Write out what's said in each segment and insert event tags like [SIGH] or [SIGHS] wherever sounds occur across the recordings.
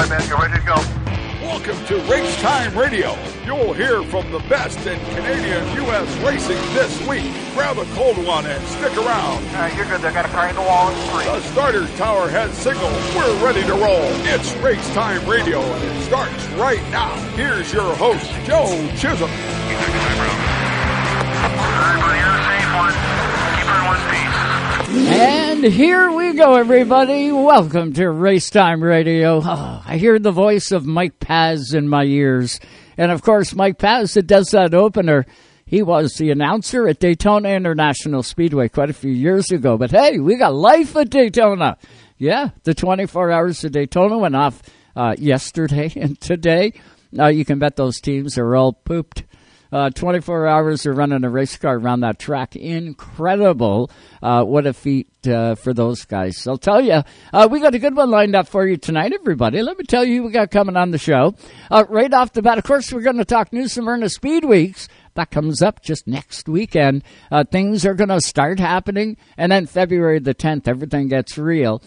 right, man, you ready to go? Welcome to Race Time Radio. You'll hear from the best in Canadian U.S. racing this week. Grab a cold one and stick around. Uh, you're good. They got a car in the wall. The starter tower has signal. We're ready to roll. It's Race Time Radio, and it starts right now. Here's your host, Joe Chisholm. And here we go, everybody. Welcome to Race Time Radio. Oh, I hear the voice of Mike Paz in my ears. And of course, Mike Paz that does that opener. He was the announcer at Daytona International Speedway quite a few years ago. But hey, we got life at Daytona. Yeah, the 24 hours of Daytona went off uh, yesterday [LAUGHS] and today. Uh, you can bet those teams are all pooped. Uh, 24 hours of running a race car around that track. Incredible. Uh, what a feat uh, for those guys. I'll tell you, uh, we got a good one lined up for you tonight, everybody. Let me tell you we got coming on the show. Uh, right off the bat, of course, we're going to talk New Smyrna Speed Weeks. That comes up just next weekend. Uh, things are going to start happening. And then February the 10th, everything gets real.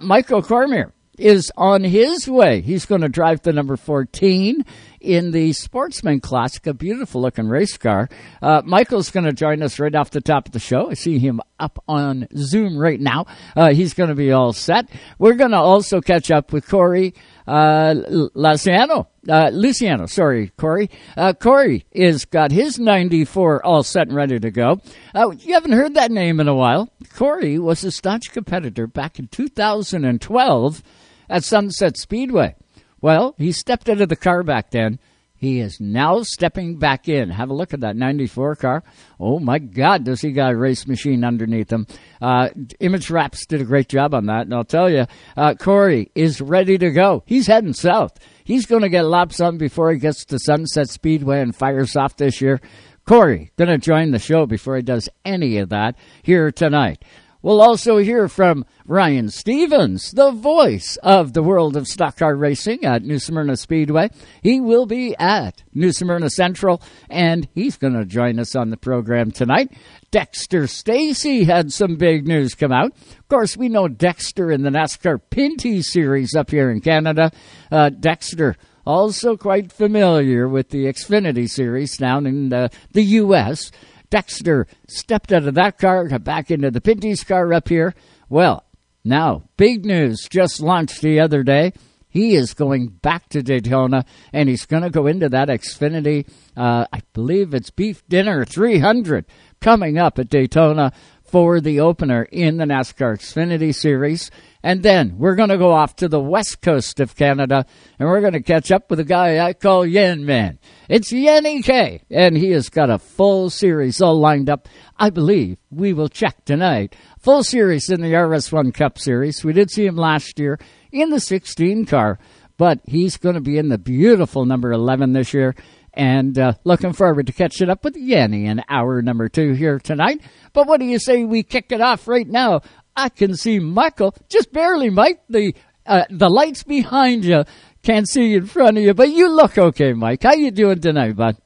Michael Cormier is on his way. He's going to drive the number 14 in the Sportsman Classic, a beautiful looking race car. Uh, Michael's going to join us right off the top of the show. I see him up on Zoom right now. Uh, he's going to be all set. We're going to also catch up with Corey uh, Luciano. Uh, Luciano, sorry, Corey. Uh, Corey is got his 94 all set and ready to go. Uh, you haven't heard that name in a while. Corey was a staunch competitor back in 2012 at Sunset Speedway. Well, he stepped out of the car back then. He is now stepping back in. Have a look at that 94 car. Oh my God, does he got a race machine underneath him? Uh, Image Wraps did a great job on that, and I'll tell you, uh, Corey is ready to go. He's heading south. He's going to get laps on before he gets to Sunset Speedway and fires off this year. Corey going to join the show before he does any of that here tonight. We'll also hear from Ryan Stevens, the voice of the world of stock car racing at New Smyrna Speedway. He will be at New Smyrna Central, and he's going to join us on the program tonight. Dexter Stacey had some big news come out. Of course, we know Dexter in the NASCAR Pinty Series up here in Canada. Uh, Dexter also quite familiar with the Xfinity Series down in the, the U.S., Dexter stepped out of that car, got back into the Pinty's car up here. Well, now, big news just launched the other day. He is going back to Daytona, and he's going to go into that Xfinity. Uh, I believe it's Beef Dinner 300 coming up at Daytona for the opener in the NASCAR Xfinity Series. And then we're going to go off to the west coast of Canada and we're going to catch up with a guy I call Yen Man. It's Yenny K, and he has got a full series all lined up. I believe we will check tonight. Full series in the RS1 Cup Series. We did see him last year in the 16 car, but he's going to be in the beautiful number 11 this year. And uh, looking forward to catching up with Yanni in hour number two here tonight. But what do you say we kick it off right now I can see Michael just barely, Mike. The uh, the lights behind you can't see in front of you, but you look okay, Mike. How you doing tonight, bud?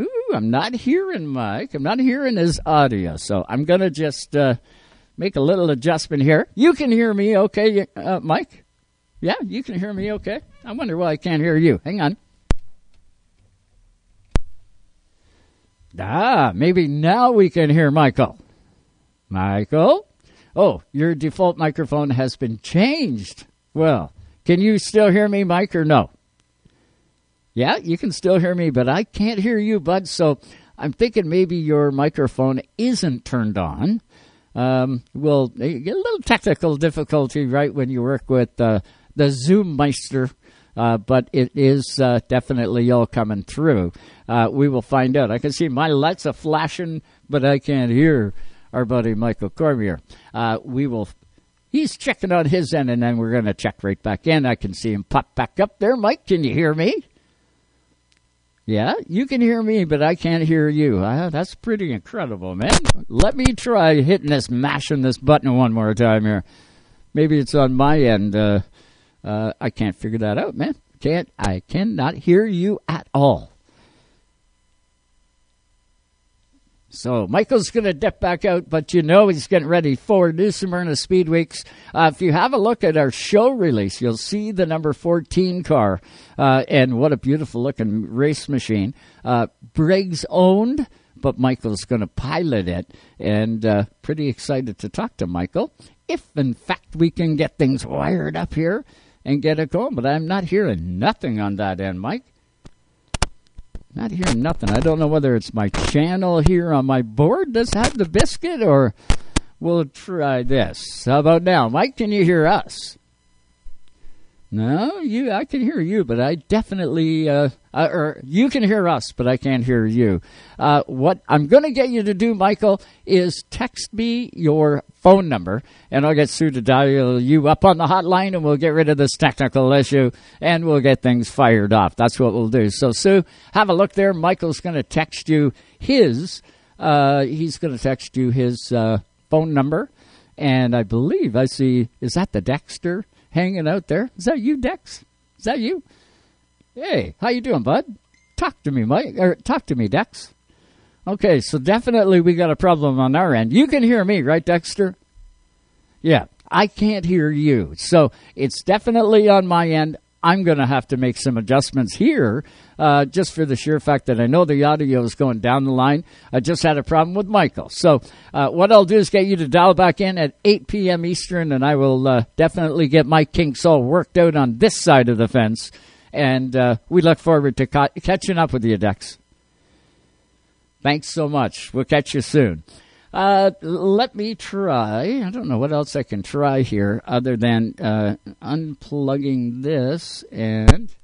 Ooh, I'm not hearing Mike. I'm not hearing his audio, so I'm gonna just uh, make a little adjustment here. You can hear me, okay, uh, Mike? Yeah, you can hear me, okay. I wonder why I can't hear you. Hang on. Ah, maybe now we can hear Michael. Michael? Oh, your default microphone has been changed. Well, can you still hear me, Mike, or no? Yeah, you can still hear me, but I can't hear you, bud. So I'm thinking maybe your microphone isn't turned on. Um, we'll get a little technical difficulty right when you work with uh, the Zoom Meister, uh, but it is uh, definitely all coming through. Uh, we will find out. I can see my lights are flashing, but I can't hear our buddy Michael Cormier. Uh, we will. He's checking on his end, and then we're going to check right back in. I can see him pop back up there. Mike, can you hear me? Yeah, you can hear me, but I can't hear you. Uh, that's pretty incredible, man. Let me try hitting this, mashing this button one more time here. Maybe it's on my end. Uh, uh, I can't figure that out, man. Can't I cannot hear you at all. So Michael's going to dip back out, but you know he's getting ready for New Smyrna Speed Weeks. Uh, if you have a look at our show release, you'll see the number 14 car, uh, and what a beautiful looking race machine. Uh, Briggs owned, but Michael's going to pilot it, and uh, pretty excited to talk to Michael. If in fact we can get things wired up here and get it going, but I'm not hearing nothing on that end, Mike. Not hearing nothing. I don't know whether it's my channel here on my board that's had the biscuit or we'll try this. How about now? Mike, can you hear us? No, you. I can hear you, but I definitely, uh, uh, or you can hear us, but I can't hear you. Uh, what I'm going to get you to do, Michael, is text me your phone number, and I'll get Sue to dial you up on the hotline, and we'll get rid of this technical issue, and we'll get things fired off. That's what we'll do. So, Sue, have a look there. Michael's going to text you his. Uh, he's going to text you his uh, phone number, and I believe I see. Is that the Dexter? Hanging out there. Is that you, Dex? Is that you? Hey, how you doing, bud? Talk to me, Mike. Or talk to me, Dex. Okay, so definitely we got a problem on our end. You can hear me, right, Dexter? Yeah, I can't hear you. So it's definitely on my end. I'm going to have to make some adjustments here uh, just for the sheer fact that I know the audio is going down the line. I just had a problem with Michael. So, uh, what I'll do is get you to dial back in at 8 p.m. Eastern, and I will uh, definitely get my kinks all worked out on this side of the fence. And uh, we look forward to ca- catching up with you, Dex. Thanks so much. We'll catch you soon. Uh, let me try. I don't know what else I can try here other than uh, unplugging this and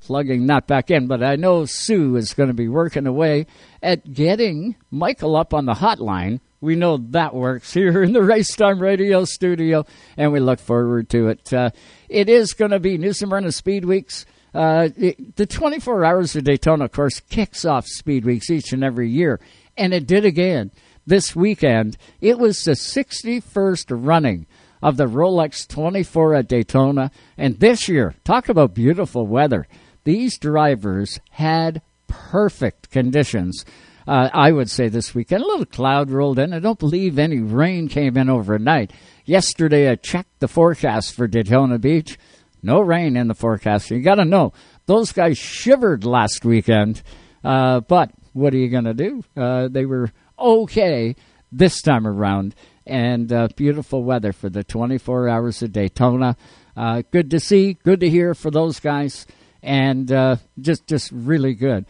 plugging that back in. But I know Sue is going to be working away at getting Michael up on the hotline. We know that works [LAUGHS] here in the Racetime Radio studio, and we look forward to it. Uh, it is going to be New Smyrna Speed Weeks. Uh, the 24 Hours of Daytona, of course, kicks off Speed Weeks each and every year, and it did again this weekend. It was the 61st running of the Rolex 24 at Daytona. And this year, talk about beautiful weather. These drivers had perfect conditions. Uh, I would say this weekend. A little cloud rolled in. I don't believe any rain came in overnight. Yesterday, I checked the forecast for Daytona Beach. No rain in the forecast. You got to know, those guys shivered last weekend. Uh, but what are you going to do? Uh, they were okay this time around. And uh, beautiful weather for the 24 hours of Daytona. Uh, good to see, good to hear for those guys, and uh, just just really good.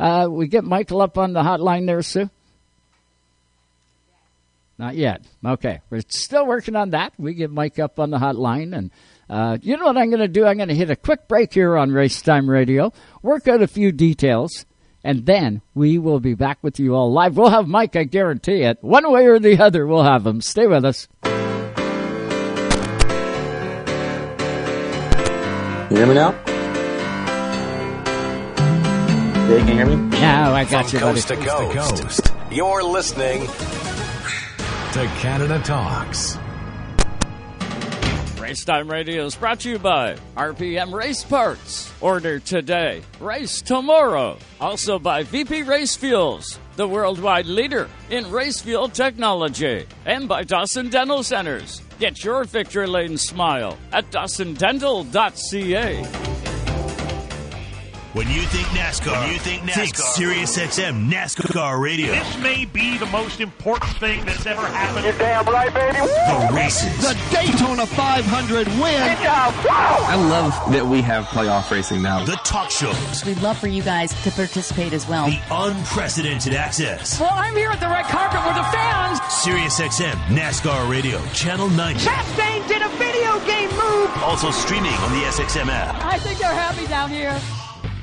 Uh, we get Michael up on the hotline there, Sue. Not yet. Okay, we're still working on that. We get Mike up on the hotline, and uh, you know what I'm going to do? I'm going to hit a quick break here on Racetime Radio, work out a few details, and then we will be back with you all live. We'll have Mike, I guarantee it. One way or the other, we'll have him. Stay with us. You hear me now? Yeah, you can hear me? Now I got From you, buddy. coast to coast. You're listening to Canada Talks. Racetime Radio is brought to you by RPM Race Parts. Order today, race tomorrow. Also by VP Race Fuels, the worldwide leader in race fuel technology. And by Dawson Dental Centers. Get your victory lane smile at dawsondental.ca. When you think NASCAR, when you think NASCAR, think Sirius XM NASCAR Radio. This may be the most important thing that's ever happened. You're damn right, baby. The races, The Daytona 500 win. I love that we have playoff racing now. the talk shows, We'd love for you guys to participate as well. the unprecedented access. Well, I'm here at the red carpet with the fans. Sirius XM NASCAR Radio, Channel 90. Chastain did a video game move. Also streaming on the SXM app. I think they're happy down here.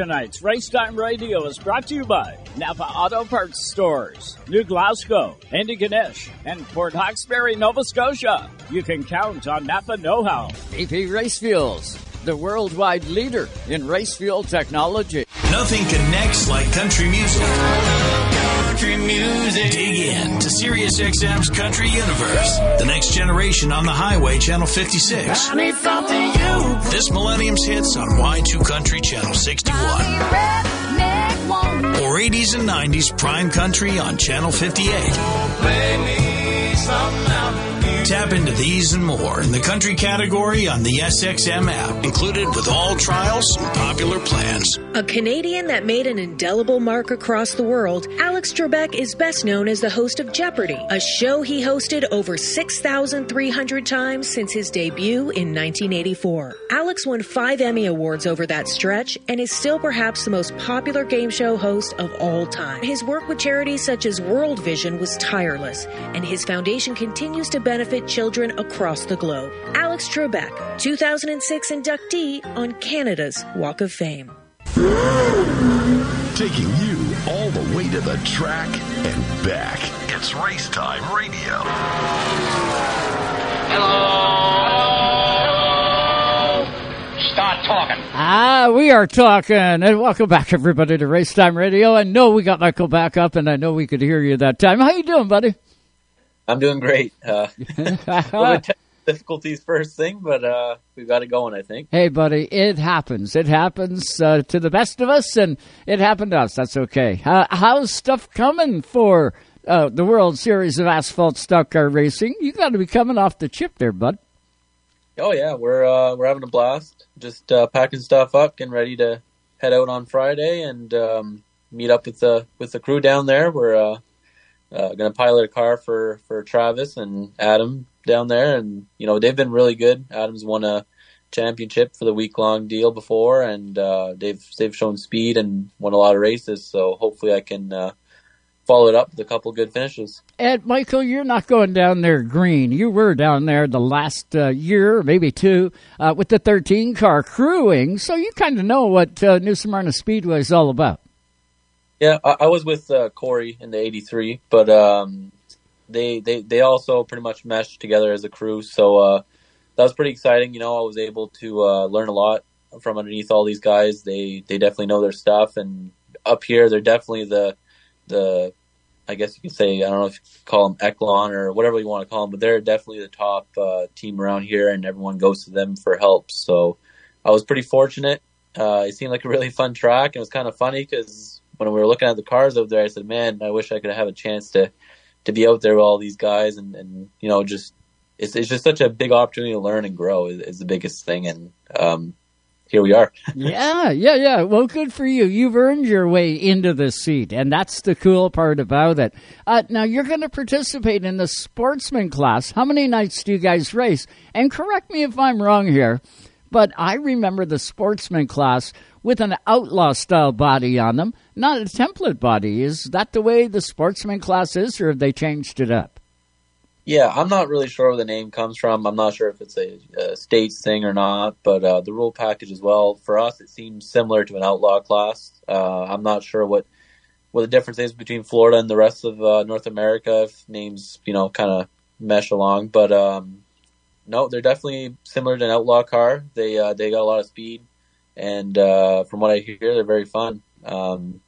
Tonight's Racetime Radio is brought to you by Napa Auto Parts Stores, New Glasgow, Antigonish, and Port Hawkesbury, Nova Scotia. You can count on Napa know-how. VP Race Fuels, the worldwide leader in race fuel technology. Nothing connects like country music. Country music. Dig in to SiriusXM's Country Universe. The next generation on the highway, Channel 56. This millennium's hits on Y2Kountry, Channel 61. Or 80s and 90s prime country on Channel 58. Tap into these and more in the country category on the SXM app, included with all trials and popular plans. A Canadian that made an indelible mark across the world, Alex Trebek is best known as the host of Jeopardy, a show he hosted over 6,300 times since his debut in 1984. Alex won five Emmy Awards over that stretch and is still perhaps the most popular game show host of all time. His work with charities such as World Vision was tireless, and his foundation continues to benefit children across the globe. Alex Trebek, 2006 inductee on Canada's Walk of Fame. Taking you all the way to the track and back. It's Race Time Radio. Hello. Start talking. Ah, we are talking. And welcome back, everybody, to Racetime Radio. I know we got Michael back up, and I know we could hear you that time. How you doing, buddy? I'm doing great. Uh, [LAUGHS] difficulties first thing, but uh, we've got it going, I think. Hey, buddy, it happens. It happens uh, to the best of us, and it happened to us. That's okay. Uh, how's stuff coming for uh, the World Series of Asphalt Stock Car Racing? You got to be coming off the chip there, bud. Oh yeah, we're uh, we're having a blast. Just uh, packing stuff up, getting ready to head out on Friday and um, meet up with the with the crew down there. We're uh, going to pilot a car for for Travis and Adam down there, and you know they've been really good. Adam's won a championship for the week long deal before, and uh, they've they've shown speed and won a lot of races. So hopefully I can uh, follow it up with a couple good finishes. Ed Michael, you're not going down there green. You were down there the last uh, year, maybe two, uh, with the 13 car crewing, so you kind of know what uh, New Smyrna Speedway is all about. Yeah, I, I was with uh, Corey in the '83, but um, they they they also pretty much meshed together as a crew. So uh, that was pretty exciting. You know, I was able to uh, learn a lot from underneath all these guys. They they definitely know their stuff, and up here they're definitely the the I guess you could say I don't know if you call them Echelon or whatever you want to call them, but they're definitely the top uh, team around here, and everyone goes to them for help. So I was pretty fortunate. Uh, it seemed like a really fun track, and it was kind of funny because when we were looking at the cars over there, I said, "Man, I wish I could have a chance to to be out there with all these guys and and you know just it's it's just such a big opportunity to learn and grow is, is the biggest thing and um here we are. [LAUGHS] yeah, yeah, yeah. Well, good for you. You've earned your way into the seat, and that's the cool part about it. Uh, now, you're going to participate in the sportsman class. How many nights do you guys race? And correct me if I'm wrong here, but I remember the sportsman class with an outlaw style body on them, not a template body. Is that the way the sportsman class is, or have they changed it up? Yeah, I'm not really sure where the name comes from. I'm not sure if it's a, a states thing or not, but uh, the rule package as well for us it seems similar to an outlaw class. Uh, I'm not sure what what the difference is between Florida and the rest of uh, North America if names you know kind of mesh along, but um, no, they're definitely similar to an outlaw car. They uh, they got a lot of speed and uh, from what I hear, they're very fun. Um,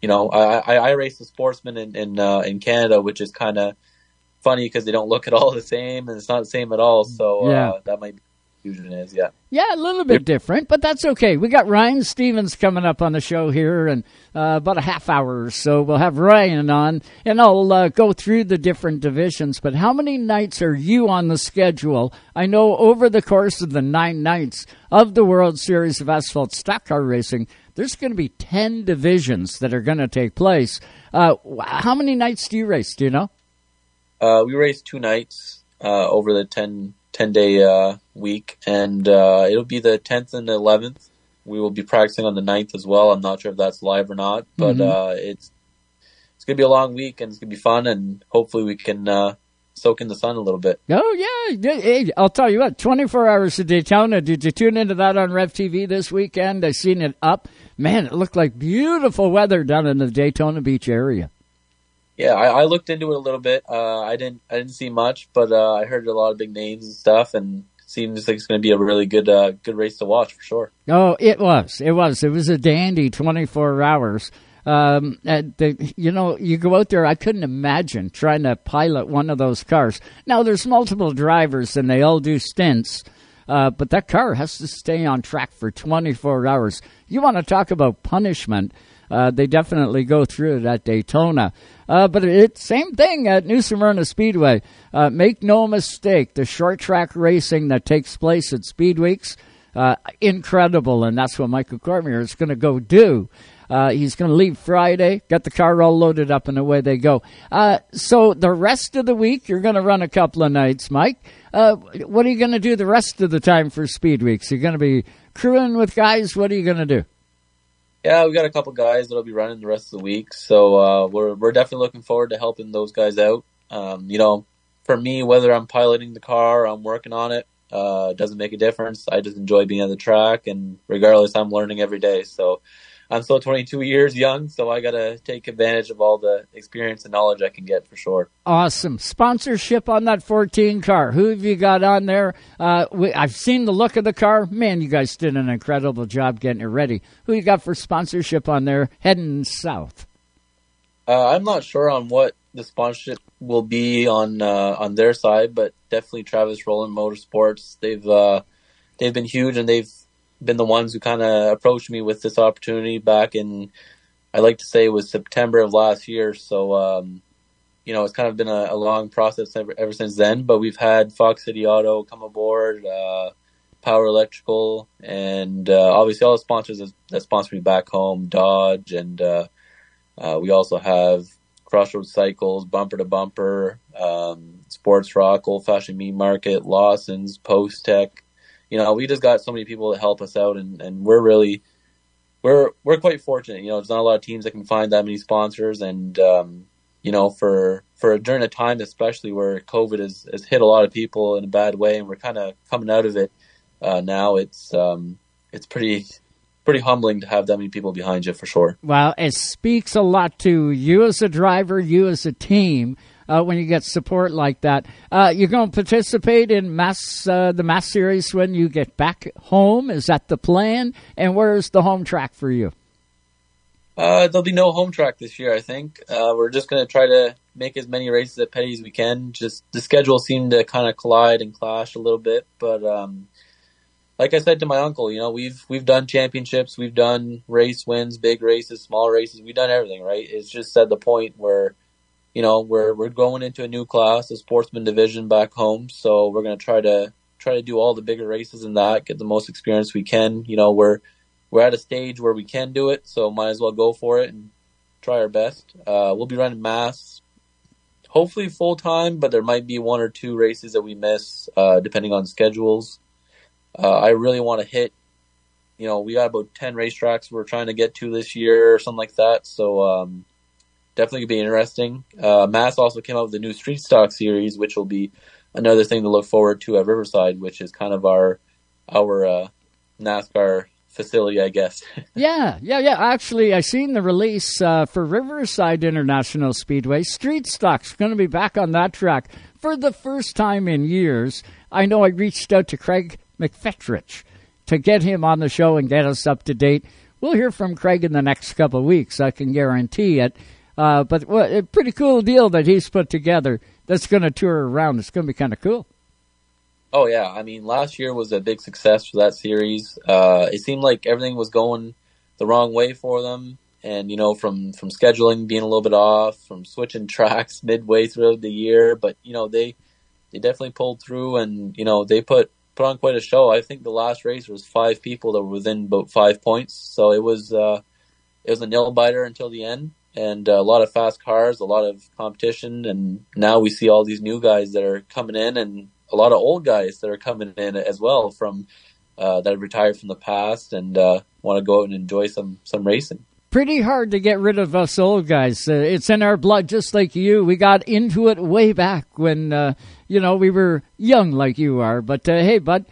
you know, I, I, I race the sportsman in in, uh, in Canada, which is kind of funny because they don't look at all [LAUGHS] the same, and it's not the same at all. So uh, yeah. uh, that might be fusion is, yeah. Yeah, a little bit different, but that's okay. We got Ryan Stevens coming up on the show here in uh, about a half hour or so. We'll have Ryan on, and I'll uh, go through the different divisions. But how many nights are you on the schedule? I know over the course of the nine nights of the World Series of Asphalt Stock Car Racing, there's going to be 10 divisions that are going to take place. Uh, how many nights do you race? Do you know? Uh, we race two nights uh, over the 10 10 day uh, week, and uh, it'll be the 10th and the 11th. We will be practicing on the 9th as well. I'm not sure if that's live or not, but mm-hmm. uh, it's it's gonna be a long week and it's gonna be fun, and hopefully we can uh, soak in the sun a little bit. Oh yeah, hey, I'll tell you what. Twenty four hours of Daytona. Did you tune into that on Rev TV this weekend? I seen it up. Man, it looked like beautiful weather down in the Daytona Beach area. Yeah, I, I looked into it a little bit. Uh, I didn't I didn't see much, but uh, I heard a lot of big names and stuff, and seems like it's going to be a really good uh, good race to watch for sure. Oh, it was. It was. It was a dandy twenty four hours. Um, the, you know, you go out there. I couldn't imagine trying to pilot one of those cars. Now there's multiple drivers and they all do stints, uh, but that car has to stay on track for 24 hours. You want to talk about punishment? Uh, they definitely go through it at Daytona. Uh, but it's same thing at New Smyrna Speedway. Uh, make no mistake, the short track racing that takes place at Speed Weeks, uh, incredible, and that's what Michael Cormier is going to go do. Uh, he's going to leave Friday, got the car all loaded up, and away they go. Uh, so the rest of the week, you're going to run a couple of nights, Mike. Uh, what are you going to do the rest of the time for Speed Weeks? You're going to be crewing with guys. What are you going to do? Yeah, we got a couple guys that'll be running the rest of the week, so uh, we're we're definitely looking forward to helping those guys out. Um, you know, for me, whether I'm piloting the car or I'm working on it, uh, doesn't make a difference. I just enjoy being on the track, and regardless, I'm learning every day. So I'm still 22 years young, so I got to take advantage of all the experience and knowledge I can get for sure. Awesome sponsorship on that 14 car. Who have you got on there? Uh, we, I've seen the look of the car. Man, you guys did an incredible job getting it ready. Who you got for sponsorship on there heading south? Uh, I'm not sure on what the sponsorship will be on uh, on their side, but definitely Travis Roland Motorsports. They've uh, they've been huge and they've been the ones who kind of approached me with this opportunity back in, I like to say it was September of last year. So, um, you know, it's kind of been a, a long process ever, ever, since then, but we've had Fox City Auto come aboard, uh, Power Electrical, and uh, obviously all the sponsors that sponsor me back home, Dodge, and uh, uh, we also have Crossroads Cycles, Bumper to Bumper, um, Sports Rock, Old Fashioned Meat Market, Lawson's, Post Tech, you know, we just got so many people to help us out, and, and we're really we're we're quite fortunate. You know, there's not a lot of teams that can find that many sponsors, and um, you know, for for during a time especially where COVID has, has hit a lot of people in a bad way, and we're kind of coming out of it uh, now. It's um, it's pretty pretty humbling to have that many people behind you for sure. Well, it speaks a lot to you as a driver, you as a team uh, when you get support like that. Uh, you're going to participate in mass uh, the mass series when you get back home. Is that the plan? And where's the home track for you? Uh, there'll be no home track this year. I think uh, we're just going to try to make as many races at Petty as we can. Just the schedule seemed to kind of collide and clash a little bit, but um, like I said to my uncle, you know, we've we've done championships, we've done race wins, big races, small races, we've done everything, right? It's just at the point where you know, we're we're going into a new class, a sportsman division back home. So we're to try to try to do all the bigger races in that, get the most experience we can. You know, we're we're at a stage where we can do it, so might as well go for it and try our best. Uh, we'll be running mass, hopefully full time, but there might be one or two races that we miss, uh, depending on schedules. Uh, I really want to hit. You know, we got about ten racetracks we're trying to get to this year or something like that. So um, definitely be interesting. Uh, Mass also came out with the new Street Stock series, which will be another thing to look forward to at Riverside, which is kind of our our uh, NASCAR facility, I guess. [LAUGHS] yeah, yeah, yeah. Actually, I seen the release uh, for Riverside International Speedway. Street Stock's going to be back on that track for the first time in years. I know I reached out to Craig McFetrich to get him on the show and get us up to date. We'll hear from Craig in the next couple of weeks. I can guarantee it. Uh, but a pretty cool deal that he's put together that's going to tour around. It's going to be kind of cool. Oh yeah, I mean, last year was a big success for that series. Uh, it seemed like everything was going the wrong way for them, and you know, from from scheduling being a little bit off, from switching [LAUGHS] tracks midway through the year, but you know, they they definitely pulled through, and you know, they put put on quite a show. I think the last race was five people that were within about five points, so it was uh, it was a nail biter until the end and a lot of fast cars, a lot of competition, and now we see all these new guys that are coming in, and a lot of old guys that are coming in as well from uh, that have retired from the past and uh, want to go out and enjoy some some racing. pretty hard to get rid of us old guys. Uh, it's in our blood, just like you. We got into it way back when, uh, you know, we were young like you are. But uh, hey, bud,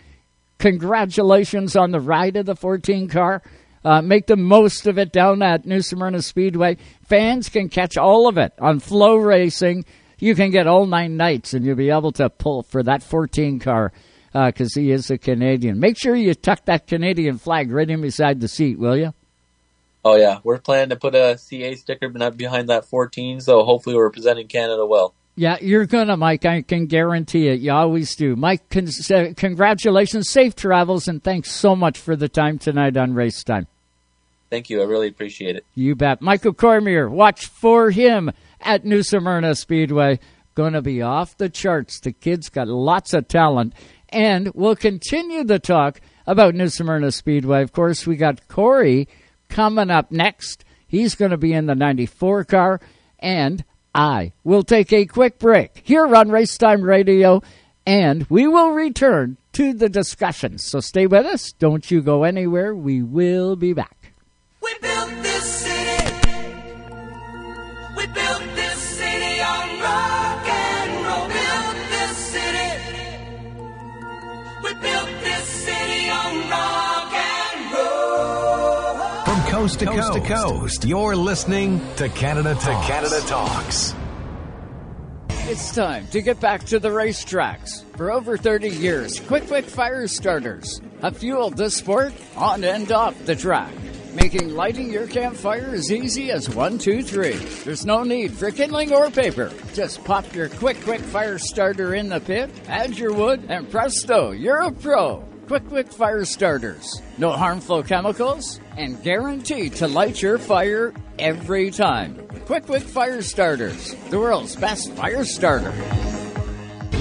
congratulations on the ride of the 14 car. Uh, make the most of it down at New Smyrna Speedway. Fans can catch all of it on FloRacing. You can get all nine nights, and you'll be able to pull for that 14 car because uh, he is a Canadian. Make sure you tuck that Canadian flag right in beside the seat, will you? Oh yeah, we're planning to put a CA sticker behind that 14, so hopefully we're representing Canada well. Yeah, you're gonna, Mike. I can guarantee it. You always do, Mike. Con- uh, congratulations, safe travels, and thanks so much for the time tonight on Race Time. Thank you. I really appreciate it. You bet. Michael Cormier, watch for him at New Smyrna Speedway. Going to be off the charts. The kid's got lots of talent, and we'll continue the talk about New Smyrna Speedway. Of course, we got Corey coming up next. He's going to be in the 94 car, and I will take a quick break here on Racetime Radio, and we will return to the discussion. So stay with us. Don't you go anywhere. We will be back. We built this city. We built this city on rock and roll. Built this city. We built this city on rock and roll. From coast to coast, coast to coast, you're listening to Canada Talks. To Canada Talks. It's time to get back to the racetracks. For over 30 years, Quick Quick Fire Starters have fueled the sport on and off the track making lighting your campfire as easy as one, two, three. There's no need for kindling or paper. Just pop your quick, quick fire starter in the pit, add your wood, and presto, you're a pro. Quick, quick fire starters. No harmful chemicals, and guaranteed to light your fire every time. Quick, quick fire starters. The world's best fire starter.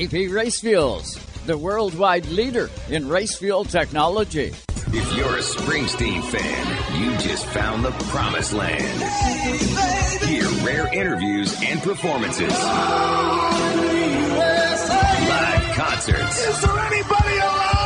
VP Race Fuels, the worldwide leader in race fuel technology. If you're a Springsteen fan, you just found the promised land. Hear rare interviews and performances. Live concerts. Is there anybody alive out there?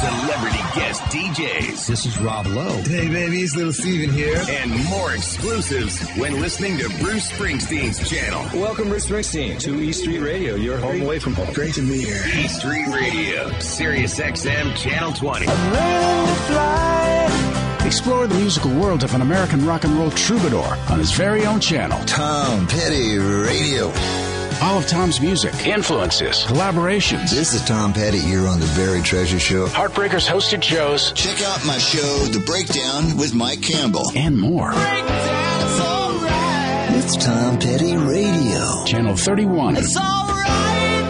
Celebrity guest DJs. This is Rob Lowe. Hey, baby, it's Little Steven here. And more exclusives when listening to Bruce Springsteen's channel. Welcome, Bruce Springsteen, to E Street Radio, your home away from home. Great to be here. E Street Radio, Sirius XM Channel 20. Explore the musical world of an American rock and roll troubadour on his very own channel. Tom Petty Radio. All of Tom's music, influences, collaborations. This is Tom Petty here on The Buried Treasure Show. Heartbreakers hosted shows. Check out my show, The Breakdown with Mike Campbell. And more. It's Tom Petty Radio. Channel 31. It's alright.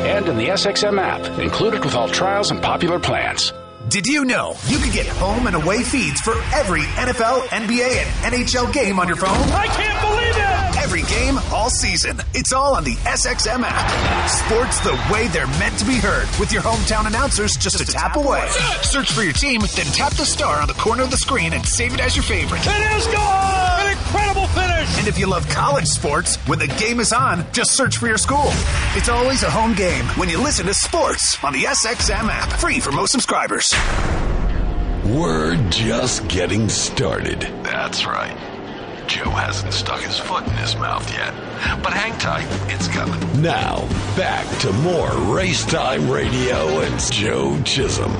And in the SXM app, included with all trials and popular plans. Did you know you can get home and away feeds for every NFL, NBA, and NHL game on your phone? I can't believe it! Every game, all season. It's all on the SXM app. Sports the way they're meant to be heard with your hometown announcers just a tap away. Search for your team, then tap the star on the corner of the screen and save it as your favorite. It is gone! An incredible finish! And if you love college sports, when the game is on, just search for your school. It's always a home game when you listen to sports on the SXM app. Free for most subscribers. We're just getting started. That's right. Joe hasn't stuck his foot in his mouth yet. But hang tight, it's coming. Now, back to more Racetime Radio and Joe Chisholm.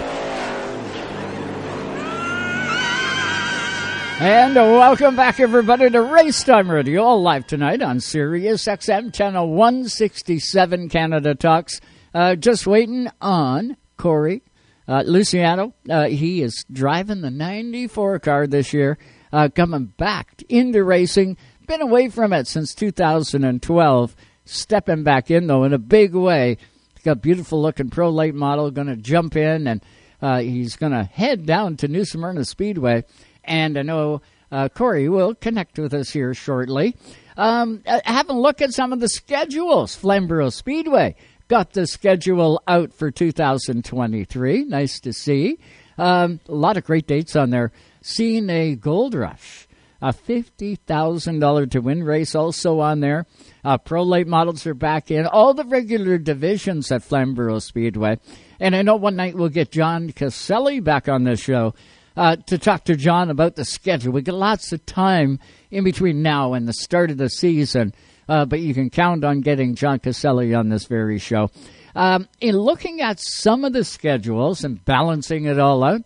And welcome back, everybody, to Racetime Radio, all live tonight on Sirius XM Channel 167 Canada Talks. Uh, just waiting on Corey uh, Luciano. Uh, he is driving the 94 car this year, uh, coming back into racing. Been away from it since 2012. Stepping back in, though, in a big way. Got a beautiful looking pro late model, going to jump in, and uh, he's going to head down to New Smyrna Speedway and I know uh, Uh, Corey will connect with us here shortly. Um, uh, have a look at some of the schedules. Flamborough Speedway got the schedule out for 2023. Nice to see. Um, a lot of great dates on there. Seeing a Gold Rush, a $50,000 to win race also on there. Uh, Pro late models are back in. All the regular divisions at Flamborough Speedway. And I know one night we'll get John Caselli back on the show uh, to talk to John about the schedule. We got lots of time in between now and the start of the season, uh, but you can count on getting John Caselli on this very show. Um, in looking at some of the schedules and balancing it all out,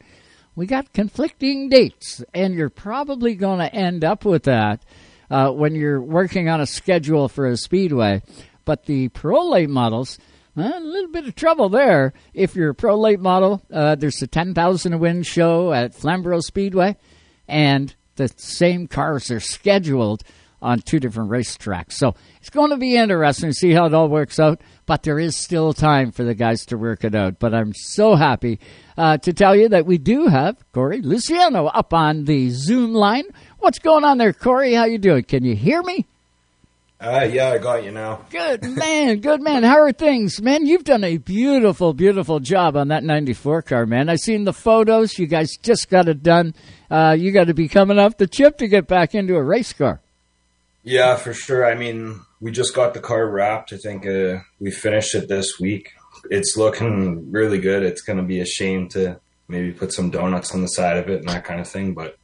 we got conflicting dates, and you're probably going to end up with that uh, when you're working on a schedule for a speedway. But the prolate models, well, a little bit of trouble there. If you're a prolate model, uh, there's a 10,000 win show at Flamborough Speedway, and the same cars are scheduled on two different racetracks. So it's going to be interesting to see how it all works out, but there is still time for the guys to work it out. But I'm so happy uh, to tell you that we do have Corey Luciano up on the Zoom line. What's going on there, Corey? How you doing? Can you hear me? Uh, yeah, I got you now. Good [LAUGHS] man, good man. How are things, man? You've done a beautiful, beautiful job on that '94 car, man. I've seen the photos. You guys just got it done. Uh, you got to be coming off the chip to get back into a race car. Yeah, for sure. I mean, we just got the car wrapped. I think uh, we finished it this week. It's looking really good. It's going to be a shame to maybe put some donuts on the side of it and that kind of thing, but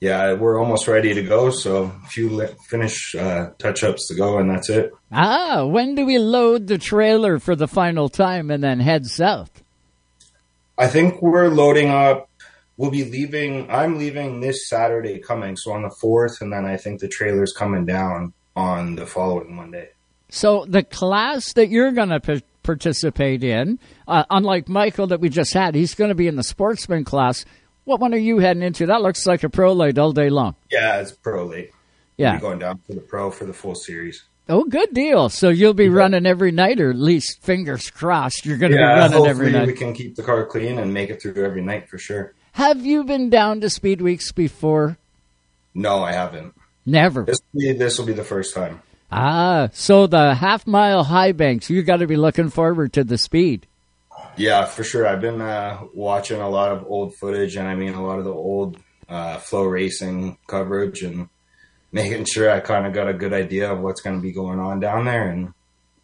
yeah, we're almost ready to go. So a few finish uh, touch ups to go, and that's it. Ah, when do we load the trailer for the final time and then head south? I think we're loading up. We'll be leaving. I'm leaving this Saturday coming, so on the fourth, and then I think the trailer's coming down on the following Monday. So the class that you're going to p- participate in, uh, unlike Michael that we just had, he's going to be in the sportsman class. What one are you heading into? That looks like a pro late all day long. Yeah, it's pro late. Yeah, going down for the pro for the full series. Oh, good deal. So you'll be yeah. running every night, or at least fingers crossed, you're going to yeah, be running every night. We can keep the car clean and make it through every night for sure. Have you been down to Speed Weeks before? No, I haven't. Never. This will be, this will be the first time. Ah, so the half mile high banks, you got to be looking forward to the speed. Yeah, for sure. I've been uh, watching a lot of old footage, and I mean a lot of the old uh, FloRacing coverage, and [LAUGHS] making sure I kind of got a good idea of what's going to be going on down there, and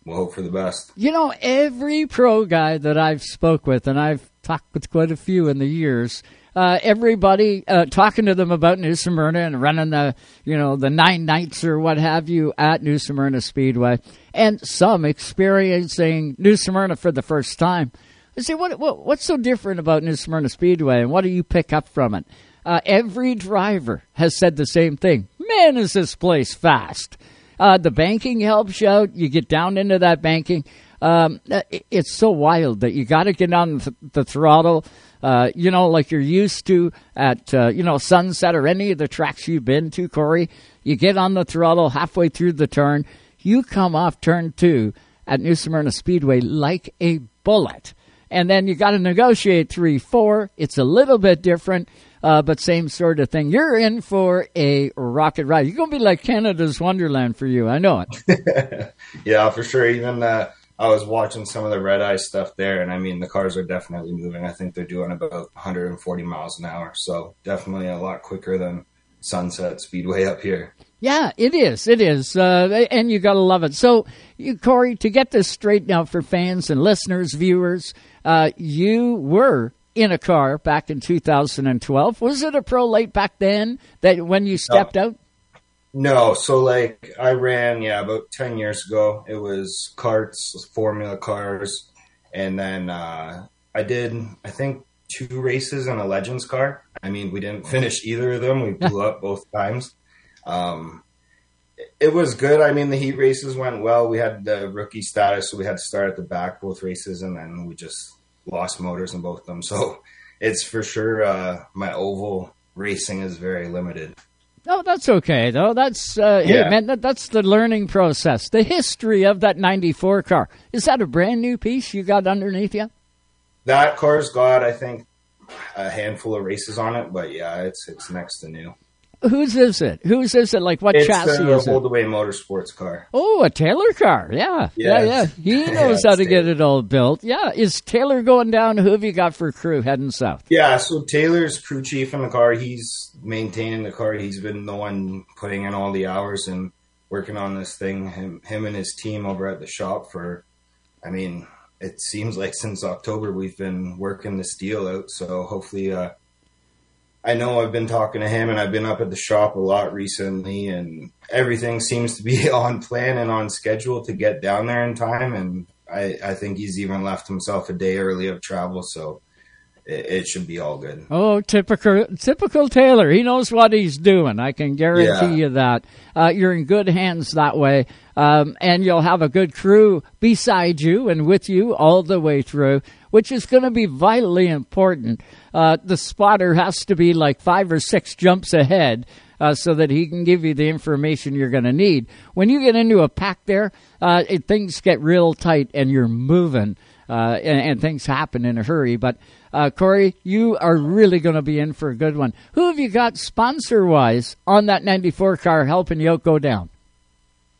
we'll hope for the best. You know, every pro guy that I've spoke with, and I've talked with quite a few in the years. Uh, everybody uh, talking to them about New Smyrna and running the, you know, the nine nights or what have you at New Smyrna Speedway, and some experiencing New Smyrna for the first time. I say, what, what, what's so different about New Smyrna Speedway, and what do you pick up from it? Uh, every driver has said the same thing. Man, is this place fast? Uh, the banking helps you out. You get down into that banking. Um, it's so wild that you got to get on the, throttle. Uh, you know, like you're used to at uh, you know Sunset or any of the tracks you've been to, Corey. You get on the throttle halfway through the turn. You come off turn two at New Smyrna Speedway like a bullet, and then you got to negotiate three, four. It's a little bit different. Uh, but same sort of thing. You're in for a rocket ride. You're gonna be like Canada's Wonderland for you. I know it. [LAUGHS] yeah, for sure. Even uh, I was watching some of the red eye stuff there, and I mean the cars are definitely moving. I think they're doing about 140 miles an hour, so definitely a lot quicker than Sunset Speedway up here. Yeah, it is. It is, uh, and you gotta love it. So, you, Corey, to get this straight now for fans and listeners, viewers, uh, you were in a car back in 2012. Was it a pro late back then that when you stepped no. out? No, so like I ran, yeah, about ten years ago. It was karts, Formula cars, and then uh, I did, I think, two races in a Legends car. I mean, we didn't finish either of them. We [LAUGHS] blew up both times. Um, it was good. I mean, the heat races went well. We had the rookie status, so we had to start at the back both races, and then we just lost motors in both of them. So it's for sure uh, my oval racing is very limited. Oh, that's okay though. That's uh, yeah. hey man, that, that's the learning process. The history of that '94 car is that a brand new piece you got underneath you? That car's got, I think, a handful of races on it, but yeah, it's it's next to new. Whose is it? Whose is it? Like what it's chassis the is it? Holdaway Motorsports car. Oh, a Taylor car. Yeah. Yeah, Yeah. yeah. He [LAUGHS] Yeah, knows how it's to get it all built. Yeah. Is Taylor going down? Who have you got for crew heading south? Yeah, so Taylor's crew chief in the car. He's maintaining the car. He's been the one putting in all the hours and working on this thing. Him, him and his team over at the shop for, I mean, it seems like since October we've been working this deal out. So hopefully, uh, I know I've been talking to him and I've been up at the shop a lot recently and everything seems to be [LAUGHS] on plan and on schedule to get down there in time. And I, I think he's even left himself a day early of travel. So it, it should be all good. Oh, typical, typical Taylor. He knows what he's doing. I can guarantee Yeah. you that. Uh, you're in good hands that way. Um, and you'll have a good crew beside you and with you all the way through, which is going to be vitally important. Uh, the spotter has to be like five or six jumps ahead. Uh, so that he can give you the information you're going to need. When you get into a pack there, uh, it, things get real tight and you're moving, uh, and, and things happen in a hurry. But uh, Corey, you are really going to be in for a good one. Who have you got sponsor wise on that 94 car helping you go down?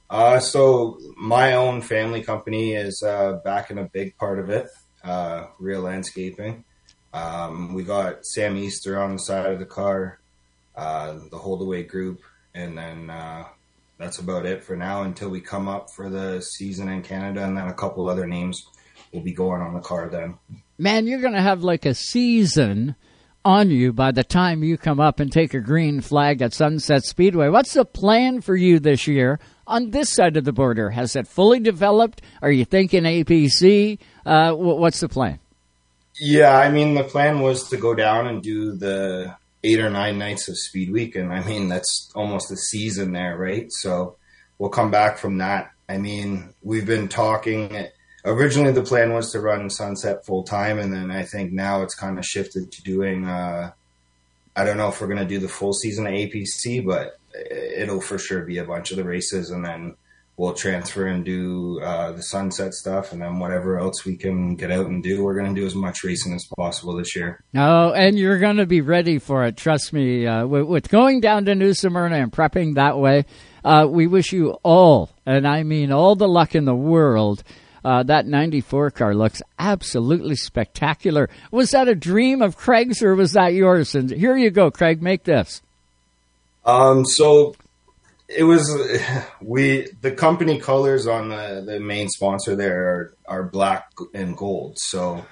Uh, so my own family company is uh, backing a big part of it, uh, Real Landscaping. Um, we got Sam Easter on the side of the car, uh, the Holdaway Group, and then uh, that's about it for now until we come up for the season in Canada, and then a couple other names will be going on the car then. Man, you're going to have like a season on you by the time you come up and take a green flag at Sunset Speedway. What's the plan for you this year on this side of the border? Has it fully developed? Are you thinking APC? Uh, what's the plan? Yeah, I mean, the plan was to go down and do the eight or nine nights of Speed Week, and I mean, that's almost a season there, right? So we'll come back from that. I mean, we've been talking. Originally, the plan was to run Sunset full time, and then I think now it's kind of shifted to doing. Uh, I don't know if we're going to do the full season of APC, but it'll for sure be a bunch of the races, and then we'll transfer and do uh, the sunset stuff, and then whatever else we can get out and do. We're going to do as much racing as possible this year. Oh, and you're going to be ready for it. Trust me. Uh, with, with going down to New Smyrna and prepping that way, uh, we wish you all, and I mean all the luck in the world. Uh, that 94 car looks absolutely spectacular. Was that a dream of Craig's or was that yours? And here you go, Craig, make this. Um, so it was [SIGHS] we the company colors on the the main sponsor there are are black and gold. So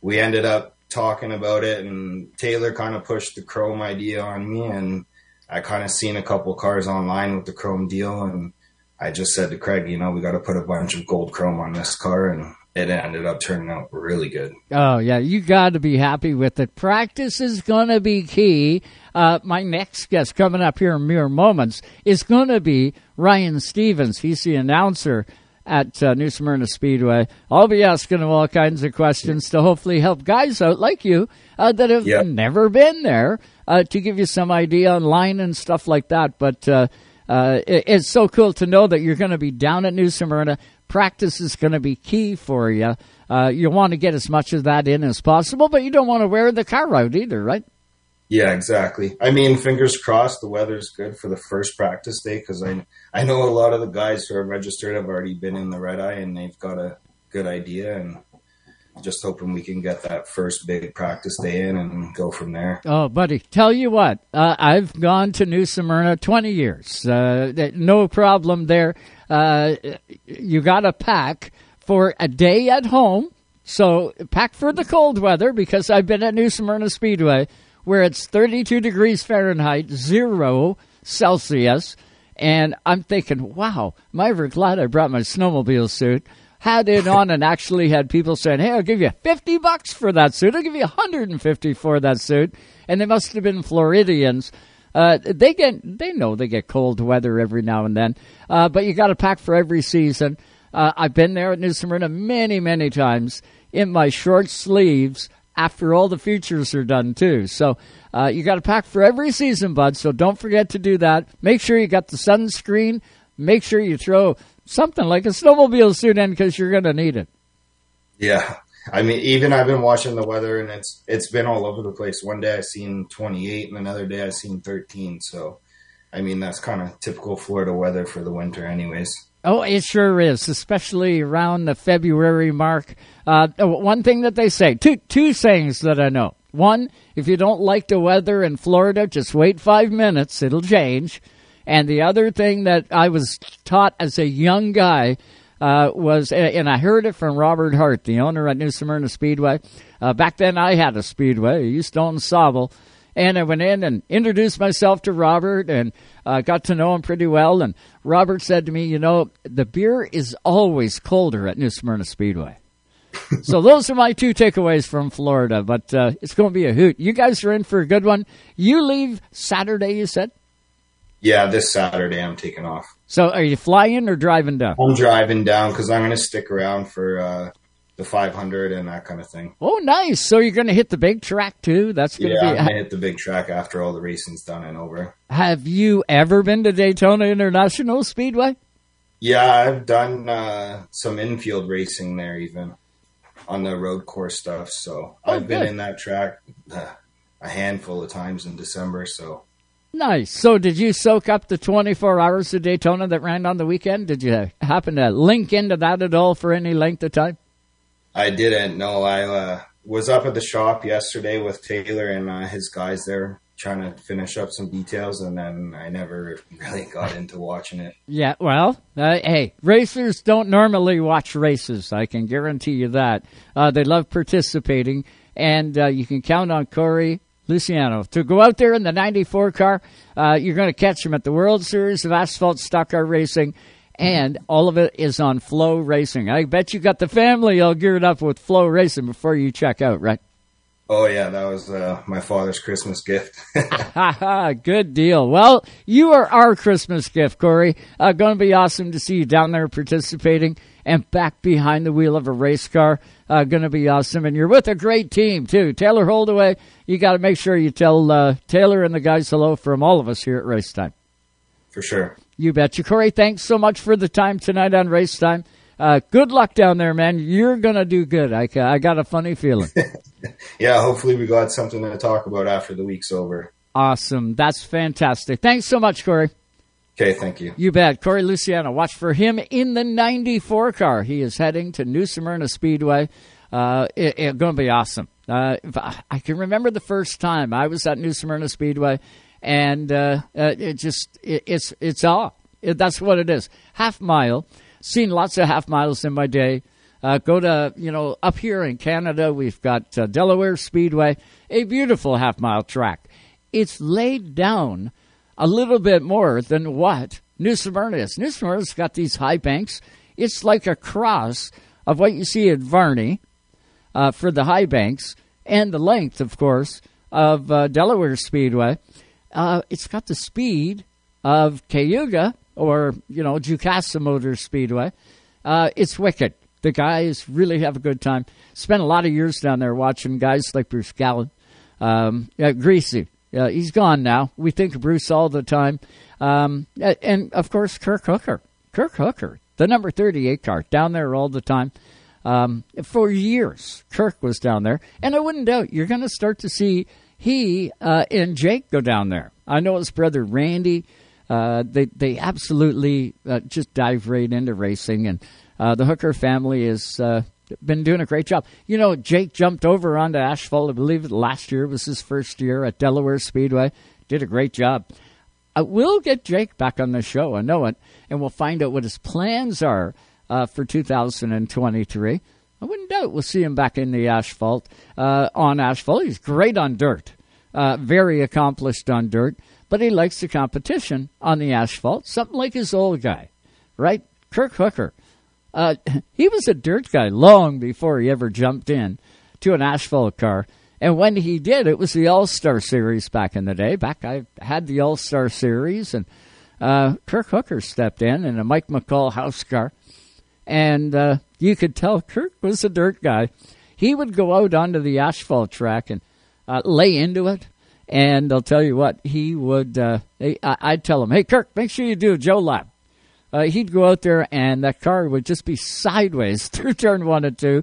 we ended up talking about it, and Taylor kind of pushed the chrome idea on me, and I kind of seen a couple cars online with the chrome deal, and I just said to Craig, you know, we got to put a bunch of gold chrome on this car, and it ended up turning out really good. Oh yeah, you got to be happy with it. Practice is going to be key. Uh, my next guest coming up here in mere moments is going to be Ryan Stevens. He's the announcer at uh, New Smyrna Speedway. I'll be asking him all kinds of questions to hopefully help guys out like you uh, that have Yep. never been there uh, to give you some idea online and stuff like that. But uh, it, it's so cool to know that you're going to be down at New Smyrna. Practice is going to be key for you. Uh, you want to get as much of that in as possible, but you don't want to wear the car out either, right? Yeah, exactly. I mean, fingers crossed the weather's good for the first practice day because I I know a lot of the guys who are registered have already been in the red eye and they've got a good idea and just hoping we can get that first big practice day in and go from there. Oh, buddy, tell you what, uh, I've gone to New Smyrna 20 years. Uh, no problem there. Uh, you got to pack for a day at home. So pack for the cold weather because I've been at New Smyrna Speedway where it's 32 degrees Fahrenheit, zero Celsius. And I'm thinking, wow, am I ever glad I brought my snowmobile suit? Had it on and actually had people saying, hey, I'll give you 50 bucks for that suit. I'll give you 150 for that suit. And they must have been Floridians. Uh, they get, they know they get cold weather every now and then. Uh, but you got to pack for every season. Uh, I've been there at New Smyrna many, many times in my short sleeves after all the features are done too. So uh, you got to pack for every season, bud. So don't forget to do that. Make sure you got the sunscreen. Make sure you throw something like a snowmobile suit in because you're going to need it. Yeah. I mean, even I've been watching the weather and it's it's been all over the place. One day I seen 28 and another day I seen 13. So I mean, that's kind of typical Florida weather for the winter, anyways. Oh, it sure is, especially around the February mark. Uh, one thing that they say, two two sayings that I know. One, if you don't like the weather in Florida, just wait five minutes; it'll change. And the other thing that I was taught as a young guy uh, was, and I heard it from Robert Hart, the owner at New Smyrna Speedway. Uh, back then, I had a speedway. To own Sauble. And I went in and introduced myself to Robert and uh, got to know him pretty well. And Robert said to me, You know, the beer is always colder at New Smyrna Speedway. so those are my two takeaways from Florida, but uh, it's going to be a hoot. You guys are in for a good one. You leave Saturday, you said? Yeah, this Saturday I'm taking off. So are you flying or driving down? I'm driving down because I'm going to stick around for uh, the 500 and that kind of thing. Oh, nice. So you're going to hit the big track too? That's going yeah, to be. I'm going to hit the big track after all the racing's done and over. Have you ever been to Daytona International Speedway? Yeah, I've done uh, some infield racing there, even on the road course stuff. So Oh, I've been in that track uh, a handful of times in December. So Nice. So, did you soak up the 24 hours of Daytona that ran on the weekend? Did you happen to link into that at all for any length of time? I didn't No, I uh, was up at the shop yesterday with Taylor and uh, his guys there trying to finish up some details, and then I never really [LAUGHS] got into watching it. Yeah, well, uh, hey, racers don't normally watch races. I can guarantee you that. Uh, they love participating, and uh, you can count on Corey Luciano to go out there in the 94 car. Uh, you're going to catch him at the World Series of Asphalt Stock Car Racing, and all of it is on FloRacing. I bet you got the family all geared up with FloRacing before you check out, right? Oh yeah, that was uh, my father's Christmas gift. [LAUGHS] [LAUGHS] Good deal. Well, you are our Christmas gift, Corey. Uh, going to be awesome to see you down there participating and back behind the wheel of a race car. Uh, going to be awesome. And you're with a great team, too. Taylor Holdaway, you got to make sure you tell uh, Taylor and the guys hello from all of us here at Race Time. for sure. You betcha. Corey, thanks so much for the time tonight on Race Time. Uh, good luck down there, man. You're going to do good. I, I got a funny feeling. [LAUGHS] Yeah, hopefully we got something to talk about after the week's over. awesome. That's fantastic. Thanks so much, Corey. Okay, thank you. You bet. Corey Luciano. Watch for him in the 94 car. He is heading to New Smyrna Speedway. Uh, it, it's going to be awesome. Uh, I, can remember the first time I was at New Smyrna Speedway, and uh, uh, it just it, it's it's awe. It, that's what it is. Half mile. Seen lots of half miles in my day. Uh, go to you know up here in Canada, we've got uh, Delaware Speedway, a beautiful half mile track. It's laid down a little bit more than what New Smyrna is. New Smyrna's got these high banks. It's like a cross of what you see at Varney uh, for the high banks and the length, of course, of uh, Delaware Speedway. Uh, it's got the speed of Cayuga or, you know, Jukasa Motor Speedway. Uh, it's wicked. The guys really have a good time. Spent a lot of years down there watching guys like Bruce Gallen, um, yeah, Greasy. Uh, he's gone now. We think of Bruce all the time. Um, and, of course, Kirk Hooker. Kirk Hooker, the number 38 car, down there all the time. Um, for years, Kirk was down there. And I wouldn't doubt you're going to start to see he uh, and Jake go down there. I know his brother Randy. Uh, they they absolutely uh, just dive right into racing, and uh, the Hooker family is been doing a great job. You know, Jake jumped over onto asphalt. I believe last year was his first year at Delaware Speedway. Did a great job. Uh, we'll get Jake back on the show. I know it, and we'll find out what his plans are uh, for 2023. I wouldn't doubt we'll see him back in the asphalt. Uh, on asphalt, he's great on dirt, uh, very accomplished on dirt, but he likes the competition on the asphalt. Something like his old guy, right? Kirk Hooker. Uh, he was a dirt guy long before he ever jumped in to an asphalt car. And when he did, it was the All Star Series back in the day. Back I had the All Star Series, and uh, Kirk Hooker stepped in in a Mike McCall house car, and uh, you could tell Kirk was a dirt guy. He would go out onto the asphalt track and uh, lay into it, and I'll tell you what, he would. Uh, I, I'd tell him, "Hey, Kirk, make sure you do a Joe lap." Uh, he'd go out there, and that car would just be sideways [LAUGHS] through turn one and two,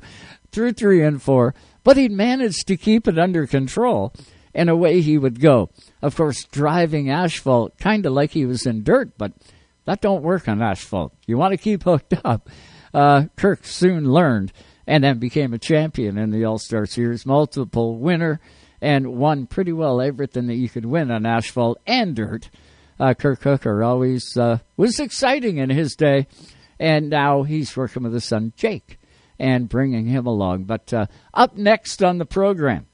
through three and four. But he'd manage to keep it under control, and away he would go. of course, driving asphalt kind of like he was in dirt, but that don't work on asphalt. You want to keep hooked up. Uh, Kirk soon learned and then became a champion in the All Star Series, multiple winner, and won pretty well everything that you could win on asphalt and dirt. Uh, Kirk Hooker always uh, was exciting in his day, and now he's working with his son Jake and bringing him along. But uh, up next on the program,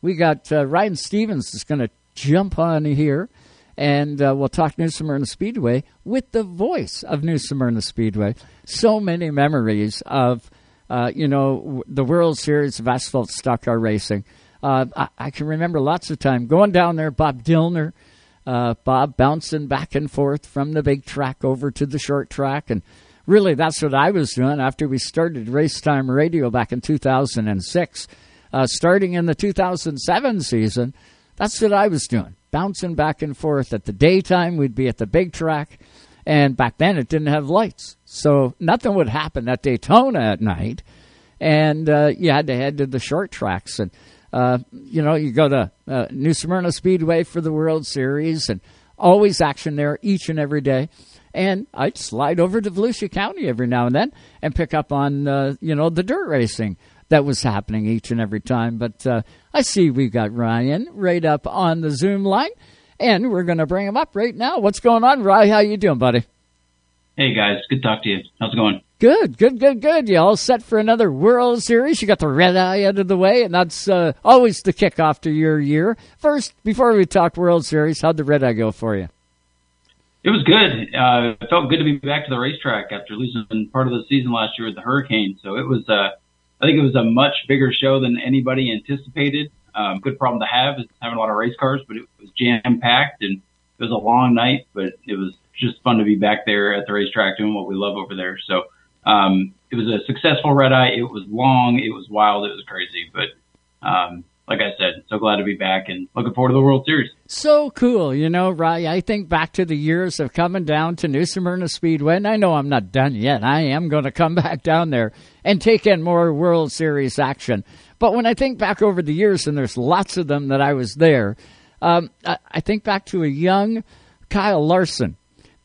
we got uh, Ryan Stevens is going to jump on here, and uh, we'll talk New Smyrna Speedway with the voice of New Smyrna Speedway. So many memories of, uh, you know, the World Series of Asphalt Stock Car Racing. I, I, can remember lots of time going down there, Bob Dillner, uh, Bob bouncing back and forth from the big track over to the short track, and really that's what I was doing after we started Race Time Radio back in 2006 uh, starting in the 2007 season, that's what I was doing, bouncing back and forth. At the daytime, we'd be at the big track, and back then it didn't have lights, so nothing would happen at Daytona at night, and uh, you had to head to the short tracks. And. Uh, you know, you go to uh, New Smyrna Speedway for the World Series, and always action there each and every day. And I'd slide over to Volusia County every now and then and pick up on, uh, you know, the dirt racing that was happening each and every time. But uh, I see we've got Ryan right up on the Zoom line, and we're going to bring him up right now. What's going on, Ryan? How you doing, buddy? Hey guys, good to talk to you. How's it going? Good, good, good, good. You all set for another World Series? You got the red eye out of the way, and that's uh, always the kickoff to your year. First, before we talk World Series, how'd the red eye go for you? It was good. Uh, it felt good to be back to the racetrack after losing part of the season last year with the hurricane. So it was uh, I think it was a much bigger show than anybody anticipated. Um, good problem to have is having a lot of race cars, but it was jam packed and it was a long night, but it was just fun to be back there at the racetrack doing what we love over there. So, um, it was a successful red eye. It was long. It was wild. It was crazy, but, um, like I said, so glad to be back and looking forward to the World Series. So cool, you know, Rye. I think back to the years of coming down to New Smyrna Speedway, and I know I'm not done yet. I am going to come [LAUGHS] back down there and take in more World Series action. But when I think back over the years, and there's lots of them that I was there, um, I, I, think back to a young Kyle Larson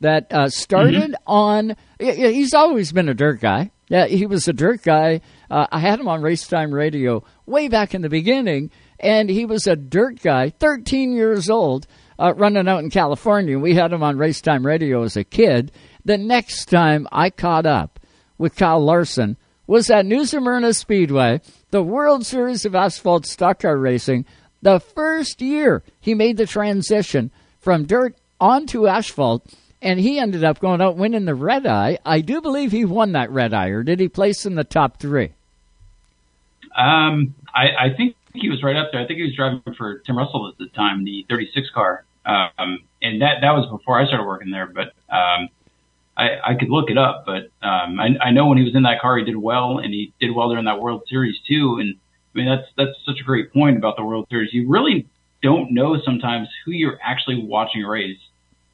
that uh, started mm-hmm. on. He's always been a dirt guy. Yeah, he was a dirt guy. Uh, I had him on Racetime Radio way back in the beginning, and he was a dirt guy, 13 years old, uh, running out in California. We had him on Racetime Radio as a kid. The next time I caught up with Kyle Larson was at New Smyrna Speedway, the World Series of Asphalt Stock Car Racing. The first year he made the transition from dirt onto asphalt and he ended up going out winning the red eye. I do believe he won that red eye, or did he place in the top three? Um, I, I think he was right up there. I think he was driving for Tim Russell at the time, the 36 car. Um, and that, that was before I started working there, but, um, I, I could look it up, but, um, I, I know when he was in that car, he did well and he did well during that World Series too. And I mean, that's, that's such a great point about the World Series. You really don't know sometimes who you're actually watching race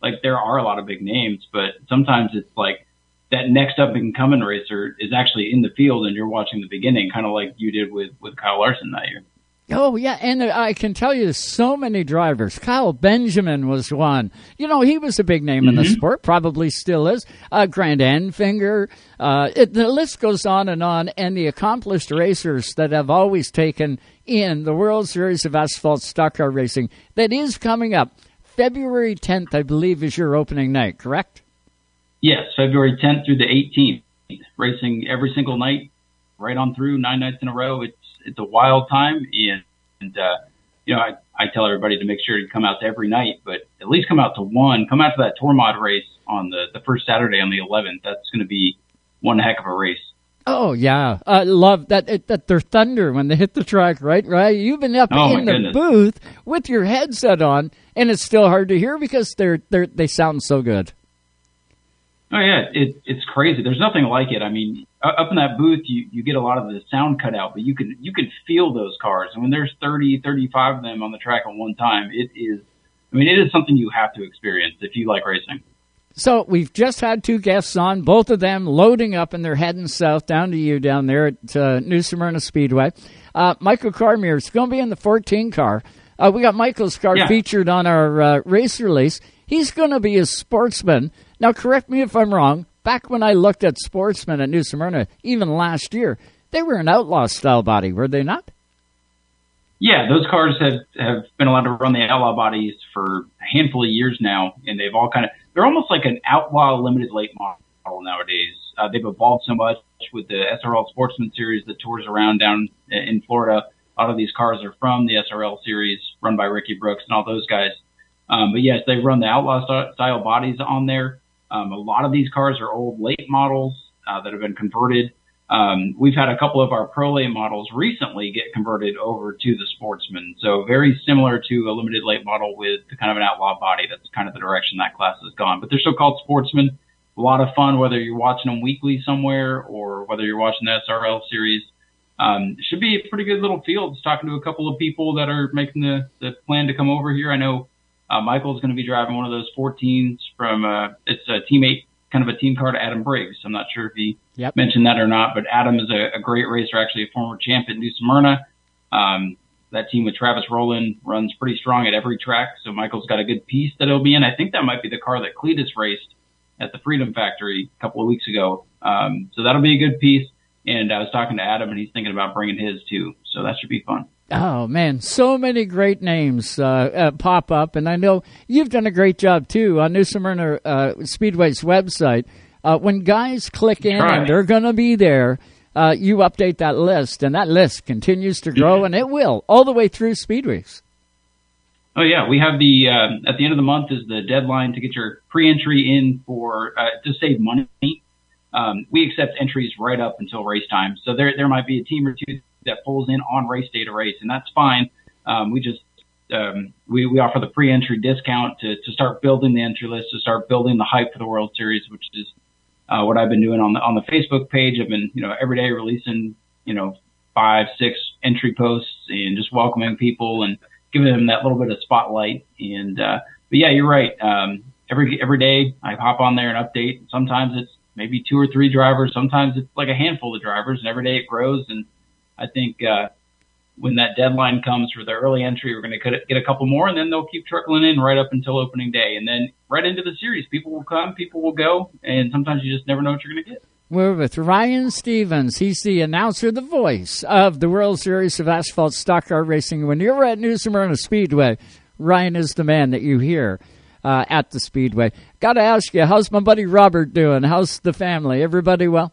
like there are a lot of big names, but sometimes it's like that next up and coming racer is actually in the field and you're watching the beginning, kind of like you did with, with Kyle Larson that year. Oh yeah, and I can tell you so many drivers. Kyle Benjamin was one. You know, he was a big name mm-hmm. in the mm-hmm. sport, probably still is. Uh, Grant Enfinger. Uh, it, the list goes on and on. And the accomplished racers that have always taken in the World Series of Asphalt Stock Car Racing that is coming up. February 10th, I believe, is your opening night, correct? Yes, February 10th through the 18th. Racing every single night, right on through, nine nights in a row. It's it's a wild time, and, and uh, you know, I, I tell everybody to make sure to come out to every night, but at least come out to one. Come out to that tour mod race on the the first Saturday on the 11th. That's going to be one heck of a race. Oh yeah, I love that. It, that they're thunder when they hit the track, right? Right. You've been up oh, in the goodness. booth with your headset on, and it's still hard to hear because they're they they sound so good. Oh yeah, it, it's crazy. There's nothing like it. I mean, up in that booth, you you get a lot of the sound cut out, but you can you can feel those cars. And when there's 30, 35 of them on the track at one time, it is. I mean, it is something you have to experience if you like racing. So we've just had two guests on, both of them loading up and they're heading south down to you down there at uh, New Smyrna Speedway. Uh, Michael Cormier is going to be in the 14 car. Uh, we got Michael's car Yeah. featured on our uh, race release. He's going to be a sportsman. Now, correct me if I'm wrong. Back when I looked at sportsmen at New Smyrna, even last year, they were an outlaw style body, were they not? Yeah, those cars have have been allowed to run the outlaw bodies for a handful of years now, and they've all kind of they're almost like an outlaw limited late model nowadays. Uh, they've evolved so much with the SRL Sportsman Series that tours around down in Florida. A lot of these cars are from the SRL series run by Ricky Brooks and all those guys. Um, but yes, they run the outlaw style bodies on there. Um, a lot of these cars are old late models uh, that have been converted. Um, we've had a couple of our pro late models recently get converted over to the sportsman. So very similar to a limited late model with the kind of an outlaw body. That's kind of the direction that class has gone. But they're still called sportsmen. A lot of fun, whether you're watching them weekly somewhere or whether you're watching the SRL series. Um, should be a pretty good little field. Just talking to a couple of people that are making the, the plan to come over here. I know uh, Michael's going to be driving one of those 14s from uh, it's a teammate, kind of a team car to Adam Briggs. I'm not sure if he Yep. mentioned that or not, but Adam is a, a great racer, actually a former champ at New Smyrna. Um, that team with Travis Rowland runs pretty strong at every track, so Michael's got a good piece that he'll be in. I think that might be the car that Cletus raced at the Freedom Factory a couple of weeks ago. Um, so that'll be a good piece. And I was talking to Adam, and he's thinking about bringing his too. So that should be fun. Oh man, so many great names uh, uh, pop up, and I know you've done a great job too on New Smyrna uh, Speedway's website. Uh, when guys click in Try. and they're going to be there, uh, you update that list, and that list continues to grow, and it will all the way through Speedweeks. Oh yeah, we have the uh, at the end of the month is the deadline to get your pre-entry in for uh, to save money. Um, we accept entries right up until race time, so there there might be a team or two that pulls in on race day to race, and that's fine. Um, we just um, we we offer the pre-entry discount to to start building the entry list, to start building the hype for the World Series, which is uh, what I've been doing on the on the Facebook page. I've been you know every day releasing you know five six entry posts and just welcoming people and giving them that little bit of spotlight. And uh, but yeah, you're right. Um, every every day I hop on there and update. Sometimes it's maybe two or three drivers. Sometimes it's like a handful of drivers, and every day it grows. And I think uh, when that deadline comes for the early entry, we're going to get a couple more, and then they'll keep trickling in right up until opening day, and then right into the series. People will come, people will go, and sometimes you just never know what you're going to get. We're with Ryan Stevens. He's the announcer, the voice of the World Series of Asphalt Stock Car Racing. When you're at New Smyrna Speedway, Ryan is the man that you hear uh, at the Speedway. Got to ask you, how's my buddy Robert doing? How's the family? Everybody well?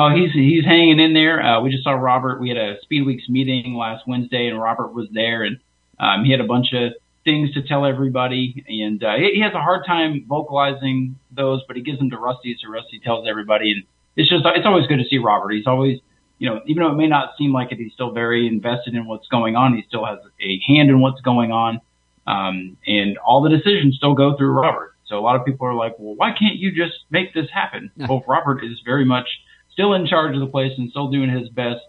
Oh, he's he's hanging in there. Uh, we just saw Robert. We had a Speed Weeks meeting last Wednesday, and Robert was there, and um, he had a bunch of things to tell everybody, and uh, he, he has a hard time vocalizing those, but he gives them to Rusty, so Rusty tells everybody, and it's just it's always good to see Robert. He's always, you know, even though it may not seem like it, he's still very invested in what's going on. He still has a hand in what's going on, um, and all the decisions still go through Robert. So a lot of people are like, well, why can't you just make this happen? Well, Robert is very much still in charge of the place and still doing his best,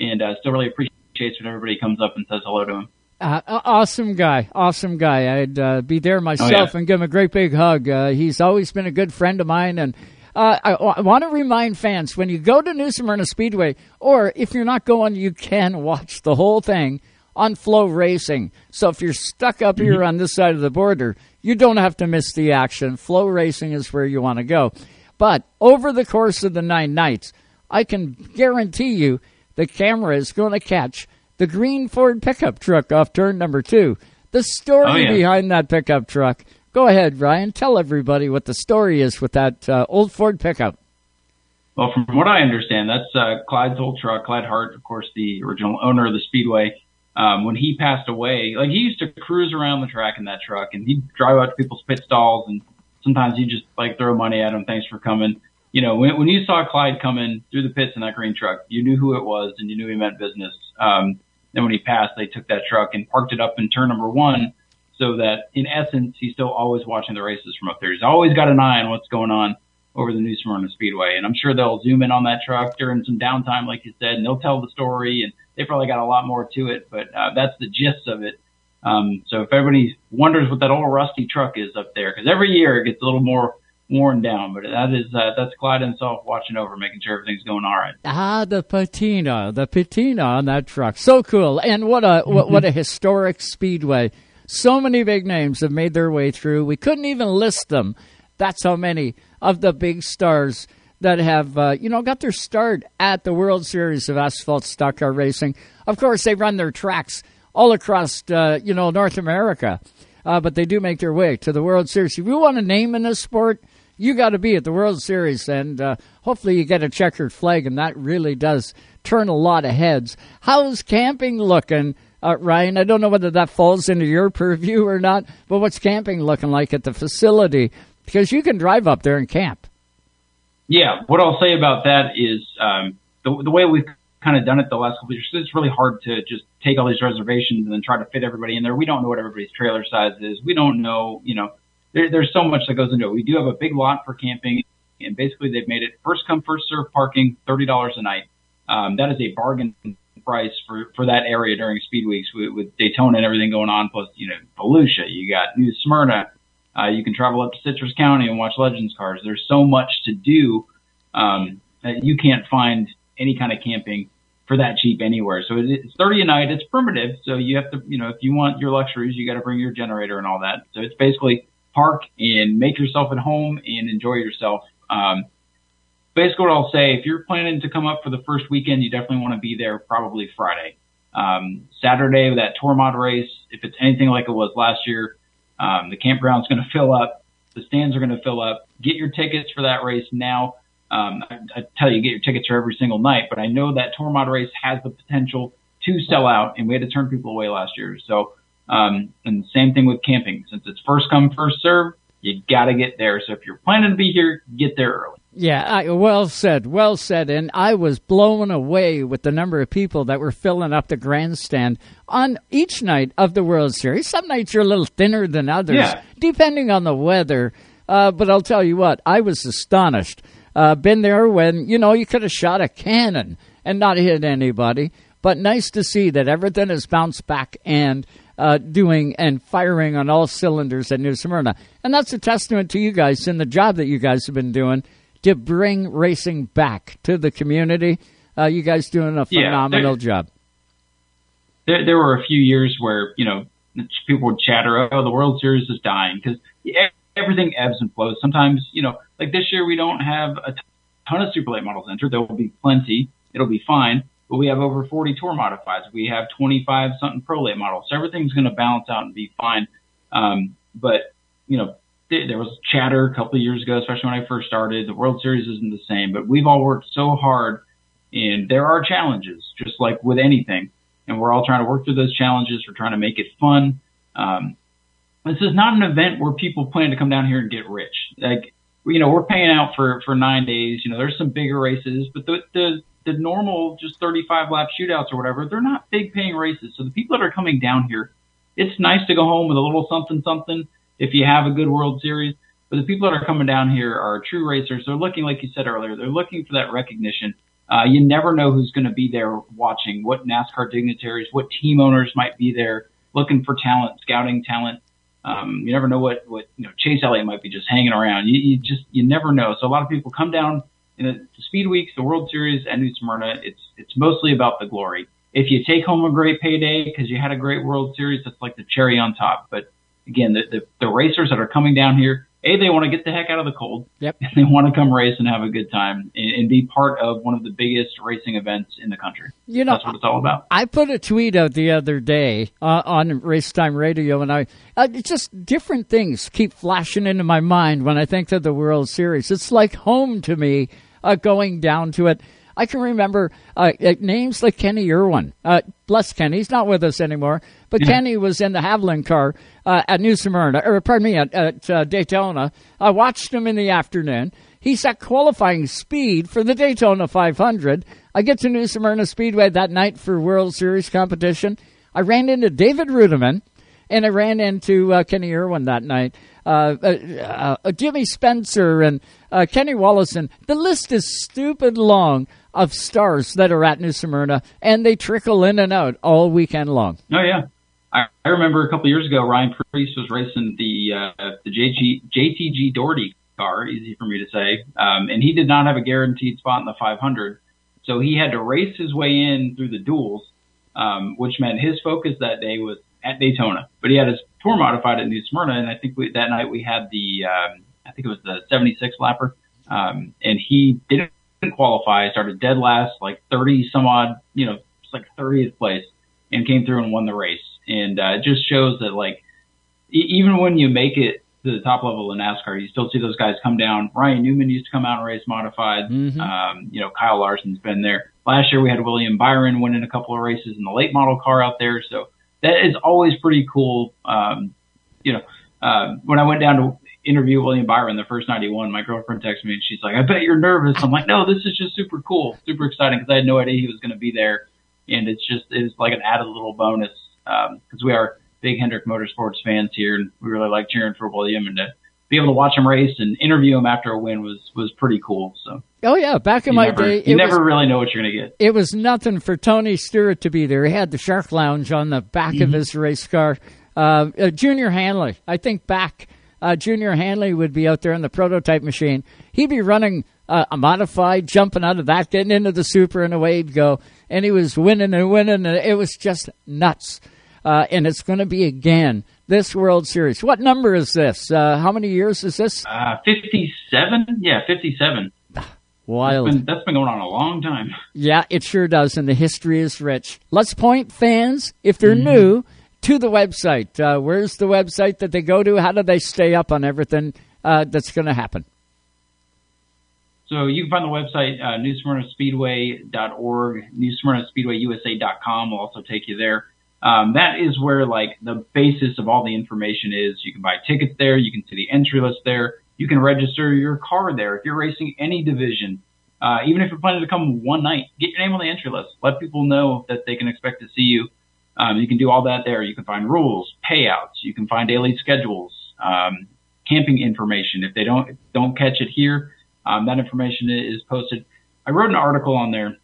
and uh, still really appreciates when everybody comes up and says hello to him. Uh, awesome guy, awesome guy. I'd uh, be there myself Oh, yeah. and give him a great big hug. Uh, he's always been a good friend of mine, and uh, I, I want to remind fans when you go to New Smyrna Speedway, or if you're not going, you can watch the whole thing on FloRacing. So if you're stuck up here on this side of the border, you don't have to miss the action. FloRacing is where you want to go. But over the course of the nine nights, I can guarantee you the camera is going to catch the green Ford pickup truck off turn number two. The story Oh, yeah. behind that pickup truck. Go ahead, Ryan. Tell everybody what the story is with that uh, old Ford pickup. Well, from what I understand, that's uh, Clyde's old truck. Clyde Hart, of course, the original owner of the Speedway. Um, when he passed away, like he used to cruise around the track in that truck, and he'd drive out to people's pit stalls, and sometimes he'd just like throw money at them. Thanks for coming. You know, when when you saw Clyde coming through the pits in that green truck, you knew who it was, and you knew he meant business. Um, then when he passed, they took that truck and parked it up in turn number one, so that in essence, he's still always watching the races from up there. He's always got an eye on what's going on over the New Smyrna Speedway. And I'm sure they'll zoom in on that truck during some downtime, like you said, and they'll tell the story. And they probably got a lot more to it, but uh, that's the gist of it. Um, so if everybody wonders what that old rusty truck is up there, because every year it gets a little more worn down. But that is uh, that's Clyde himself watching over, making sure everything's going all right. Ah, the patina, the patina on that truck, so cool. And what a what, what a [LAUGHS] historic speedway. So many big names have made their way through. We couldn't even list them. That's how many of the big stars that have, uh, you know, got their start at the World Series of Asphalt Stock Car Racing. Of course, they run their tracks all across, uh, you know, North America, uh, but they do make their way to the World Series. If you want a name in this sport, you got to be at the World Series, and uh, hopefully you get a checkered flag, and that really does turn a lot of heads. How's camping looking? Uh, Ryan, I don't know whether that falls into your purview or not, but what's camping looking like at the facility? Because you can drive up there and camp. Yeah, what I'll say about that is um, the, the way we've kind of done it the last couple of years. It's really hard to just take all these reservations and then try to fit everybody in there. We don't know what everybody's trailer size is. We don't know, you know, there, there's so much that goes into it. We do have a big lot for camping, and basically they've made it first come first serve parking, thirty dollars a night. Um, that is a bargain price for for that area during speed weeks with, with Daytona and everything going on. Plus, you know, Volusia, you got New Smyrna. Uh, you can travel up to Citrus County and watch Legends cars. There's so much to do um, that you can't find any kind of camping for that cheap anywhere. So it's 30 a night. It's primitive. So you have to, you know, if you want your luxuries, you got to bring your generator and all that. So it's basically park and make yourself at home and enjoy yourself. Um, basically what I'll say, if you're planning to come up for the first weekend, you definitely want to be there probably Friday. Um, Saturday, that tour mod race, if it's anything like it was last year, um, the campground's going to fill up. The stands are going to fill up. Get your tickets for that race now. Um, I, I tell you, get your tickets for every single night, but I know that tour mod race has the potential to sell out, and we had to turn people away last year. So, um, and same thing with camping. Since it's first come, first serve, you got to get there. So if you're planning to be here, get there early. Yeah, I, well said, well said. And I was blown away with the number of people that were filling up the grandstand on each night of the World Series. Some nights you're a little thinner than others, Yeah. depending on the weather. Uh, but I'll tell you what, I was astonished. Uh, been there when, you know, you could have shot a cannon and not hit anybody. But nice to see that everything has bounced back and uh, doing and firing on all cylinders at New Smyrna. And that's a testament to you guys and the job that you guys have been doing to bring racing back to the community. Uh, you guys doing a Yeah, phenomenal there- job. there, there were a few years where, you know, people would chatter, oh, the World Series is dying because everything ebbs and flows. Sometimes, you know, like this year we don't have a ton of super late models entered. There will be plenty. It'll be fine. But we have over 40 tour modifieds. We have 25 something pro late models. So everything's going to balance out and be fine. Um, but, you know, there, there was chatter a couple of years ago, especially when I first started. The World Series isn't the same, but we've all worked so hard and there are challenges, just like with anything. And we're all trying to work through those challenges. We're trying to make it fun. Um, this is not an event where people plan to come down here and get rich. Like, you know, we're paying out for, for nine days. You know, there's some bigger races, but the, the, the normal just 35 lap shootouts or whatever, they're not big paying races. So the people that are coming down here, it's nice to go home with a little something, something if you have a good World Series. But the people that are coming down here are true racers. They're looking, like you said earlier, they're looking for that recognition. Uh, you never know who's going to be there watching, what NASCAR dignitaries, what team owners might be there looking for talent, scouting talent. Um, you never know what, what, you know, Chase Elliott might be just hanging around. You, you just, you never know. So a lot of people come down in the, the speed weeks, the World Series and New Smyrna. It's, it's mostly about the glory. If you take home a great payday because you had a great World Series, that's like the cherry on top. But again, the, the, the racers that are coming down here, A, they want to get the heck out of the cold. Yep. [LAUGHS] They want to come race and have a good time and, and be part of one of the biggest racing events in the country. You know, that's what it's all about. I put a tweet out the other day uh, on Race Time Radio, and I uh, just different things keep flashing into my mind when I think of the World Series. It's like home to me, uh, going down to it. I can remember uh, uh, names like Kenny Irwin. Uh, bless Kenny, he's not with us anymore. But Kenny was in the Havoline car uh, at New Smyrna, or pardon me, at, at uh, Daytona. I watched him in the afternoon. He set qualifying speed for the Daytona 500. I get to New Smyrna Speedway that night for World Series competition. I ran into David Reutimann, and I ran into uh, Kenny Irwin that night. Uh, uh, uh, Jimmy Spencer and uh, Kenny Wallace. The list is stupid long of stars that are at New Smyrna, and they trickle in and out all weekend long. Oh yeah, I, I remember a couple years ago, Ryan Preece was racing the uh, the JG, JTG Daugherty car, easy for me to say. Um, and he did not have a guaranteed spot in the 500. So he had to race his way in through the duels, um, which meant his focus that day was at Daytona. But he had his tour modified at New Smyrna, and I think we, that night we had the, um, I think it was the 76 lapper, um, and he didn't qualify. Started dead last, like 30 some odd, you know, it's like 30th place, and came through and won the race. And uh, it just shows that like e- even when you make it to the top level of NASCAR, you still see those guys come down. Ryan Newman used to come out and race modified. Um, you know, Kyle Larson's been there. Last year we had William Byron winning a couple of races in the late model car out there. So that is always pretty cool. Um, you know, uh, when I went down to interview William Byron the first night he won, my girlfriend texted me and she's like, I bet you're nervous. I'm like, no, this is just super cool, super exciting because I had no idea he was going to be there. And it's just, it's like an added little bonus because we are big Hendrick Motorsports fans here and we really like cheering for William and to be able to watch him race and interview him after a win was, was pretty cool. So Oh yeah, back in you my never, day, you never was, really know what you're going to get. it was nothing for Tony Stewart to be there. He had the Shark Lounge on the back of Mhm. his race car. Uh, uh, Junior Hanley, I think back, uh, Junior Hanley would be out there in the prototype machine. He'd be running uh, a modified, jumping out of that, getting into the super, and away he'd go. And he was winning and winning, and it was just nuts. Uh, and it's going to be again this World Series. What number is this? Uh, how many years is this? Uh, 57? Yeah, 57. [SIGHS] Wild. That's been, that's been going on a long time. Yeah, it sure does, and the history is rich. Let's point fans, if they're new, to the website. Uh, where's the website that they go to? How do they stay up on everything uh, that's going to happen? So you can find the website, uh, newsmyrnaspeedway.org, newsmyrnaspeedwayusa.com will also take you there. Um, that is where like the basis of all the information is. You can buy tickets there. You can see the entry list there. You can register your car there. If you're racing any division, uh, even if you're planning to come one night, get your name on the entry list. Let people know that they can expect to see you. Um, you can do all that there. You can find rules, payouts. You can find daily schedules, um, camping information. If they don't don't catch it here, um, that information is posted. I wrote an article on there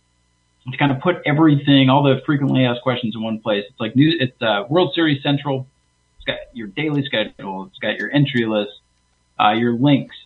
to kind of put everything, all the frequently asked questions in one place. It's like new, it's uh, World Series Central. It's got your daily schedule. It's got your entry list, uh, your links,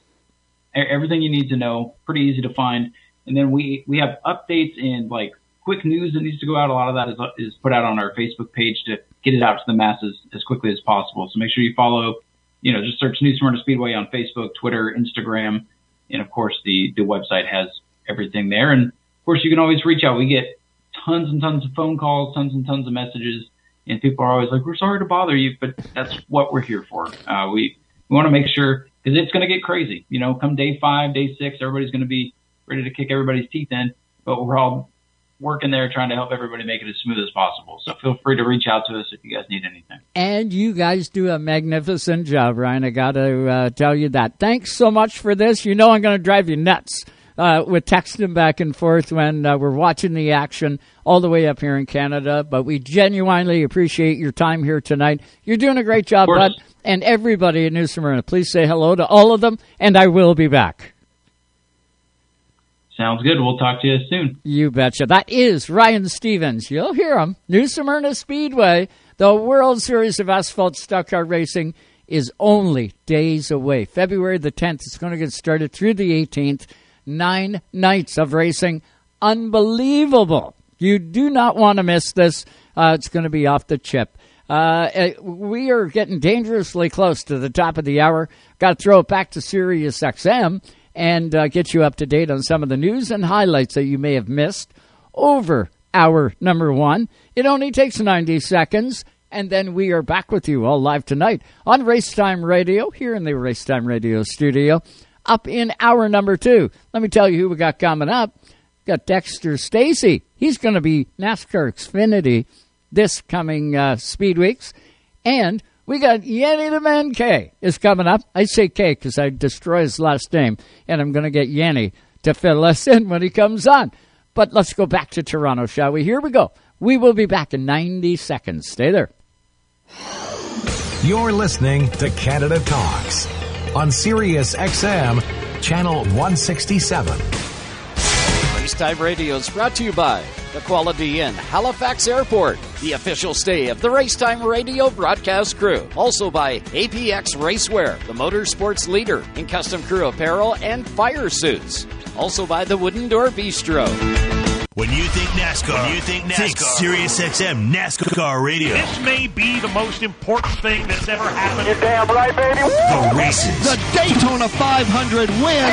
everything you need to know. Pretty easy to find. And then we we have updates in like quick news that needs to go out. A lot of that is is put out on our Facebook page to get it out to the masses as quickly as possible. So make sure you follow. You know, just search New Smyrna Speedway on Facebook, Twitter, Instagram, and of course the the website has everything there. And of course, you can always reach out. We get tons and tons of phone calls, tons and tons of messages, and people are always like, "We're sorry to bother you, but that's what we're here for." Uh, we we want to make sure because it's going to get crazy. You know, come day five, day six, everybody's going to be ready to kick everybody's teeth in, but we're all working there trying to help everybody make it as smooth as possible. So feel free to reach out to us if you guys need anything. And you guys do a magnificent job, Ryan. I got to uh, tell you that. Thanks so much for this. You know I'm going to drive you nuts uh, with texting back and forth when uh, we're watching the action all the way up here in Canada. But we genuinely appreciate your time here tonight. You're doing a great job, bud. And everybody in New Smyrna, please say hello to all of them, and I will be back. Sounds good. We'll talk to you soon. You betcha. That is Ryan Stevens. You'll hear him. New Smyrna Speedway, the World Series of Asphalt Stock Car Racing, is only days away. February the 10th. It's going to get started through the 18th. Nine nights of racing. Unbelievable. You do not want to miss this. Uh, it's going to be off the chip. Uh, eh, we are getting dangerously close to the top of the hour. Got to throw it back to Sirius XM and uh, get you up to date on some of the news and highlights that you may have missed over hour number one. It only takes 90 seconds, and then we are back with you all live tonight on Racetime Radio here in the Racetime Radio studio. Up in hour number two. Let me tell you who we got coming up. Got Dexter Stacey. He's going to be NASCAR Xfinity this coming uh, Speed Weeks. And we got Yanni the Man K is coming up. I say K because I destroy his last name, and I'm going to get Yanni to fill us in when he comes on. But let's go back to Toronto, shall we? Here we go. We will be back in 90 seconds. Stay there. You're listening to Canada Talks on Sirius XM, channel 167. Racetime Radio is brought to you by the Quality Inn, Halifax Airport, the official stay of the Racetime Radio broadcast crew. Also by APX Racewear, the motorsports leader in custom crew apparel and fire suits. Also by the Wooden Door Bistro. When you think NASCAR, when you think NASCAR, think Sirius XM NASCAR Radio. This may be the most important thing that's ever happened. You're damn right, baby. The races. The Daytona 500 win.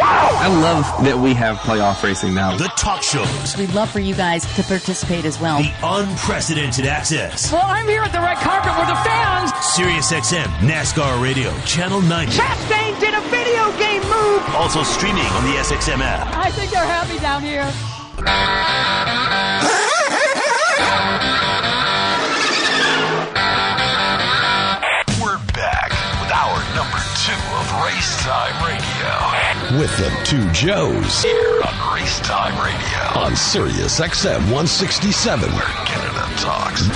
I love that we have playoff racing now. The talk shows. We'd love for you guys to participate as well. The unprecedented access. Well, I'm here at the red carpet with the fans. Sirius XM NASCAR Radio, Channel 90. Chastain did a video game move. Also streaming on the SXM app. I think they're happy down here. We're back with hour number two of Race Time Radio. With the two Joes here on Race Time Radio on Sirius XM 167, where Canada talks.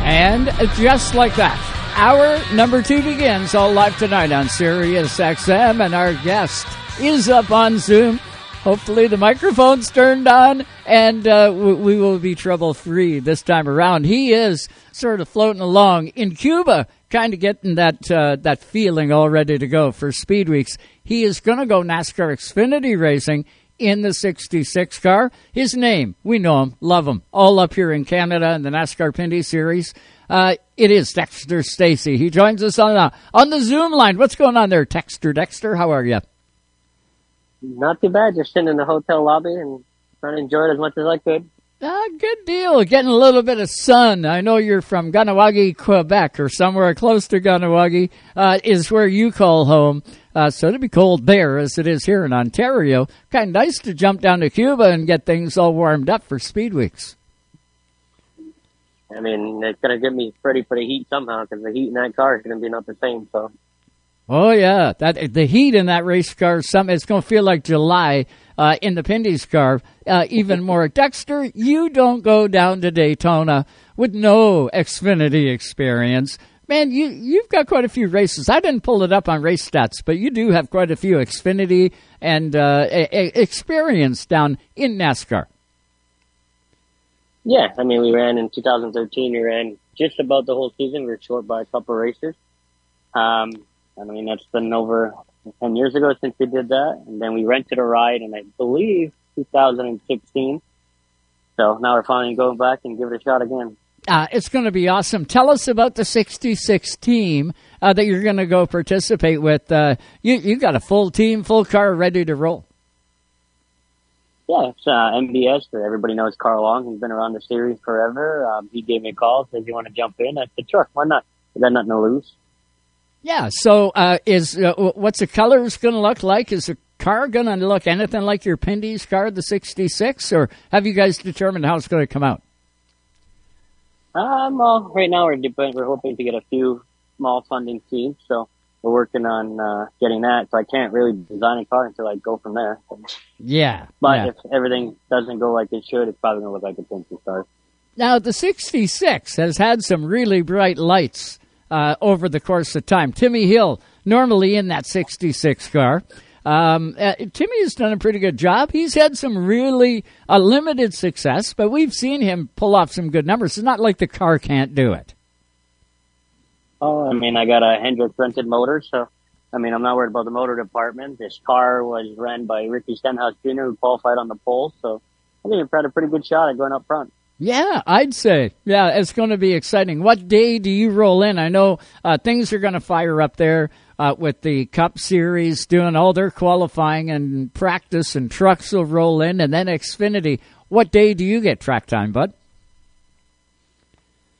And just like that, hour number two begins all live tonight on Sirius XM, and our guest is up on Zoom. Hopefully, the microphone's turned on, and uh, we, we will be trouble free this time around. He is sort of floating along in Cuba, kind of getting that uh, that feeling all ready to go for Speed Weeks. He is going to go NASCAR Xfinity racing in the 66 car. His name, we know him, love him, all up here in Canada in the NASCAR Pinty Series. Uh, it is Dexter Stacey. He joins us on the, on the Zoom line. What's going on there, Dexter? Dexter, how are you? Not too bad. Just sitting in the hotel lobby and trying to enjoy it as much as I could. Ah, good deal. Getting a little bit of sun. I know you're from Kahnawake, Quebec, or somewhere close to Kahnawake, uh, is where you call home. Uh, so it'll be cold there as it is here in Ontario. Kind of nice to jump down to Cuba and get things all warmed up for Speed Weeks. I mean, it's going to get me ready for the heat somehow because the heat in that car is going to be not the same. So Oh yeah, that the heat in that race car. Some it's going to feel like July uh, in the Pinty's car. Uh, even [LAUGHS] more, Dexter. You don't go down to Daytona with no Xfinity experience. Man, you you've got quite a few races. I didn't pull it up on race stats, but you do have quite a few Xfinity and uh, e- e- experience down in NASCAR. yeah, I mean, we ran in 2013. We ran just about the whole season. We were short by a couple races. Um, I mean, that's been over 10 years ago since we did that. And then we rented a ride in, I believe, 2016. So now we're finally going back and give it a shot again. Uh, it's going to be awesome. Tell us about the 66 team uh, that you're going to go participate with. Uh, you you got a full team, full car, ready to roll. Yeah, it's uh, MBS. Everybody knows Carl Long. He's been around the series forever. Um, he gave me a call, says you want to jump in. I said, sure, why not? I got nothing to lose. Yeah. So, uh, is uh, what's the colors going to look like? Is the car going to look anything like your Pinty's car, the '66, or have you guys determined how it's going to come out? Um, well, right now we're depend- we're hoping to get a few small funding teams, so we're working on uh, getting that. So I can't really design a car until I go from there. Yeah. But yeah. if everything doesn't go like it should, it's probably gonna look like a Pinty car. Now, the 66 has had some really bright lights uh, over the course of time. Timmy Hill, normally in that 66 car. Um, uh, Timmy has done a pretty good job. He's had some really uh, limited success, but we've seen him pull off some good numbers. It's not like the car can't do it. Oh, I mean, I got a Hendrick rented motor, so I mean, I'm not worried about the motor department. This car was ran by Ricky Stenhouse Jr., who qualified on the pole, so I think we've had a pretty good shot at going up front. Yeah, I'd say. Yeah, it's going to be exciting. What day do you roll in? I know uh, things are going to fire up there uh, with the Cup Series doing all their qualifying and practice, and trucks will roll in, and then Xfinity. What day do you get track time, bud?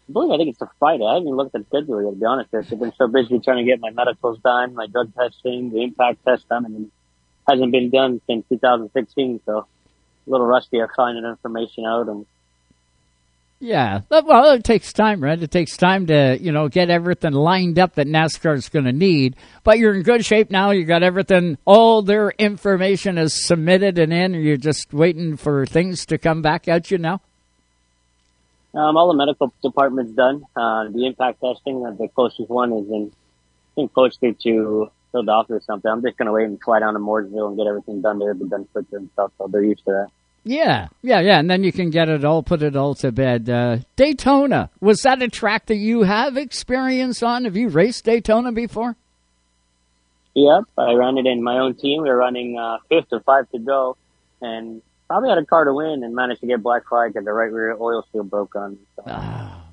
I believe I think it's a Friday. I haven't even looked at the schedule yet, to be honest. I've been so busy trying to get my medicals done, my drug testing, the impact test done, and it hasn't been done since 2016. So a little rusty at finding information out. And Yeah, well, it takes time, right? It takes time to you know get everything lined up that NASCAR is going to need. But you're in good shape now. You got everything. All their information is submitted and in. You're just waiting for things to come back at you now. um, all the medical department's done. Uh, the impact testing, uh, the closest one is in, I think, closer to Philadelphia or something, I'm just gonna wait and fly down to Mooresville and get everything done there, be done quicker and stuff. So they're used to that. Yeah, yeah, yeah, and then you can get it all, put it all to bed. Uh, Daytona was that a track that you have experience on? Have you raced Daytona before? Yep, I ran it in my own team. We were running uh, fifth or five to go, and probably had a car to win, and managed to get black flag because the right rear oil seal broke on. So.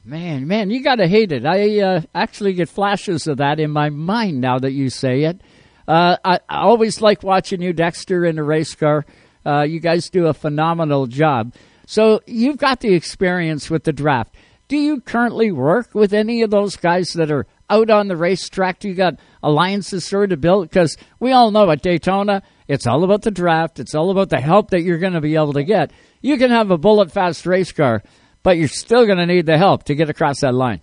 Man, man, you gotta hate it. I uh, actually get flashes of that in my mind now that you say it. Uh, I, I always like watching you, Dexter, in a race car. Uh, you guys do a phenomenal job. So you've got the experience with the draft. Do you currently work with any of those guys that are out on the racetrack? Do you got alliances sort of built? Because we all know at Daytona, it's all about the draft. It's all about the help that you're going to be able to get. You can have a bullet fast race car, but you're still going to need the help to get across that line.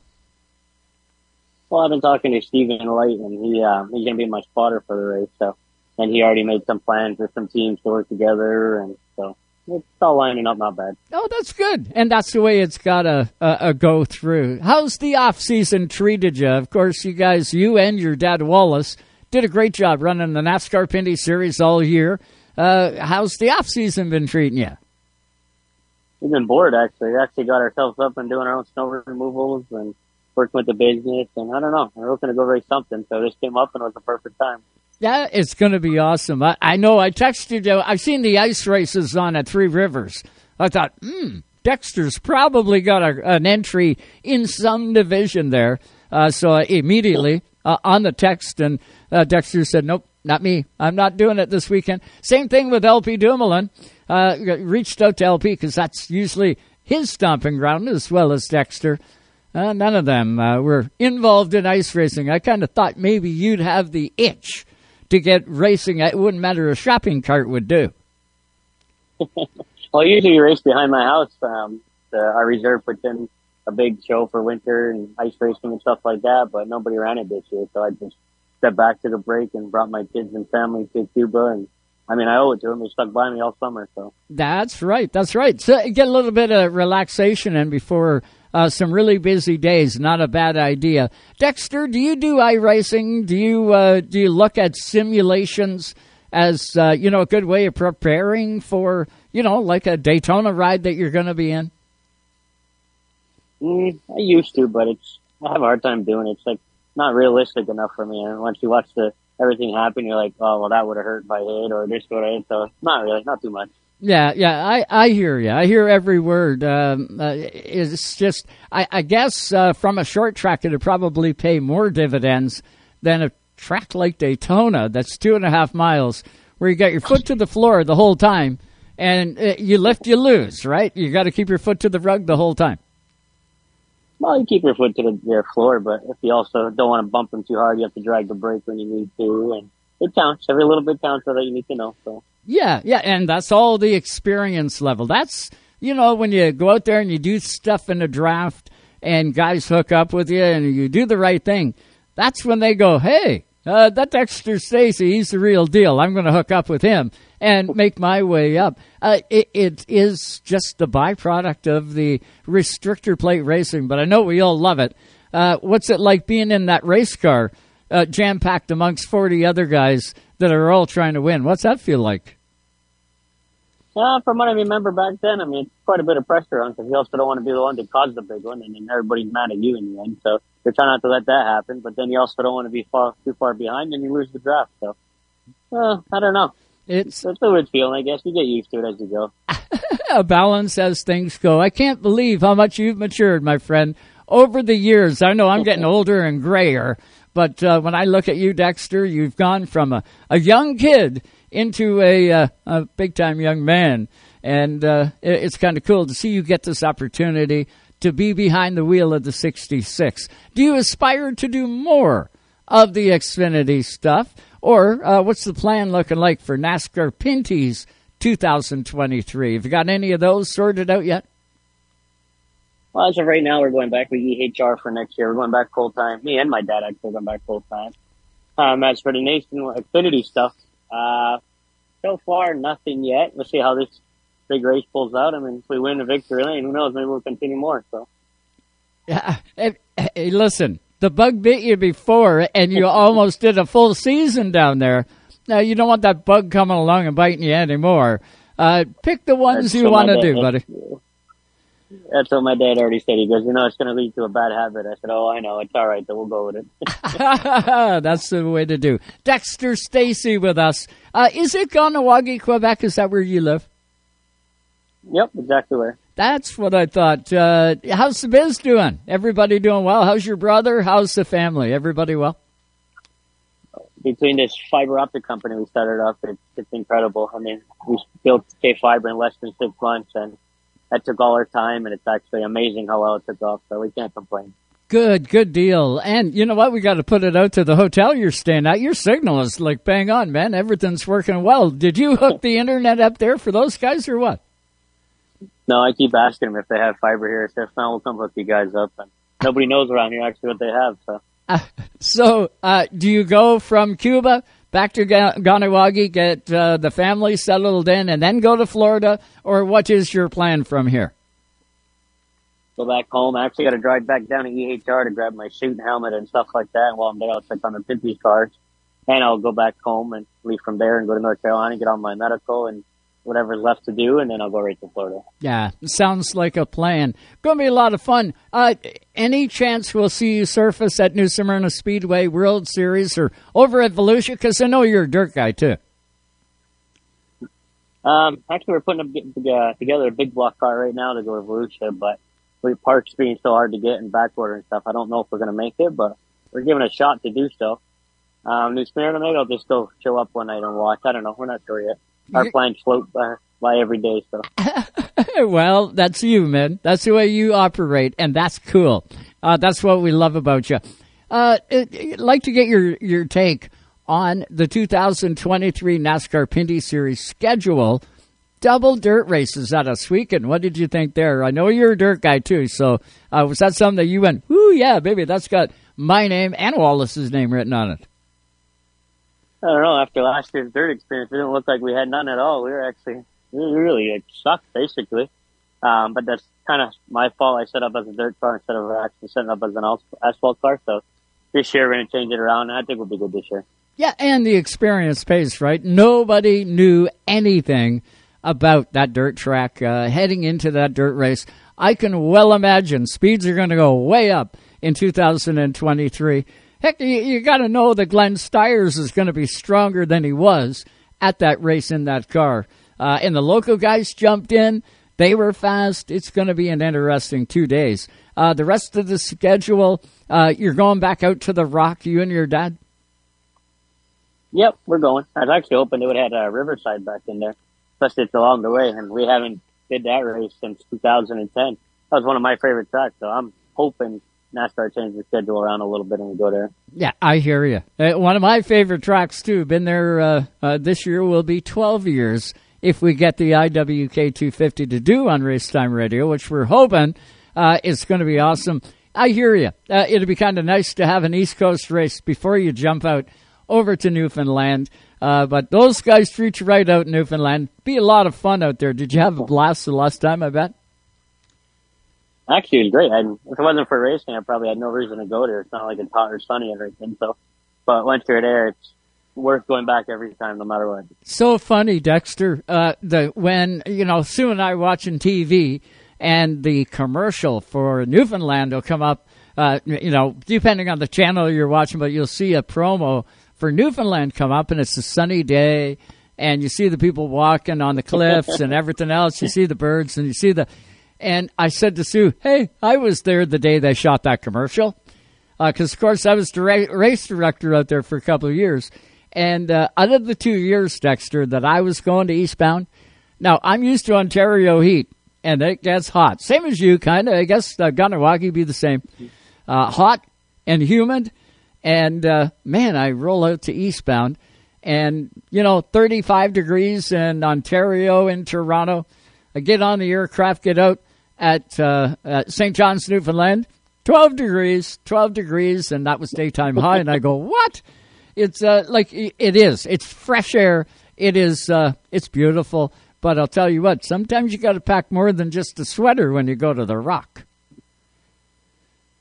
Well, I've been talking to Stephen Light, and he uh, he's gonna be my spotter for the race. So, and he already made some plans with some teams to work together, and so it's all lining up not bad. Oh, that's good, and that's the way it's got to uh, uh, go through. How's the off season treated you? Of course, you guys, you and your dad Wallace, did a great job running the NASCAR Pinty Series all year. Uh, how's the off season been treating you? We've been bored actually. We actually got ourselves up and doing our own snow removals and working with the business, and I don't know. We're looking to go race something, so this came up and it was the perfect time. Yeah, it's going to be awesome. I, I know. I texted you. I've seen the ice races on at Three Rivers. I thought, hmm, Dexter's probably got a, an entry in some division there. Uh, so I immediately uh, on the text, and uh, Dexter said, "Nope, not me. I'm not doing it this weekend." Same thing with LP Dumoulin. Uh, reached out to LP because that's usually his stomping ground as well as Dexter. Uh, none of them uh, were involved in ice racing. I kind of thought maybe you'd have the itch to get racing. It wouldn't matter a shopping cart would do. [LAUGHS] well, usually race behind my house. Um, the, our reserve puts in a big show for winter and ice racing and stuff like that, but nobody ran it this year, so I just stepped back to the break and brought my kids and family to Cuba and I mean, I owe it to them. They stuck by me all summer, so. That's right. That's right. So get a little bit of relaxation in before uh, some really busy days. Not a bad idea. Dexter, do you do iRacing? Do you uh, do you look at simulations as uh, you know a good way of preparing for you know like a Daytona ride that you're going to be in? Mm, I used to, but it's I have a hard time doing it. It's like not realistic enough for me. And once you watch the everything happen, you're like, oh well, that would have hurt I hit, or this would have hit. So not really, not too much. Yeah, yeah, I, I hear you. I hear every word. Um, uh, it's just, I, I guess uh, from a short track, it'd probably pay more dividends than a track like Daytona that's two and a half miles, where you got your foot to the floor the whole time, and uh, you lift, you lose, right? You got to keep your foot to the rug the whole time. Well, you keep your foot to the floor, but if you also don't want to bump them too hard, you have to drag the brake when you need to, and it counts. Every little bit counts so that you need to know. So. Yeah, yeah, and that's all the experience level. That's you know when you go out there and you do stuff in the draft, and guys hook up with you, and you do the right thing. That's when they go, hey, uh, that Dexter Stacey, he's the real deal. I'm going to hook up with him and make my way up. Uh, it, it is just the byproduct of the restrictor plate racing, but I know we all love it. Uh, what's it like being in that race car, uh, jam packed amongst 40 other guys that are all trying to win? What's that feel like? Uh, from what I remember back then, I mean, it's quite a bit of pressure on because you also don't want to be the one that caused the big one, and then everybody's mad at you in the end. So you're trying not to let that happen, but then you also don't want to be far too far behind, and you lose the draft. So, uh, I don't know. It's it's a weird feeling, I guess. You get used to it as you go. a balance as things go. I can't believe how much you've matured, my friend, over the years. I know I'm getting [LAUGHS] older and grayer, but uh, when I look at you, Dexter, you've gone from a, a young kid into a, uh, a big time young man. And uh, it, it's kind of cool to see you get this opportunity to be behind the wheel of the 66. Do you aspire to do more of the Xfinity stuff? Or uh, what's the plan looking like for NASCAR Pinty's 2023? Have you got any of those sorted out yet? Well, as of right now, we're going back with EHR for next year. We're going back full time. Me and my dad actually going back full time. Um, as for the Nation Xfinity stuff, uh, so far nothing yet. We'll see how this big race pulls out. I mean, if we win the victory lane, who knows? Maybe we'll continue more. So. Yeah. Hey, hey, listen, the bug bit you before, and you almost did a full season down there. Now you don't want that bug coming along and biting you anymore. Uh, pick the ones That's you want to do, buddy. That's what my dad already said. He goes, you know, it's going to lead to a bad habit. I said, oh, I know. It's all right. Then we'll go with it. [LAUGHS] That's the way to do. Dexter Stacey with us. Uh, is it Kahnawake, Quebec? Is that where you live? yep, exactly where. That's what I thought. Uh, how's the biz doing? Everybody doing well? How's your brother? How's the family? Everybody well? Between this fiber optic company we started up, it's, it's incredible. I mean, we built K Fiber in less than six months, and that took all our time, and it's actually amazing how well it took off. So we can't complain. Good, good deal. And you know what? We got to put it out to the hotel you're staying at. Your signal is like bang on, man. Everything's working well. Did you hook the internet up there for those guys or what? No, I keep asking them if they have fiber here. So if not, we'll come hook you guys up. And nobody knows around here actually what they have. So [LAUGHS] So, uh, do you go from Cuba back to Kahnawake, get uh, the family settled in, and then go to Florida, or what is your plan from here? go back home. I actually got to drive back down to EHR to grab my suit and helmet and stuff like that. While I'm there, I'll check on the Pinty's cars. And I'll go back home and leave from there and go to North Carolina, and get on my medical and whatever's left to do, and then I'll go right to Florida. Yeah, sounds like a plan. Going to be a lot of fun. Uh, any chance we'll see you surface at New Smyrna Speedway World Series or over at Volusia? Because I know you're a dirt guy too. Um, actually, we're putting uh, together a big block car right now to go to Volusia, but with parts being so hard to get and backorder and stuff, I don't know if we're going to make it, but we're giving a shot to do so. Um, New Smyrna, maybe I'll just go show up one night and watch. I don't know. We're not sure yet. Our plans float by, by every day, so. [LAUGHS] well, that's you, man. That's the way you operate, and that's cool. Uh, that's what we love about you. Uh, I'd like to get your, your take on the 2023 NASCAR Pinty Series schedule. Double dirt races at weekend. What did you think there? I know you're a dirt guy too, so uh, was that something that you went, "Ooh, yeah, baby, that's got my name and Wallace's name written on it"? I don't know. After last year's dirt experience, it didn't look like we had none at all. We were actually we really like, sucked basically. Um, but that's kind of my fault. I set up as a dirt car instead of actually setting up as an asphalt car. So this year we're going to change it around, and I think we'll be good this year. Yeah, and the experience pays, right? Nobody knew anything about that dirt track uh, heading into that dirt race. I can well imagine speeds are going to go way up in 2023. Heck, you, you got to know that Glenn Styres is going to be stronger than he was at that race in that car. Uh, and the local guys jumped in. They were fast. It's going to be an interesting two days. Uh, the rest of the schedule, uh, you're going back out to the Rock, you and your dad? Yep, we're going. I was actually hoping they would have had Riverside back in there, especially it's along the way, and we haven't did that race since 2010. That was one of my favorite tracks, so I'm hoping NASCAR changes the schedule around a little bit and we go there. Yeah, I hear you. Uh, one of my favorite tracks too. Been there uh, uh, this year. Will be 12 years if we get the IWK 250 to do on Race Time Radio, which we're hoping uh, is going to be awesome. I hear you. Uh, it'll be kind of nice to have an East Coast race before you jump out over to Newfoundland. Uh, but those guys treat you right out in Newfoundland. Be a lot of fun out there. Did you have a blast the last time? I bet. Actually, it was great. If it wasn't for racing, I probably had no reason to go there. It's not like it's hot or sunny or anything. So, but once you're there, it's worth going back every time, no matter what. so funny, Dexter. Uh, the when you know Sue and I watching TV, and the commercial for Newfoundland will come up. Uh, you know, depending on the channel you're watching, but you'll see a promo for Newfoundland come up, and it's a sunny day, and you see the people walking on the cliffs and everything else. You see the birds, and you see the. And I said to Sue, "Hey, I was there the day they shot that commercial." because of course I was direct, race director out there for a couple of years, and uh, out of the two years, Dexter, that I was going to eastbound, now I'm used to Ontario heat, and it gets hot, same as you, kind of. I guess uh, Kahnawake be the same, uh, hot and humid, and uh, man, I roll out to eastbound, and you know, 35 degrees in Ontario in Toronto. I get on the aircraft, get out at, uh, at St. John's, Newfoundland. 12 degrees, 12 degrees, and that was daytime high. And I go, [LAUGHS] what? It's uh, like it is. It's fresh air. It is. Uh, it's beautiful. But I'll tell you what. Sometimes you got to pack more than just a sweater when you go to the rock.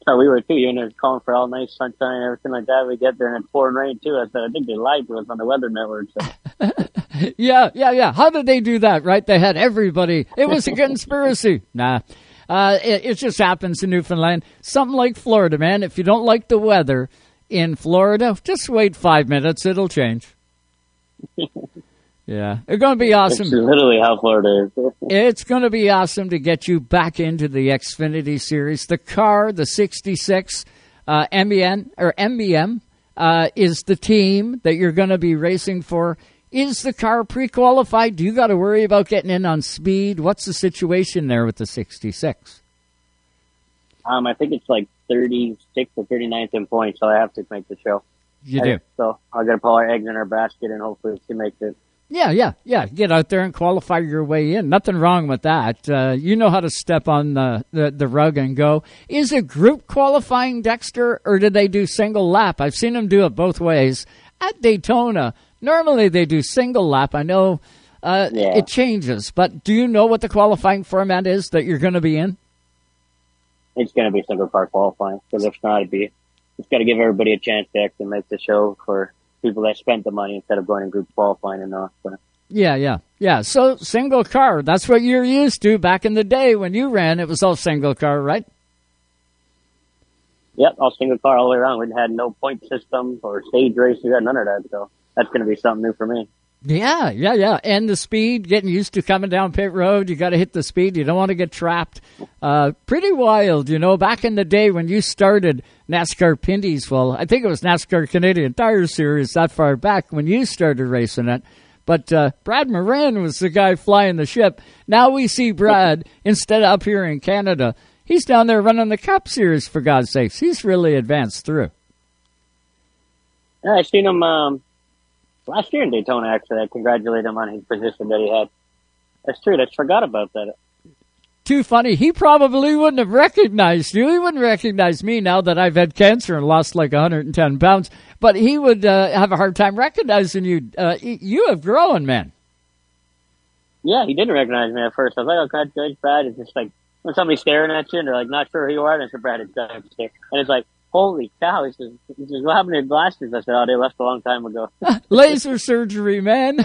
How we were too. Even was calling for all nice sunshine and everything like that. We get there and it's pouring rain too. I said, I think they lied to us on the weather network. So. [LAUGHS] yeah, yeah, yeah. How did they do that? Right? They had everybody. It was a conspiracy. [LAUGHS] nah. Uh, it, it just happens in Newfoundland. Something like Florida, man. If you don't like the weather in Florida, just wait five minutes. It'll change. [LAUGHS] Yeah, it's going to be awesome. It's literally how Florida is. [LAUGHS] it's going to be awesome to get you back into the Xfinity series. The car, the 66 uh, MBN or MBM, uh, is the team that you're going to be racing for. Is the car pre-qualified? Do you got to worry about getting in on speed? What's the situation there with the 66? Um, I think it's like 36 or 39th in points, so I have to make the show. You do. So I got to put our eggs in our basket, and hopefully she makes it. Yeah, yeah, yeah. Get out there and qualify your way in. Nothing wrong with that. Uh, you know how to step on the, the, the rug and go. Is it group qualifying, Dexter, or do they do single lap? I've seen them do it both ways. At Daytona, normally they do single lap. I know uh, Yeah. it changes, but do you know what the qualifying format is that you're going to be in? It's going to be single car qualifying because if not, it'd be it's got to give everybody a chance to actually make the show for people that spent the money instead of going in group qualifying and all. So. Yeah, yeah, yeah. So single car, that's what you're used to back in the day when you ran. It was all single car, right? Yep, all single car all the way around. We had no point system or stage races, none of that. So that's going to be something new for me. Yeah, yeah, yeah. And the speed, getting used to coming down pit road. You got to hit the speed. You don't want to get trapped. Uh, pretty wild, you know. Back in the day when you started NASCAR Pinty's, well, I think it was NASCAR Canadian Tire Series that far back when you started racing it. But uh, Brad Moran was the guy flying the ship. Now we see Brad instead of up here in Canada. He's down there running the Cup Series for God's sakes. He's really advanced through. Yeah, I seen him um, last year in Daytona. Actually, I congratulate him on his position that he had. That's true. I forgot about that. too funny. He probably wouldn't have recognized you. He wouldn't recognize me now that I've had cancer and lost like 110 pounds. But he would uh, have a hard time recognizing you. Uh, you have grown, man. Yeah, he didn't recognize me at first. I was like, "Oh, congratulations, Brad." It's just like when somebody's staring at you and they're like not sure who you are, and I said, "Brad, it's Dexter," and it's like, "Holy cow!" He says, he says "What happened to your glasses?" I said, "Oh, they left a long time ago." [LAUGHS] Laser surgery, man.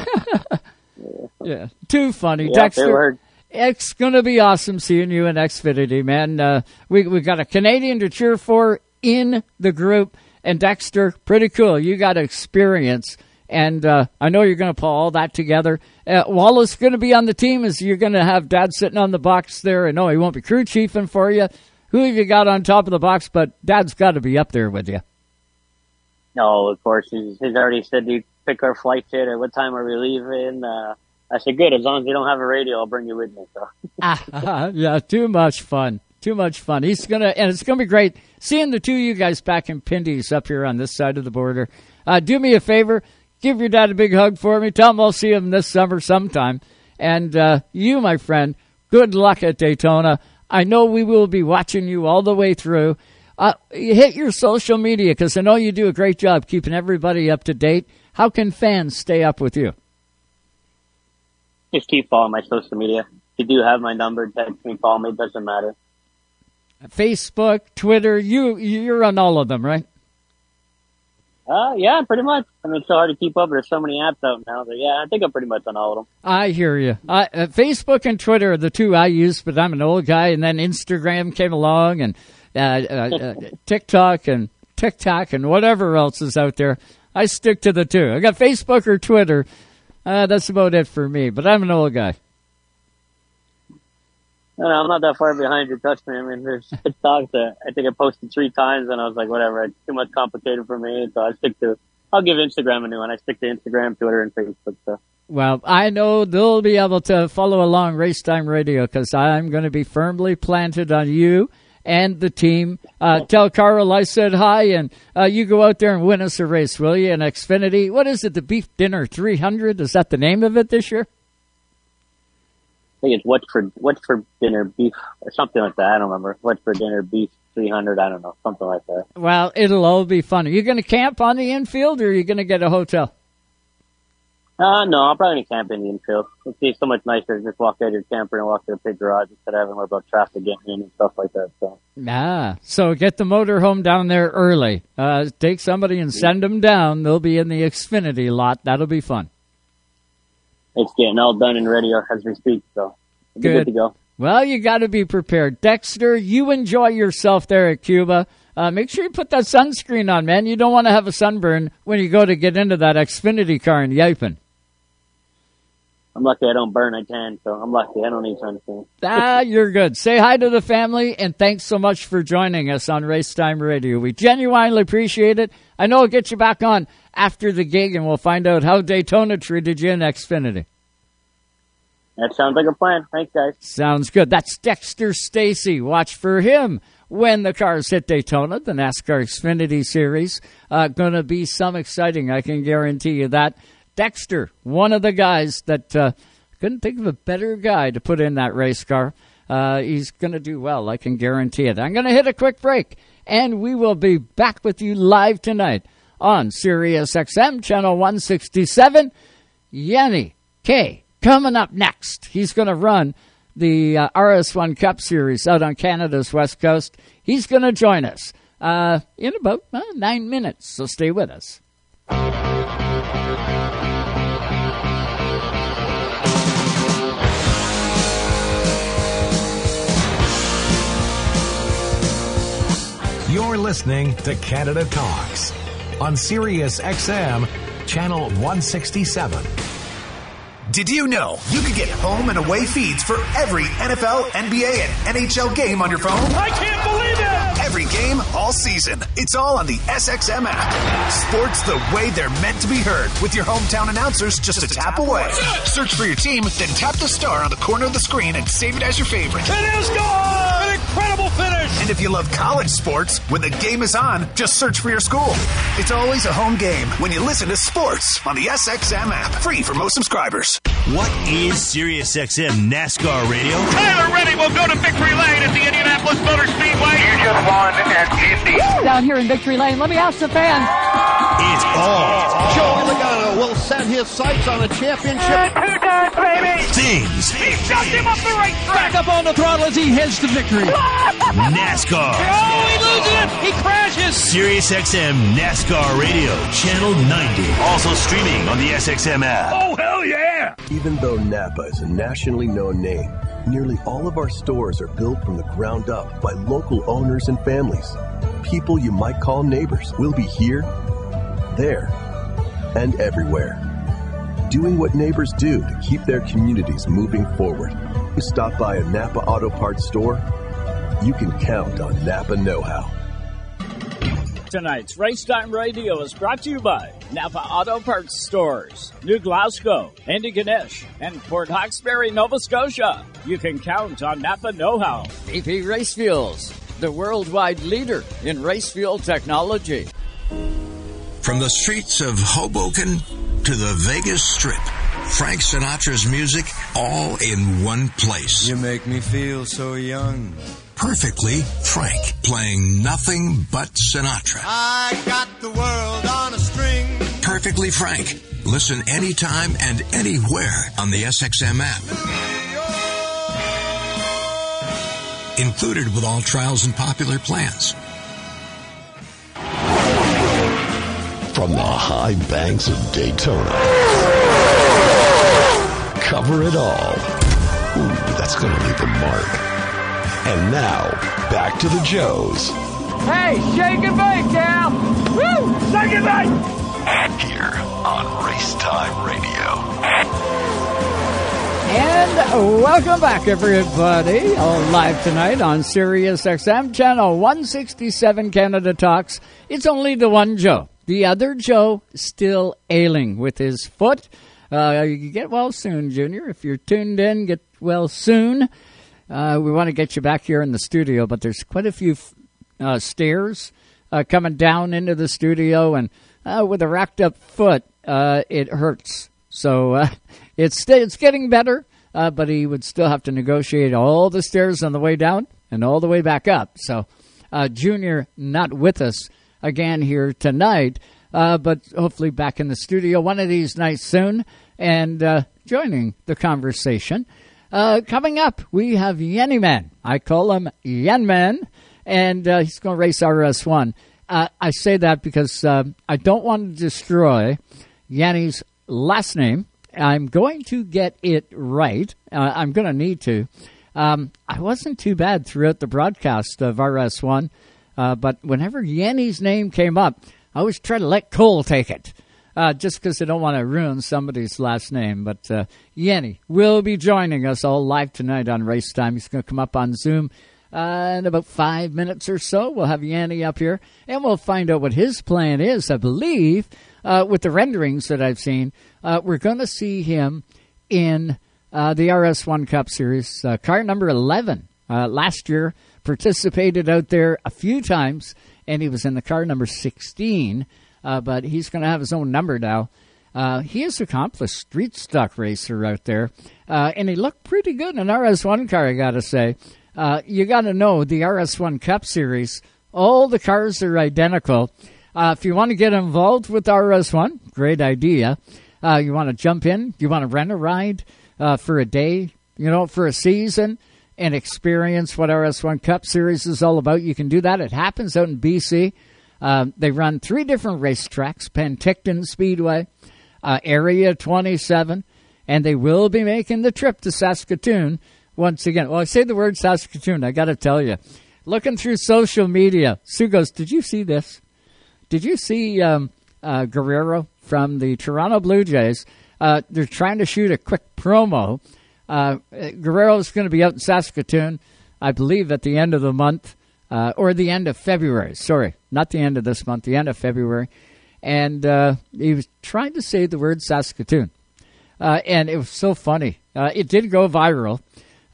[LAUGHS] yeah, too funny. Yeah, Dexter, it's going to be awesome seeing you in Xfinity, man. Uh, we we got a Canadian to cheer for in the group, and Dexter, pretty cool. You got experience, and uh, I know you're going to pull all that together. Uh, Wallace going to be on the team. Is you're going to have Dad sitting on the box there, and no, he won't be crew chiefing for you. Who have you got on top of the box? But Dad's got to be up there with you. No, of course. He's, he's already said you pick our flight kit at what time are we leaving. Uh, I said, good. As long as you don't have a radio, I'll bring you with me. So. Ah, [LAUGHS] yeah, too much fun. Too much fun. He's gonna, and it's gonna be great seeing the two of you guys back in Pinty's up here on this side of the border. Uh, do me a favor, give your dad a big hug for me. Tell him I'll see him this summer sometime. And uh, you, my friend, good luck at Daytona. I know we will be watching you all the way through. Uh, hit your social media because I know you do a great job keeping everybody up to date. How can fans stay up with you? Just keep following my social media. If you do have my number, text me, call me. It doesn't matter. Facebook, Twitter, you you're on all of them, right? Uh, yeah, pretty much. I mean, it's so hard to keep up. There's so many apps out now. But yeah, I think I'm pretty much on all of them. I hear you. Uh, Facebook and Twitter are the two I use, but I'm an old guy. And then Instagram came along, and uh, uh, uh, [LAUGHS] TikTok and TikTok and whatever else is out there. I stick to the two. I got Facebook or Twitter. Uh, that's about it for me. But I'm an old guy. No, I'm not that far behind you. Trust me. I mean, there's [LAUGHS] TikToks that I think I posted three times, and I was like, whatever, it's too much complicated for me. So I stick to. I'll give Instagram a new one. I stick to Instagram, Twitter, and Facebook. So. Well, I know they'll be able to follow along Race Time Radio because I'm going to be firmly planted on you and the team. Uh, tell Carl I said hi, and uh, you go out there and win us a race, will you? And Xfinity, what is it? The Beef Dinner 300? Is that the name of it this year? I think it's what's for what's for dinner beef or something like that. I don't remember. What's for dinner beef 300? I don't know. Something like that. Well, it'll all be fun. Are you going to camp on the infield, or are you going to get a hotel? Uh, no, I'm probably gonna camp in Indian Trail. It's be so much nicer to just walk out of your camper and walk to the pit garage instead of having to worry about traffic getting in and stuff like that. So Ah, so get the motorhome down there early. Uh, take somebody and send them down. They'll be in the Xfinity lot. That'll be fun. It's getting all done and ready as we speak. So Good. good to go. Well, you got to be prepared. Dexter, you enjoy yourself there at Cuba. Uh, make sure you put that sunscreen on, man. You don't want to have a sunburn when you go to get into that Xfinity car in Yipin. I'm lucky I don't burn. I tan, so I'm lucky. I don't need sunscreen. ah, you're good. Say hi to the family, and thanks so much for joining us on Race Time Radio. We genuinely appreciate it. I know I'll get you back on after the gig, and we'll find out how Daytona treated you in Xfinity. That sounds like a plan. Thanks, guys. Sounds good. That's Dexter Stacey. Watch for him when the cars hit Daytona, the NASCAR Xfinity Series. Uh, going to be some exciting, I can guarantee you that. Dexter, one of the guys that uh, couldn't think of a better guy to put in that race car. Uh, he's going to do well, I can guarantee it. I'm going to hit a quick break, and we will be back with you live tonight on Sirius XM, channel 167. Yanni K coming up next. He's going to run the uh, RS1 Cup Series out on Canada's west coast. He's going to join us uh, in about uh, nine minutes, so stay with us. You're listening to Canada Talks on Sirius XM, channel 167. Did you know you could get home and away feeds for every NFL, NBA, and NHL game on your phone? I can't believe it! Every game, all season. It's all on the SXM app. Sports the way they're meant to be heard with your hometown announcers just a tap away. Search for your team, then tap the star on the corner of the screen and save it as your favorite. It is gone! An incredible finish! And if you love college sports, when the game is on, just search for your school. It's always a home game when you listen to sports on the SXM app, free for most subscribers. What is SiriusXM NASCAR Radio? Tyler Reddick will go to victory lane at the Indianapolis Motor Speedway. You just won at Indy. Down here in Victory Lane, let me ask the fans. It's all Joey Logano will set his sights on a championship. Two times, baby! Things He shoved him up the racetrack! Back up on the throttle as he heads to victory. [LAUGHS] NASCAR. Oh, he loses it! He crashes! SiriusXM NASCAR Radio, channel 90. Also streaming on the SXM app. Oh, hell yeah! Even though Napa is a nationally known name, nearly all of our stores are built from the ground up by local owners and families. People you might call neighbors will be here, there, and everywhere. Doing what neighbors do to keep their communities moving forward. You stop by a Napa Auto Parts store, you can count on Napa Know How. Tonight's Racetime Radio is brought to you by Napa Auto Parts Stores, New Glasgow, Antigonish, and Port Hawkesbury, Nova Scotia. You can count on Napa Know How. VP Race Fuels, the worldwide leader in race fuel technology. From the streets of Hoboken to the Vegas Strip, Frank Sinatra's music all in one place. You make me feel so young. Perfectly Frank, playing nothing but Sinatra. I got the world on a string. Perfectly Frank. Listen anytime and anywhere on the SXM app. Included with all trials and popular plans. From the high banks of Daytona. Cover it all. Ooh, that's going to leave a mark. And now, back to the Joes. Hey, shake and bake, Cal! Woo! Shake and bake! Here on Race Time Radio. And welcome back, everybody. All live tonight on Sirius XM, channel 167 Canada Talks. It's only the one Joe. The other Joe still ailing with his foot. Uh, you get well soon, Junior. If you're tuned in, get well soon. Uh, we want to get you back here in the studio, but there's quite a few uh, stairs uh, coming down into the studio, and uh, with a racked up foot, uh, it hurts. So [LAUGHS] it's it's getting better, but he would still have to negotiate all the stairs on the way down and all the way back up. So Junior not with us again here tonight, uh, but hopefully back in the studio one of these nights soon. and uh, joining the conversation. Uh, coming up, we have Yenny Man. I call him Yen Man, and uh, he's going to race RS1. Uh, I say that because uh, I don't want to destroy Yanni's last name. I'm going to get it right. Uh, I'm going to need to. Um, I wasn't too bad throughout the broadcast of RS1, uh, but whenever Yanni's name came up, I always try to let Cole take it. Uh, just because I don't want to ruin somebody's last name. But uh, Yenny will be joining us all live tonight on Race Time. He's going to come up on Zoom uh, in about five minutes or so. We'll have Yanni up here, and we'll find out what his plan is. I believe, uh, with the renderings that I've seen, uh, we're going to see him in uh, the RS1 Cup Series, uh, car number 11. Uh, last year, participated out there a few times, and he was in the car number 16, uh, but he's going to have his own number now. Uh, he is accomplished street stock racer out there, uh, and he looked pretty good in an RS1 car, I got to say. you got to know the RS1 Cup Series, all the cars are identical. if you want to get involved with RS1, great idea. you want to jump in, you want to rent a ride, uh, for a day, you know, for a season and experience what our RS1 Cup Series is all about. You can do that. It happens out in BC. Um, they run three different racetracks Penticton Speedway, uh, Area 27, and they will be making the trip to Saskatoon once again. Well, I say the word Saskatoon, I got to tell you. Looking through social media, Sue goes, Did you see this? Did you see um, uh, Guerrero from the Toronto Blue Jays? Uh, they're trying to shoot a quick promo. Uh, Guerrero is going to be out in Saskatoon, I believe, at the end of the month uh, or the end of February. Sorry, not the end of this month, the end of February. And uh, he was trying to say the word Saskatoon. Uh, and it was so funny. Uh, it did go viral.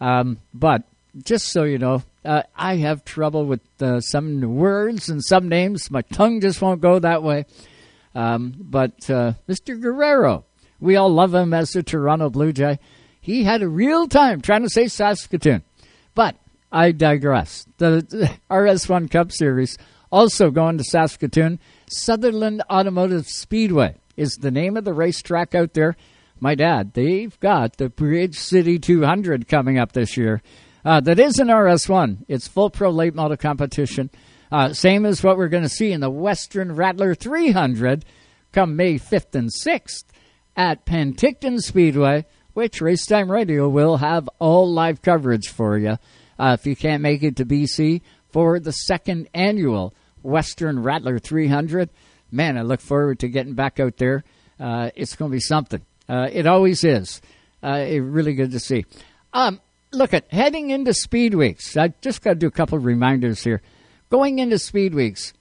Um, but just so you know, uh, I have trouble with some words and some names. My tongue just won't go that way. Um, but Mr. Guerrero, we all love him as a Toronto Blue Jay. He had a real time trying to say Saskatoon. But I digress. The, [LAUGHS] the RS1 Cup Series also going to Saskatoon. Sutherland Automotive Speedway is the name of the racetrack out there. My dad, they've got the Bridge City 200 coming up this year. Uh, that is an RS1. It's full pro late model competition. Uh, same as what we're going to see in the Western Rattler 300 come May 5th and 6th at Penticton Speedway, which Racetime Radio will have all live coverage for you. Uh, if you can't make it to BC for the second annual Western Rattler 300, man, I look forward to getting back out there. Uh, it's going to be something. Uh, it always is. Uh, it really good to see. Um, look at heading into Speed Weeks. I just got to do a couple of reminders here. Going into Speed Weeks,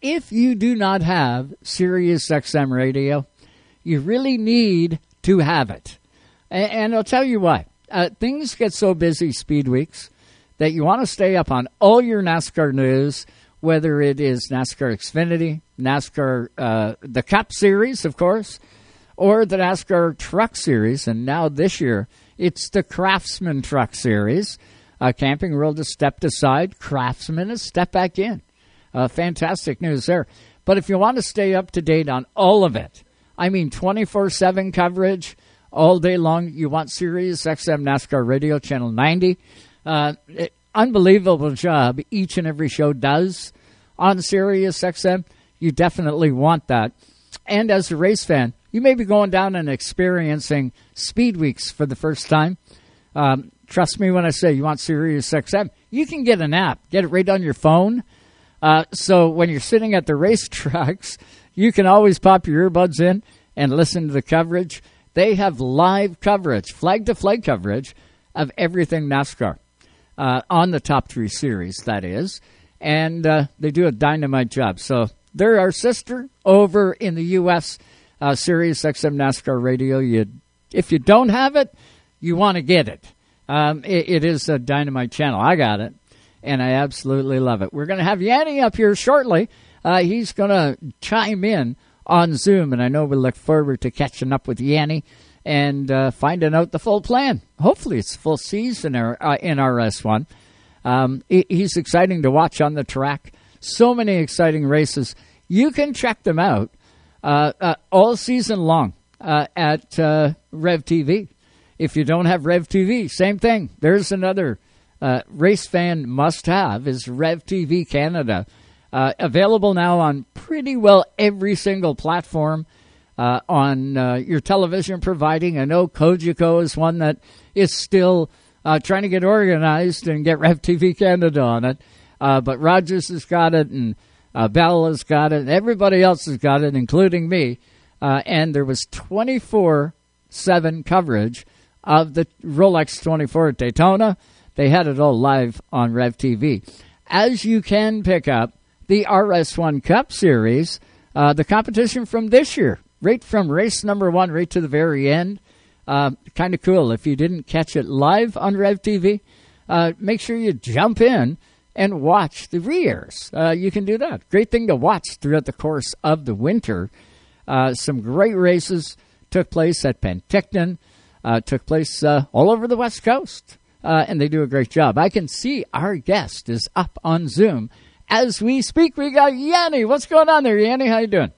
if you do not have Sirius XM radio, you really need to have it. And, and I'll tell you why. Uh, things get so busy, Speed Weeks, that you want to stay up on all your NASCAR news, whether it is NASCAR Xfinity, NASCAR, uh, the Cup Series, of course, or the NASCAR Truck Series. And now this year, it's the Craftsman Truck Series. Uh, Camping World has stepped aside. Craftsman has stepped back in. Uh, fantastic news there. But if you want to stay up to date on all of it, I mean, 24 7 coverage all day long. You want Sirius XM NASCAR Radio Channel 90. Uh, it, unbelievable job each and every show does on Sirius XM. You definitely want that. And as a race fan, you may be going down and experiencing Speed Weeks for the first time. Um, trust me when I say you want Sirius XM. You can get an app, get it right on your phone. Uh, so when you're sitting at the racetracks, [LAUGHS] you can always pop your earbuds in and listen to the coverage. They have live coverage, flag to flag coverage of everything NASCAR uh, on the top three series, that is. And uh, they do a dynamite job. So they're our sister over in the U.S. Uh, XM NASCAR Radio. You, if you don't have it, you want to get it. Um, it. It is a dynamite channel. I got it, and I absolutely love it. We're going to have Yanni up here shortly uh, he's going to chime in on Zoom, and I know we look forward to catching up with Yanni and uh, finding out the full plan. Hopefully, it's full season uh, in RS1. Um, he's exciting to watch on the track. So many exciting races. You can check them out uh, uh, all season long uh, at uh, Rev TV. If you don't have Rev TV, same thing. There's another race fan must have is Rev TV Canada. Uh, available now on pretty well every single platform uh, on uh, your television providing. I know Cogeco is one that is still uh, trying to get organized and get [LAUGHS] Rev TV Canada on it. Uh, but Rogers has got it, and uh, Bell has got it, and everybody else has got it, including me. And there was 24 7 coverage of the Rolex 24 at Daytona. They had it all live on Rev TV. As you can pick up the RS1 Cup Series, uh, the competition from this year, right from race number one right to the very end. Uh, kind of cool. If you didn't catch it live on Rev TV, uh, make sure you jump in and watch the re-airs. Uh, you can do that. Great thing to watch throughout the course of the winter. Uh, some great races took place at Penticton, uh, took place all over the West Coast, and they do a great job. I can see our guest is up on Zoom as we speak. We got Yanni. What's going on there, Yanni? How you doing?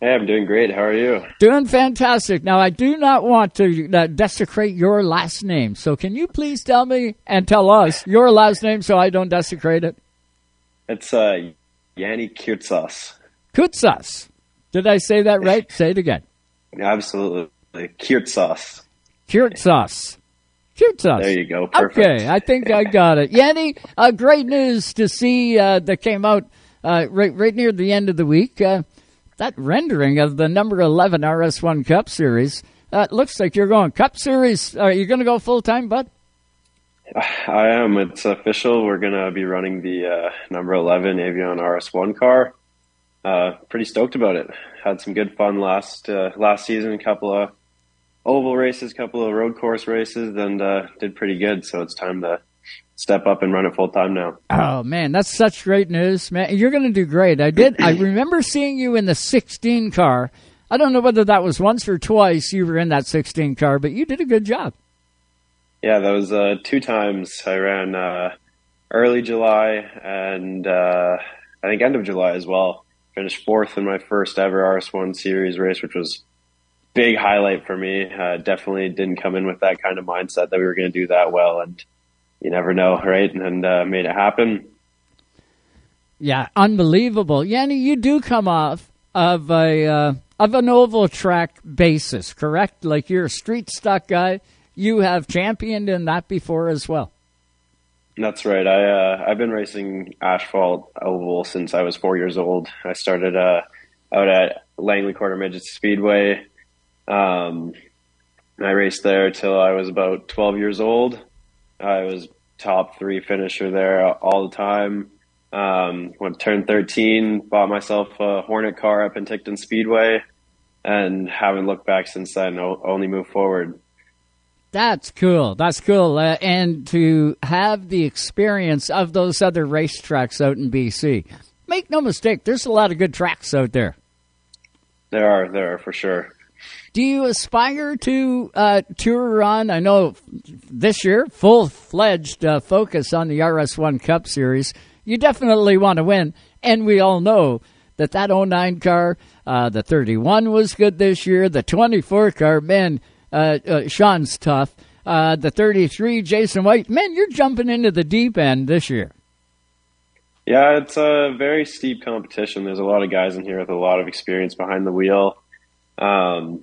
Hey, I'm doing great. How are you? Doing fantastic. Now, I do not want to uh, desecrate your last name. So, can you please tell me and tell us your last name so I don't desecrate it? It's uh, Yanni Kirtsas. Kutsas. Did I say that right? [LAUGHS] say it again. Absolutely. Kirtsas. Kirtsas. Kirtsas. There you go. Perfect. Okay, I think I got it. Yanni, uh, great news to see uh, that came out uh, right, right near the end of the week. Uh, that rendering of the number 11 RS1 Cup Series. Uh, looks like you're going Cup Series. Are you going to go full time, bud? [SIGHS] I am. It's official. We're going to be running the uh, number 11 Avion RS1 car. Uh, pretty stoked about it. Had some good fun last uh, last season. A couple of oval races, a couple of road course races, and uh, did pretty good. So it's time to step up and run it full time now. Oh man, that's such great news, man! You're going to do great. I did. I [CLEARS THROAT] remember seeing you in the 16 car. I don't know whether that was once or twice you were in that 16 car, but you did a good job. Yeah, that was uh, two times. I ran uh, early July and uh, I think end of July as well. Finished fourth in my first ever RS1 series race, which was big highlight for me. Uh, definitely didn't come in with that kind of mindset that we were going to do that well, and you never know, right? And uh, made it happen. Yeah, unbelievable, Yanni. You do come off of a uh, of an oval track basis, correct? Like you're a street stock guy. You have championed in that before as well. That's right. I uh, I've been racing asphalt oval since I was four years old. I started uh, out at Langley Quarter Midget Speedway. Um, I raced there till I was about 12 years old. I was top three finisher there all the time. Um, when I turned 13, bought myself a Hornet car up in Penticton Speedway and haven't looked back since then, only moved forward. That's cool. That's cool. Uh, and to have the experience of those other racetracks out in BC. Make no mistake, there's a lot of good tracks out there. There are, there are for sure. Do you aspire to uh, tour run? I know this year, full fledged uh, focus on the RS1 Cup Series. You definitely want to win, and we all know that that 09 car, uh, the 31 was good this year. The 24 car, man, uh, uh, Sean's tough. Uh, the 33, Jason White, man, you're jumping into the deep end this year. Yeah, it's a very steep competition. There's a lot of guys in here with a lot of experience behind the wheel. Um,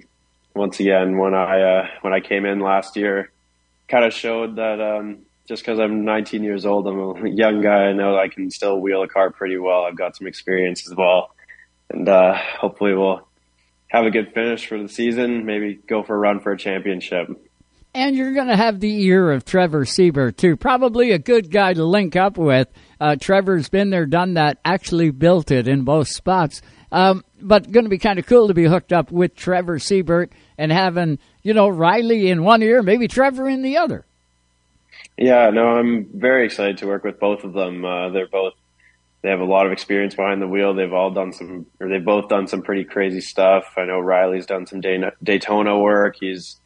once again, when I uh, when I came in last year, kind of showed that um, just because I'm 19 years old, I'm a [LAUGHS] young guy. I know I can still wheel a car pretty well. I've got some experience as well, and uh, hopefully we'll have a good finish for the season. Maybe go for a run for a championship. And you're going to have the ear of Trevor Siebert too. Probably a good guy to link up with. Uh, Trevor's been there, done that. Actually built it in both spots. Um, but going to be kind of cool to be hooked up with Trevor Siebert and having, you know, Riley in one ear, maybe Trevor in the other. Yeah, no, I'm very excited to work with both of them. Uh, they're both, they have a lot of experience behind the wheel. They've all done some, or they've both done some pretty crazy stuff. I know Riley's done some Daytona work. He's,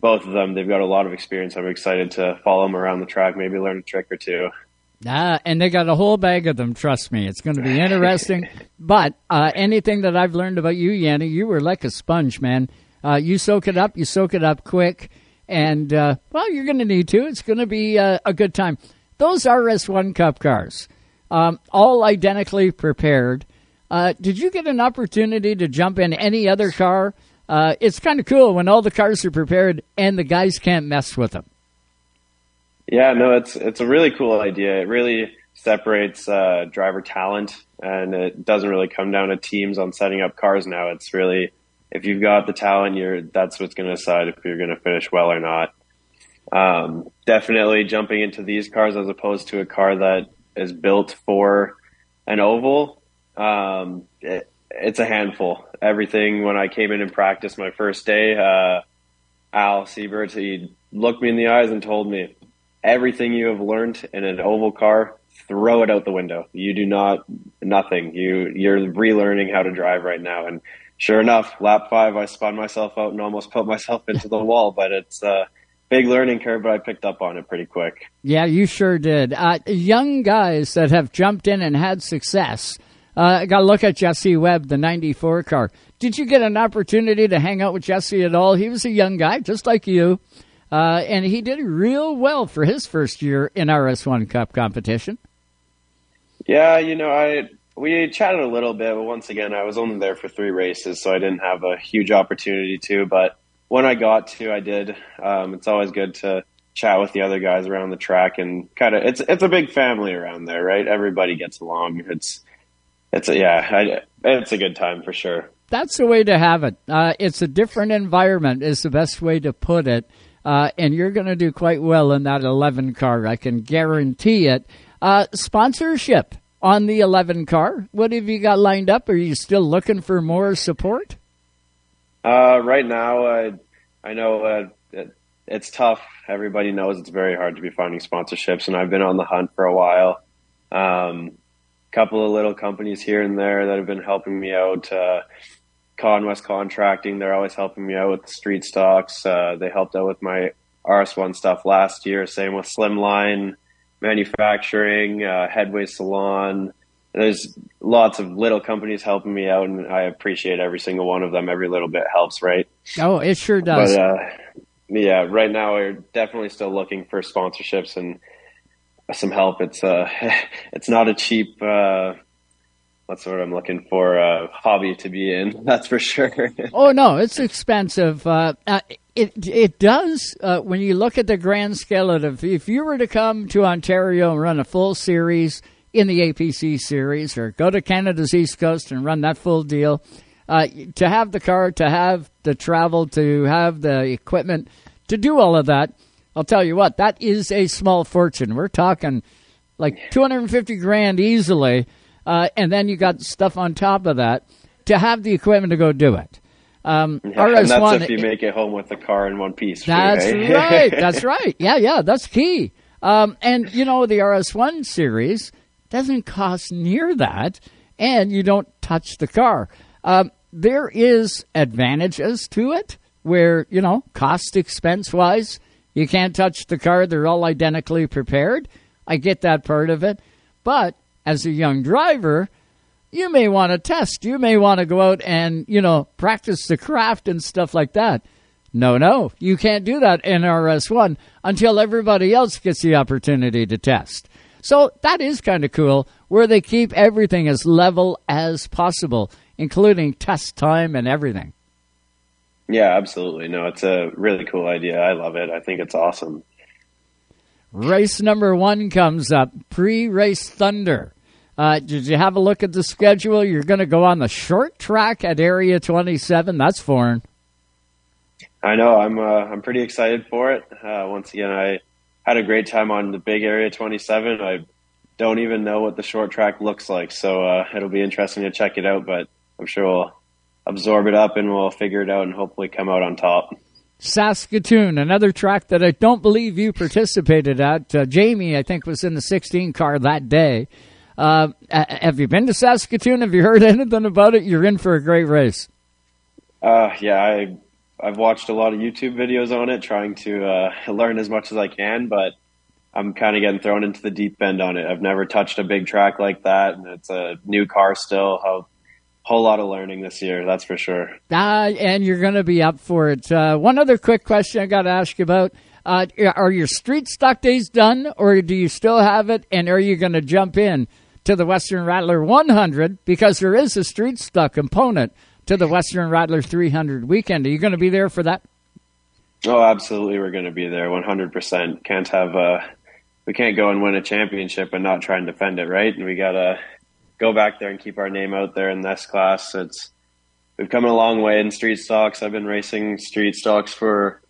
both of them, they've got a lot of experience. I'm excited to follow them around the track, maybe learn a trick or two. Ah, and they got a whole bag of them. Trust me, it's going to be interesting. [LAUGHS] but uh, anything that I've learned about you, Yanni, you were like a sponge, man. Uh, you soak it up, you soak it up quick, and uh, well, you're going to need to. It's going to be uh, a good time. Those RS1 Cup cars, um, all identically prepared. Uh, did you get an opportunity to jump in any other car? Uh, it's kind of cool when all the cars are prepared and the guys can't mess with them. Yeah, no, it's it's a really cool idea. It really separates uh, driver talent, and it doesn't really come down to teams on setting up cars now. It's really if you've got the talent, you're that's what's going to decide if you're going to finish well or not. Um, definitely jumping into these cars as opposed to a car that is built for an oval. Um, it, it's a handful. Everything when I came in and practiced my first day, uh, Al Siebert, he looked me in the eyes and told me, everything you have learned in an oval car, throw it out the window. You do not nothing. You you're relearning how to drive right now. And sure enough, lap five, I spun myself out and almost [LAUGHS] put myself into the wall. But it's a big learning curve, but I picked up on it pretty quick. Yeah, you sure did. Uh, young guys that have jumped in and had success. Uh, got to look at Jesse Webb, the '94 car. Did you get an opportunity to hang out with Jesse at all? He was a young guy, just like you. Uh, and he did real well for his first year in RS1 Cup competition. Yeah, you know, I we chatted a little bit, but once again, I was only there for three races, so I didn't have a huge opportunity to. But when I got to, I did. Um, it's always good to chat with the other guys around the track and kind of it's it's a big family around there, right? Everybody gets along. It's it's a, yeah, I, it's a good time for sure. That's the way to have it. Uh, it's a different environment, is the best way to put it. Uh, and you're going to do quite well in that 11 car. I can guarantee it. Uh, sponsorship on the 11 car. What have you got lined up? Are you still looking for more support? Uh, right now, I I know uh, it, it's tough. Everybody knows it's very hard to be finding sponsorships, and I've been on the hunt for a while. Um, couple of little companies here and there that have been helping me out. Uh, Conwest Contracting, they're always helping me out with the street stocks. Uh, they helped out with my RS1 stuff last year. Same with Slimline Manufacturing, uh, Headway Salon. There's lots of little companies helping me out, and I appreciate every single one of them. Every little bit helps, right? Oh, it sure does. But uh, yeah, right now we're definitely still looking for sponsorships and some help. It's uh, [LAUGHS] it's not a cheap the word I'm looking for? Uh, hobby to be in. [LAUGHS] That's for sure. oh no, it's expensive. Uh, uh, it it does uh, when you look at the grand scale of if you were to come to Ontario and run a full series in the APC series, or go to Canada's East Coast and run that full deal. Uh, to have the car, to have the travel, to have the equipment, to do all of that, I'll tell you what, that is a small fortune. We're talking like 250 grand easily uh, and then you got stuff on top of that to have the equipment to go do it. Um, yeah, RS1, and that's if you make it home with the car in one piece. That's sure, eh? [LAUGHS] right. That's right. Yeah, yeah, that's key. Um, and you know the RS1 series doesn't cost near that, and you don't touch the car. Um, there is advantages to it where you know cost expense wise you can't touch the car they're all identically prepared i get that part of it but as a young driver, you may want to test. You may want to go out and, you know, practice the craft and stuff like that. No, no, you can't do that in RS1 until everybody else gets the opportunity to test. So that is kind of cool where they keep everything as level as possible, including test time and everything. Yeah, absolutely. No, it's a really cool idea. I love it. I think it's awesome. Race number one comes up pre race Thunder. Uh, did you have a look at the schedule? You're going to go on the short track at Area 27. That's foreign. I know. I'm uh, I'm pretty excited for it. Uh, once again, I had a great time on the big Area 27. I don't even know what the short track looks like, so uh, it'll be interesting to check it out. But I'm sure we'll absorb it up and we'll figure it out and hopefully come out on top. Saskatoon, another track that I don't believe you participated at. Uh, Jamie, I think, was in the 16 car that day. Uh, have you been to Saskatoon? Have you heard [LAUGHS] anything about it? You're in for a great race. Uh, yeah, I I've watched a lot of YouTube videos on it, trying to uh, [LAUGHS] learn as much as I can, but I'm kind of getting thrown into the deep end on it. I've never touched a big track like that, and it's a new car still. How whole lot of learning this year. That's for sure. Uh, and you're going to be up for it. Uh, one other quick question I got to ask you about. Uh, are your street stock days done, or do you still have it? And are you going to jump in to the Western Rattler 100 because there is a street stock component to the Western Rattler 300 weekend? Are you going to be there for that? Oh, absolutely, we're going to be there 100%. Can't have uh, we can't go and win a championship and not try and defend it, right? And we got to go back there and keep our name out there in this class. It's we've come a long way in street stocks. I've been racing street stocks for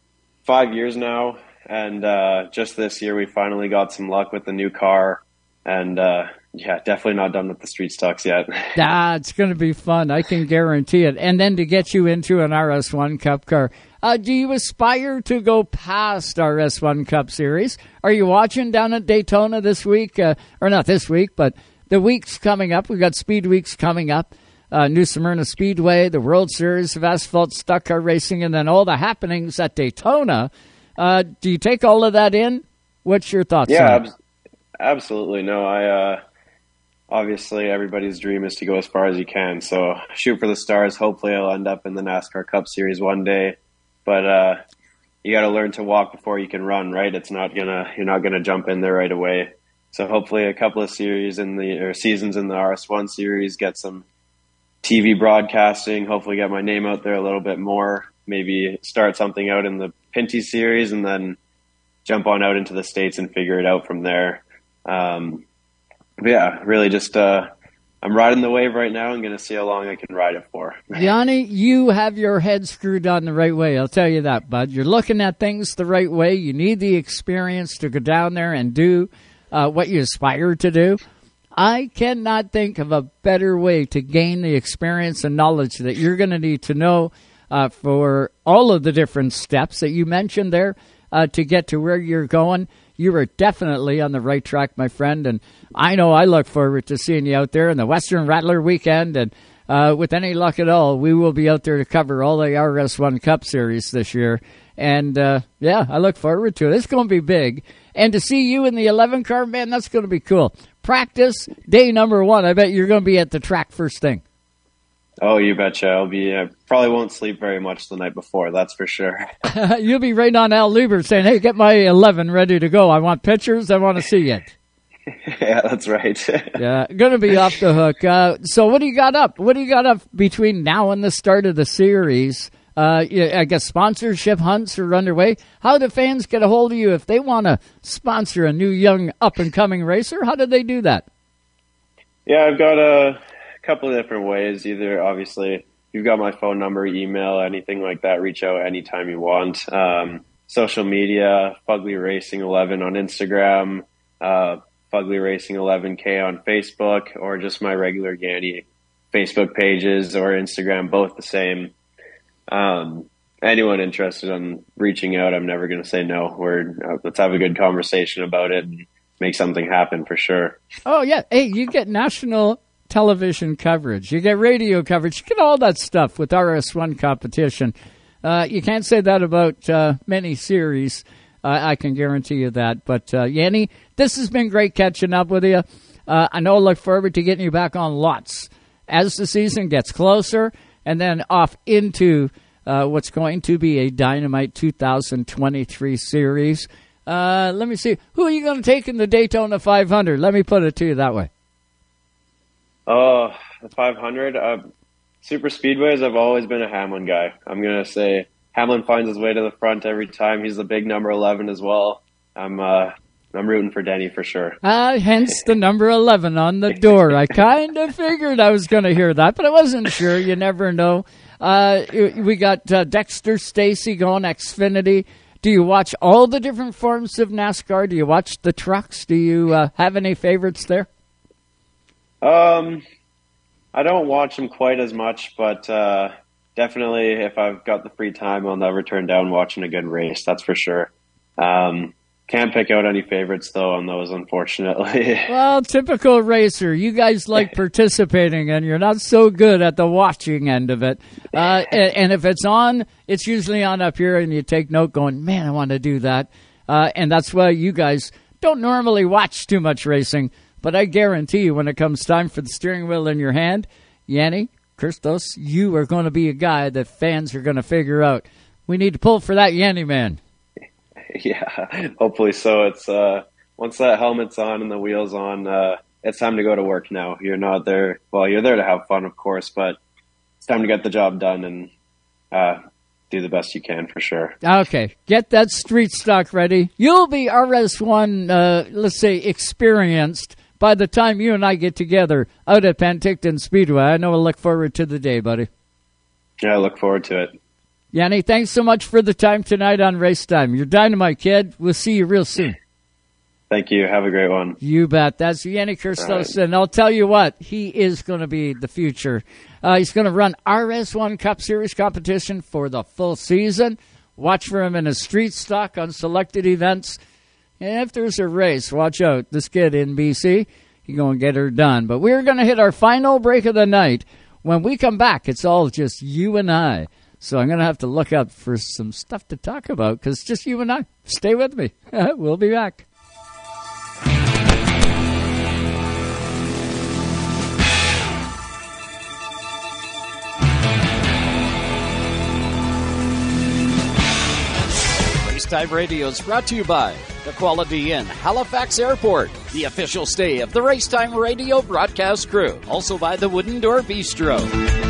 five years now, and uh, just this year we finally got some luck with the new car, and uh, yeah, definitely not done with the street stocks yet. [LAUGHS] ah, it's going to be fun. I can guarantee it. And then to get you into an RS1 Cup car. Uh, do you aspire to go past RS1 Cup Series? Are you watching down at Daytona this week? Uh, or not this week, but the weeks coming up. We've got Speed Weeks coming up. Uh, New Smyrna Speedway, the World Series of Asphalt Stock Car Racing, and then all the happenings at Daytona. Uh, do you take all of that in? What's your thoughts? Yeah, ab- absolutely. No, I uh, obviously everybody's dream is to go as far as you can. So shoot for the stars. Hopefully, I'll end up in the NASCAR Cup Series one day. But uh, you got to learn to walk before you can run, right? It's not gonna you're not gonna jump in there right away. So hopefully, a couple of series in the or seasons in the RS1 series get some TV broadcasting. Hopefully, get my name out there a little bit more. Maybe start something out in the Pinty series, and then jump on out into the states and figure it out from there. Um, yeah, really just uh, I'm riding the wave right now. I'm going to see how long I can ride it for. [LAUGHS] Yanni, you have your head screwed on the right way. I'll tell you that, bud. You're looking at things the right way. You need the experience to go down there and do uh, what you aspire to do. I cannot think of a better way to gain the experience and knowledge that you're going to need to know uh, for all of the different steps that you mentioned there uh, to get to where you're going. You are definitely on the right track, my friend. And I know I look forward to seeing you out there in the Western Rattler weekend. And uh, with any luck at all, we will be out there to cover all the RS1 Cup Series this year. And uh, yeah, I look forward to it. It's going to be big. And to see you in the 11 car, man, that's going to be cool. Practice day number one. I bet you're going to be at the track first thing. Oh, you betcha. I'll be, I probably won't sleep very much the night before, that's for sure. [LAUGHS] [LAUGHS] You'll be right on Al Siebert saying, hey, get my 11 ready to go. I want pictures. I want to see it. [LAUGHS] yeah, that's right. yeah, going to be off the hook. Uh, so, what do you got up? What do you got up between now and the start of the series? Uh, I guess sponsorship hunts are underway. How do fans get a hold of you if they want to sponsor a new young up and coming racer? How do they do that? Yeah, I've got a couple of different ways. Either obviously you've got my phone number, email, anything like that. Reach out anytime you want. Um, social media, Fugly Racing 11 on Instagram, uh, Fugly Racing 11K on Facebook, or just my regular Yanni Facebook pages or Instagram, both the same. Um, anyone interested in reaching out, I'm never going to say no. We're uh, let's have a good conversation about it and make something happen for sure. Oh yeah, hey, you get national television coverage, you get radio coverage, you get all that stuff with RS1 competition. Uh, you can't say that about uh, many series. I can guarantee you that. But uh, Yanni, this has been great catching up with you. Uh, I know I look forward to getting you back on lots as the season gets closer and then off into uh, what's going to be a Dynamite 2023 series. Uh, let me see. Who are you going to take in the Daytona 500? Let me put it to you that way. Oh, the 500. Uh, super speedways. I've always been a Hamlin guy. I'm going to say Hamlin finds his way to the front every time. He's the big number 11 as well. I'm uh, I'm rooting for Denny for sure. Uh, hence the number 11 on the door. I [LAUGHS] kind of figured I was going to hear that, but I wasn't sure. You never know. Uh, we got uh, Dexter Stacey going Xfinity. Do you watch all the different forms of NASCAR? Do you watch the trucks? Do you uh, have any favorites there? Um, I don't watch them quite as much, but uh, definitely if I've got the free time, I'll never turn down watching a good race. That's for sure. Um, can't pick out any favorites though on those, unfortunately. [LAUGHS] well, typical racer. You guys like [LAUGHS] participating, and you're not so good at the watching end of it. Uh, [LAUGHS] and, and, if it's on, it's usually on up here, and you take note, going, "Man, I want to do that." Uh, and that's why you guys don't normally watch too much racing. But I guarantee you, when it comes time for the steering wheel in your hand, Yanni, Christos, you are going to be a guy that fans are going to figure out. We need to pull for that Yanni man. [LAUGHS] Yeah, hopefully so. It's uh, once that helmet's on and the wheels on, uh, it's time to go to work now. You're not there. Well, you're there to have fun, of course, but it's time to get the job done and uh, do the best you can for sure. Okay, get that street stock ready. You'll be RS1, uh, let's say, experienced by the time you and I get together out at Penticton Speedway. I know we'll look forward to the day, buddy. Yeah, I look forward to it. Yanni, thanks so much for the time tonight on Race Time. You're dynamite, kid. We'll see you real soon. Thank you. Have a great one. You bet. That's Yanni Christos. And I'll tell you what, he is going to be the future. Uh, he's going to run RS1 Cup Series competition for the full season. Watch for him in a street stock on selected events. And if there's a race, watch out. This kid in BC, he's going to get her done. But we're going to hit our final break of the night. When we come back, it's all just you and I. So I'm going to have to look out for some stuff to talk about because just you and I. Stay with me. [LAUGHS] we'll be back. Time Radio is brought to you by the Quality Inn, Halifax Airport, the official stay of the Racetime Radio broadcast crew. Also by the Wooden Door Bistro.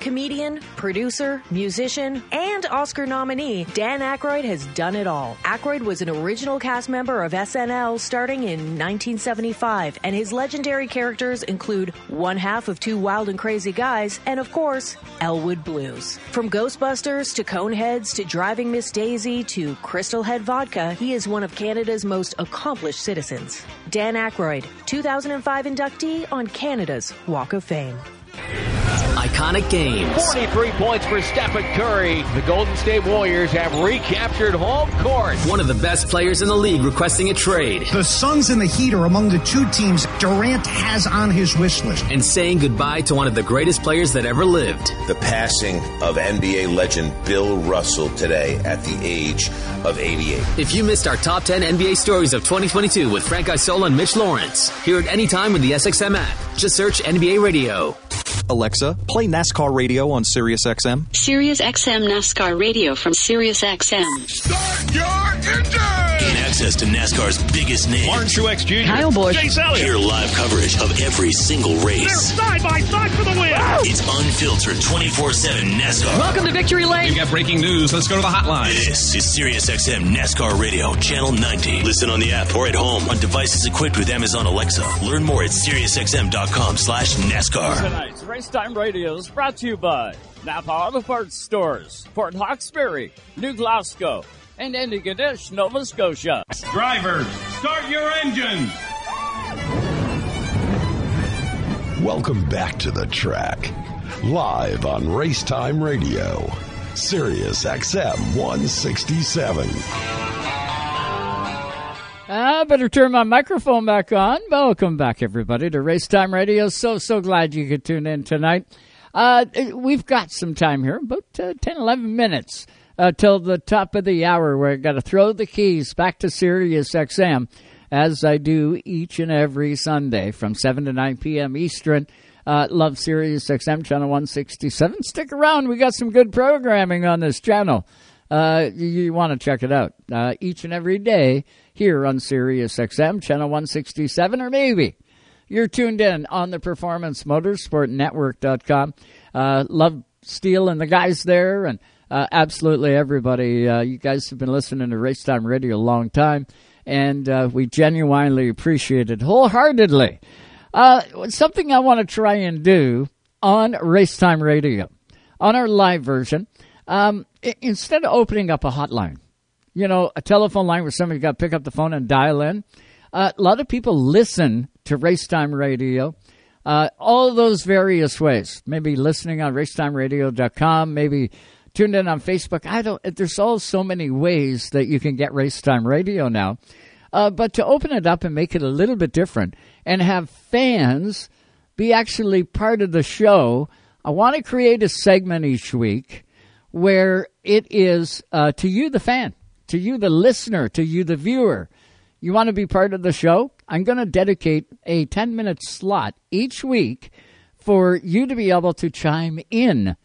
comedian, producer, musician, and Oscar nominee Dan Aykroyd has done it all. Aykroyd was an original cast member of SNL starting in 1975, and his legendary characters include one half of Two Wild and Crazy Guys, and of course, Elwood Blues. From Ghostbusters to Coneheads to Driving Miss Daisy to Crystal Head Vodka, he is one of Canada's most accomplished citizens. Dan Aykroyd, 2005 inductee on Canada's Walk of Fame. Iconic games. 43 points for Stephen Curry. The Golden State Warriors have recaptured home court. One of the best players in the league requesting a trade. The Suns and the Heat are among the two teams Durant has on his wish list. And saying goodbye to one of the greatest players that ever lived. The passing of NBA legend Bill Russell today at the age of 88. If you missed our top 10 NBA stories of 2022 with Frank Isola and Mitch Lawrence, hear it anytime with the SXM app. Just search NBA Radio. Alexa, play NASCAR radio on Sirius XM. Sirius XM NASCAR radio from Sirius XM. Start your engine! Gain access to NASCAR's biggest names. Martin Truex Jr. Kyle Busch. Chase Elliott. Hear live coverage of every single race. They're side by side for the win. It's unfiltered 24-7 NASCAR. Welcome to Victory Lane. We've got breaking news. Let's go to the hotline. This is SiriusXM NASCAR Radio, Channel 90. Listen on the app or at home on devices equipped with Amazon Alexa. Learn more at SiriusXM.com slash NASCAR. Tonight's Racetime Radio is brought to you by Napa Auto Parts Stores, Port Hawkesbury, New Glasgow, and Antigonish, Nova Scotia. Drivers, start your engines! Welcome back to the track. Live on Racetime Radio. Sirius XM 167. I better turn my microphone back on. Welcome back, everybody, to Racetime Radio. So, so glad you could tune in tonight. Uh, we've got some time here, about uh, 10, 11 minutes uh, till the top of the hour where I got to throw the keys back to Sirius XM as I do each and every Sunday from 7 to 9 p.m. Eastern. Uh, love Sirius XM channel 167. Stick around. We got some good programming on this channel. Uh, you, you want to check it out uh, each and every day here on Sirius XM channel 167, or maybe you're tuned in on the Performance Motorsport Network.com. Uh, love Steele and the guys there, and uh, absolutely everybody. Uh, you guys have been listening to Racetime Radio a long time, and uh, we genuinely appreciate it wholeheartedly. Uh, something I want to try and do on Racetime Radio, on our live version, um, instead of opening up a hotline, you know, a telephone line where somebody got to pick up the phone and dial in. Uh, a lot of people listen to Racetime Radio, uh, all those various ways. Maybe listening on racetimeradio.com, maybe tuned in on Facebook. I don't. There's all so many ways that you can get Race Time Radio now, uh, but to open it up and make it a little bit different and have fans be actually part of the show, I want to create a segment each week where it is uh, to you, the fan, to you, the listener, to you, the viewer. You want to be part of the show? I'm going to dedicate a 10 minute slot each week for you to be able to chime in.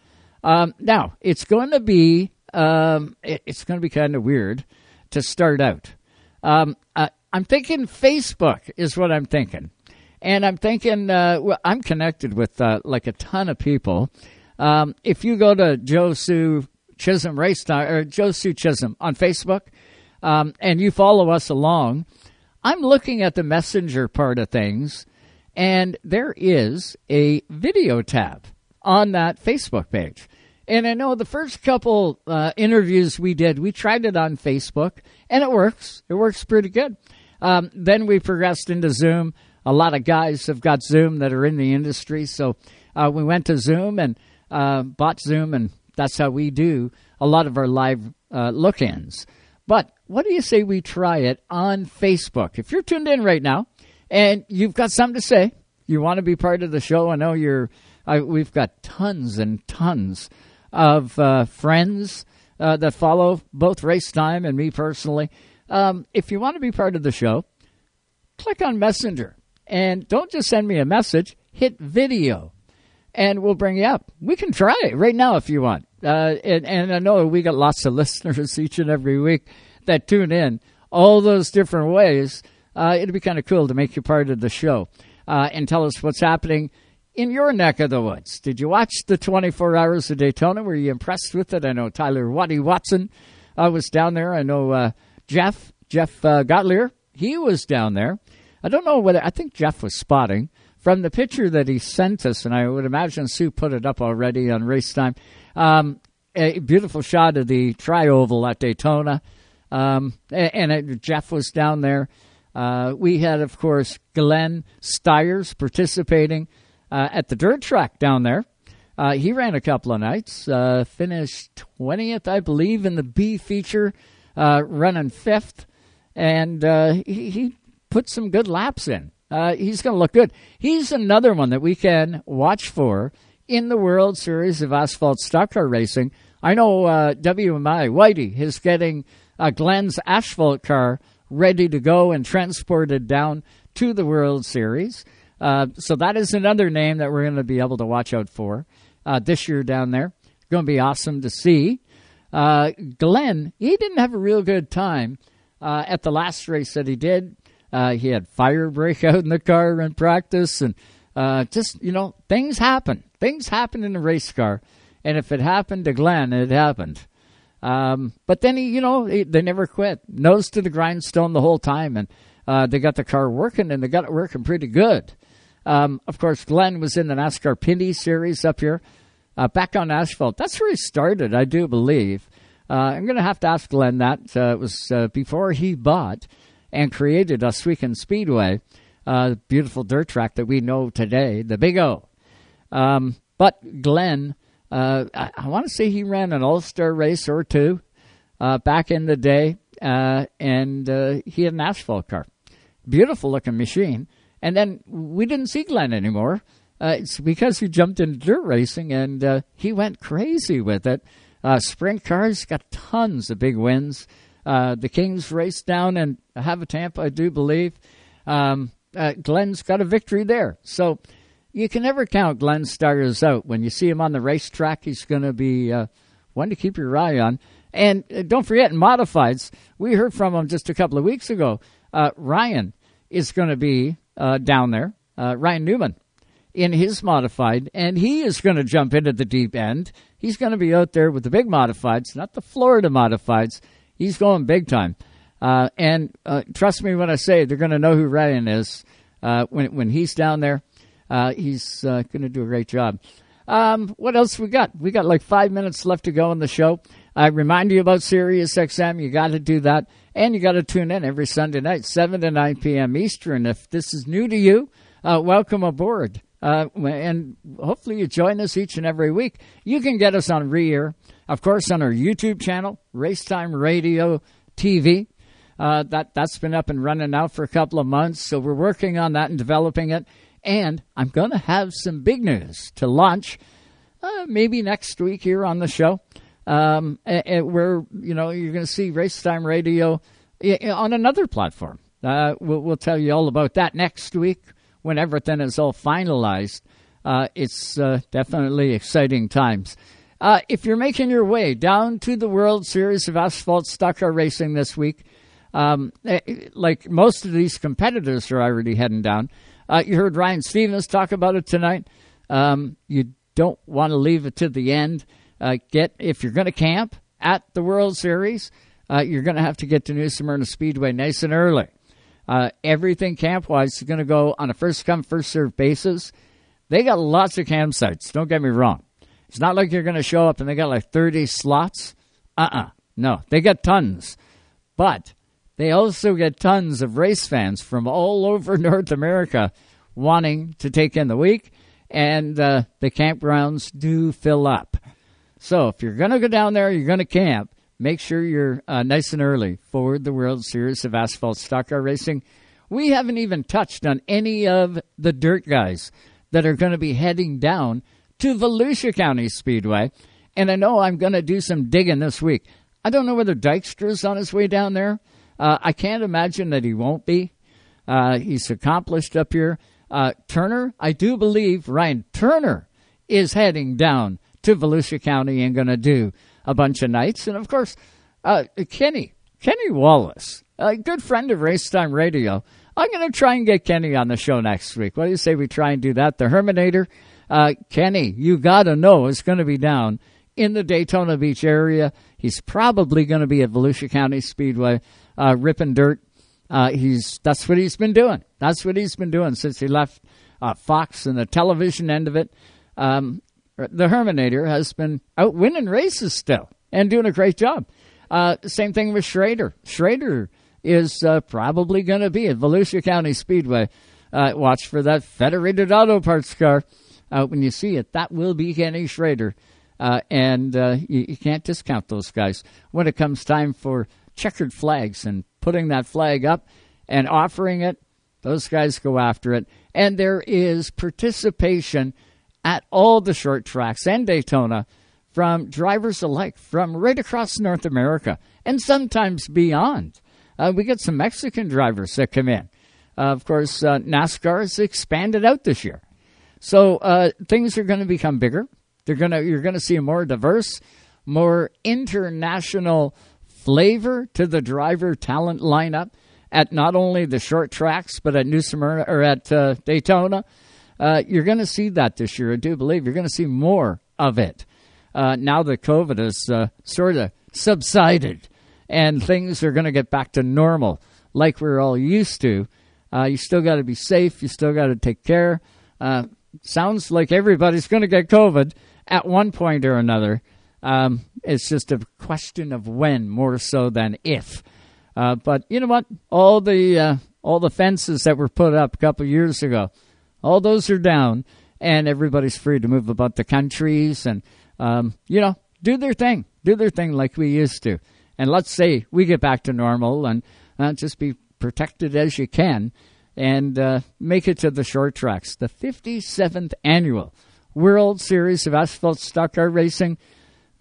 Um, now, it's going to be um, it, it's going to be kind of weird to start out. Um, uh, I'm thinking Facebook is what I'm thinking, and I'm thinking uh, well, I'm connected with uh, like a ton of people. Um, if you go to Joe Sue Chisholm Race or Joe Sue Chisholm on Facebook, um, and you follow us along, I'm looking at the messenger part of things, and there is a video tab on that Facebook page. And I know the first couple uh, interviews we did, we tried it on Facebook, and it works. It works pretty good. Um, then we progressed into Zoom. A lot of guys have got Zoom that are in the industry, so uh, we went to Zoom and uh, bought Zoom, and that's how we do a lot of our live uh, look-ins. But what do you say we try it on Facebook? If you're tuned in right now and you've got something to say, you want to be part of the show. I know you're. I, we've got tons and tons of uh, friends uh, that follow both Race Time and me personally. Um, if you want to be part of the show, click on Messenger and don't just send me a message. Hit video, and we'll bring you up. We can try it right now if you want. Uh, and, and I know we got lots of [LAUGHS] listeners each and every week that tune in all those different ways. Uh, it'd be kind of cool to make you part of the show uh, and tell us what's happening in your neck of the woods. Did you watch the 24 Hours of Daytona? Were you impressed with it? I know Tyler Waddy Watson uh, was down there. I know uh, Jeff Jeff uh, Gottlieb he was down there. I don't know whether I think Jeff was spotting from the picture that he sent us, and I would imagine Sue put it up already on race time. Um, a beautiful shot of the tri oval at Daytona. Um, and, Jeff was down there. Uh, we had, of course, Glenn Styres participating uh, at the dirt track down there. Uh, he ran a couple of nights, uh, finished 20th, I believe, in the B feature, uh, running fifth, and uh, he, he, put some good laps in. he's going to look good. He's another one that we can watch for in the World Series of Asphalt Stock Car Racing. I know WMI Whitey is getting uh, Glenn's asphalt car ready to go and transported down to the World Series. Uh, so that is another name that we're going to be able to watch out for uh, this year down there. Going to be awesome to see. Uh, Glenn, he didn't have a real good time uh, at the last race that he did. Uh, he had fire break out in the car in practice, and just you know things happen. Things happen in a race car, and if it happened to Glenn, it happened. Um, but then he, you know, he, they never quit, nose to the grindstone the whole time, and they got the car working, and they got it working pretty good. Um, of course, Glenn was in the NASCAR Pinty series up here, uh, back on asphalt. That's where he started, I do believe. Uh, I'm going to have to ask Glenn that. Uh, it was uh, before he bought and created Ohsweken Speedway, uh, beautiful dirt track that we know today, the Big O. Um, but Glenn uh, I, I want to say he ran an All Star race or two uh, back in the day, and he had an asphalt car. Beautiful looking machine. And then we didn't see Glenn anymore. Uh, it's because he jumped into dirt racing and uh, he went crazy with it. sprint cars got tons of big wins. the Kings raced down and Hav-A-Tampa, I do believe. Um, Glenn's got a victory there. So you can never count Glenn Styres out. When you see him on the racetrack, he's going to be uh, one to keep your eye on. And uh, don't forget, in modifieds, we heard from him just a couple of weeks ago. Uh, Ryan is going to be uh, down there, uh, Ryan Newman, in his modified, and he is going to jump into the deep end. He's going to be out there with the big modifieds, not the Florida modifieds. He's going big time. Uh, and trust me when I say they're going to know who Ryan is when when he's down there. Uh, he's uh, going to do a great job. Um, what else we got? We got like five minutes left to go in the show. I remind you about Sirius XM. You got to do that, and you got to tune in every Sunday night, seven to nine p.m. Eastern. If this is new to you, uh, welcome aboard, uh, and hopefully you join us each and every week. You can get us on Rear Of course, on our YouTube channel, Racetime Radio TV. Uh, that that's been up and running now for a couple of months, so we're working on that and developing it. And I'm going to have some big news to launch, uh, maybe next week here on the show. Um, where you know you're going to see Racetime Radio on another platform. Uh, we'll, we'll, tell you all about that next week when everything is all finalized. Uh, it's uh, definitely exciting times. Uh, if you're making your way down to the World Series of Asphalt Stock Car Racing this week, um, eh, like most of these competitors are already heading down. Uh, you heard Ryan Stevens talk about it tonight. Um, you don't want to leave it to the end. Uh, get if you're going to camp at the World Series, uh, you're going to have to get to New Smyrna Speedway nice and early. Uh, everything camp wise is going to go on a first come first served basis. They got lots of campsites. Don't get me wrong. It's not like you're going to show up and they got like 30 slots. Uh uh No, they got tons. But they also get tons of race fans from all over [LAUGHS] North America wanting to take in the week, and uh, the campgrounds do fill up. So if you're going to go down there, you're going to camp, make sure you're uh, nice and early for the World Series of Asphalt Stock Car Racing. We haven't even touched on any of the dirt guys that are going to be heading down to Volusia County Speedway. And I know I'm going to do some digging this week. I don't know whether Dykstra's on his way down there. Uh, I can't imagine that he won't be. Uh, he's accomplished up here. Uh, Turner, I do believe Ryan Turner is heading down to Volusia County and going to do a bunch of nights. And of course, uh, Kenny, Kenny Wallace, a good friend of Racetime Radio. I'm going to try and get Kenny on the show next week. What do you say we try and do that? The Herminator, uh, Kenny, you got to know is going to be down in the Daytona Beach area. He's probably going to be at Volusia County Speedway uh, ripping dirt. Uh, he's that's what he's been doing. That's what he's been doing since he left uh, Fox and the television end of it. Um, the Herminator has been out winning races still and doing a great job. Uh, same thing with Schrader. Schrader is uh, probably going to be at Volusia County Speedway. Uh, watch for that Federated Auto Parts car. when you see it, that will be Kenny Schrader. and you, you can't discount those guys when it comes time for checkered flags and putting that flag up and offering it. Those guys go after it. And there is participation at all the short tracks and Daytona from drivers alike from right across North America and sometimes beyond. Uh, we get some Mexican drivers that come in. Uh, of course, uh, NASCAR has expanded out this year. So uh, things are going to become bigger. They're gonna, you're going to see a more diverse, more international flavor to the driver talent lineup at not only the short tracks but at New Smyrna or at uh, Daytona. Uh, you're going to see that this year. I do believe you're going to see more of it. Uh, now that COVID has uh, sort of subsided and things are going to get back to normal like we're all used to, uh, you still got to be safe. You still got to take care. Uh, sounds like everybody's going to get COVID at one point or another. Um, it's just a question of when more so than if. Uh, but you know what? All the all the fences that were put up a couple years ago, all those are down, and everybody's free to move about the countries and um, you know do their thing, do their thing like we used to. And let's say we get back to normal and uh, just be protected as you can and uh, make it to the short tracks. The 57th annual World Series of Asphalt Stock Car Racing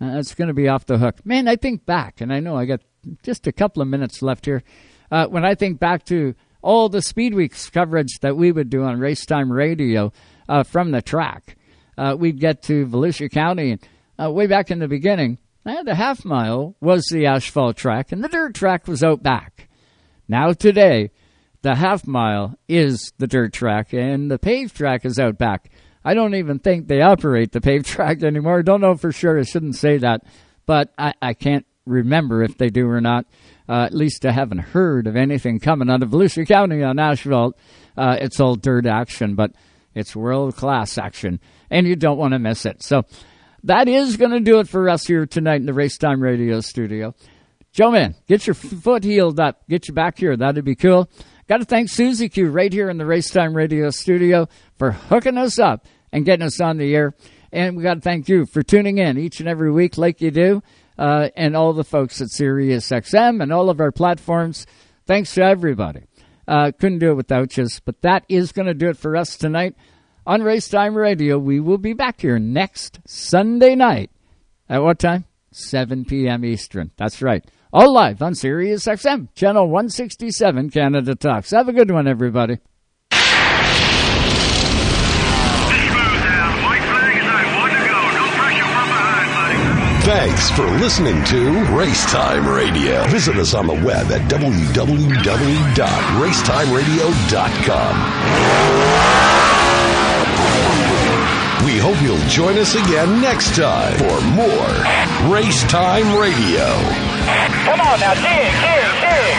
uh, it's going to be off the hook. Man, I think back, and I know I got just a couple of minutes left here. Uh, when I think back to all the Speed Weeks coverage that we would do on Racetime Radio uh, from the track, uh, we'd get to Volusia County, uh, way back in the beginning, the half mile was the asphalt track, and the dirt track was out back. Now, today, the half mile is the dirt track, and the paved track is out back. I don't even think they operate the paved [LAUGHS] track anymore. Don't know for sure. I shouldn't say that, but I, I can't remember if they do or not. Uh, at least I haven't heard of anything coming out of Volusia County on asphalt. Uh, it's all dirt action, but it's world class action, and you don't want to miss it. So that is going to do it for us here tonight in the Racetime Radio studio. Joe, man, get your foot healed up. Get you back here. That'd be cool. Got to thank Susie Q right here in the Racetime Radio studio for hooking us up and getting us on the air. And we got to thank you for tuning in each and every week, like you do, uh, and all the folks at Sirius XM and all of our platforms. Thanks to everybody. Uh, couldn't do it without you. But that is going to do it for us tonight on Race Time Radio. We will be back here next Sunday night. At what time? 7 p.m. Eastern. That's right. All live on Sirius XM, channel 167, Canada Talks. Have a good one, everybody. Thanks for listening to Race Time Radio. Visit us on the web at www.racetimeradio.com. We hope you'll join us again next time for more Race Time Radio. Come on now, sing, sing, sing.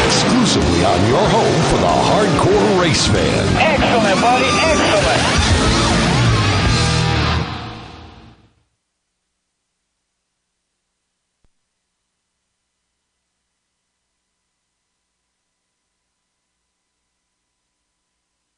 Exclusively on your home for the hardcore race fan. Excellent, buddy, excellent.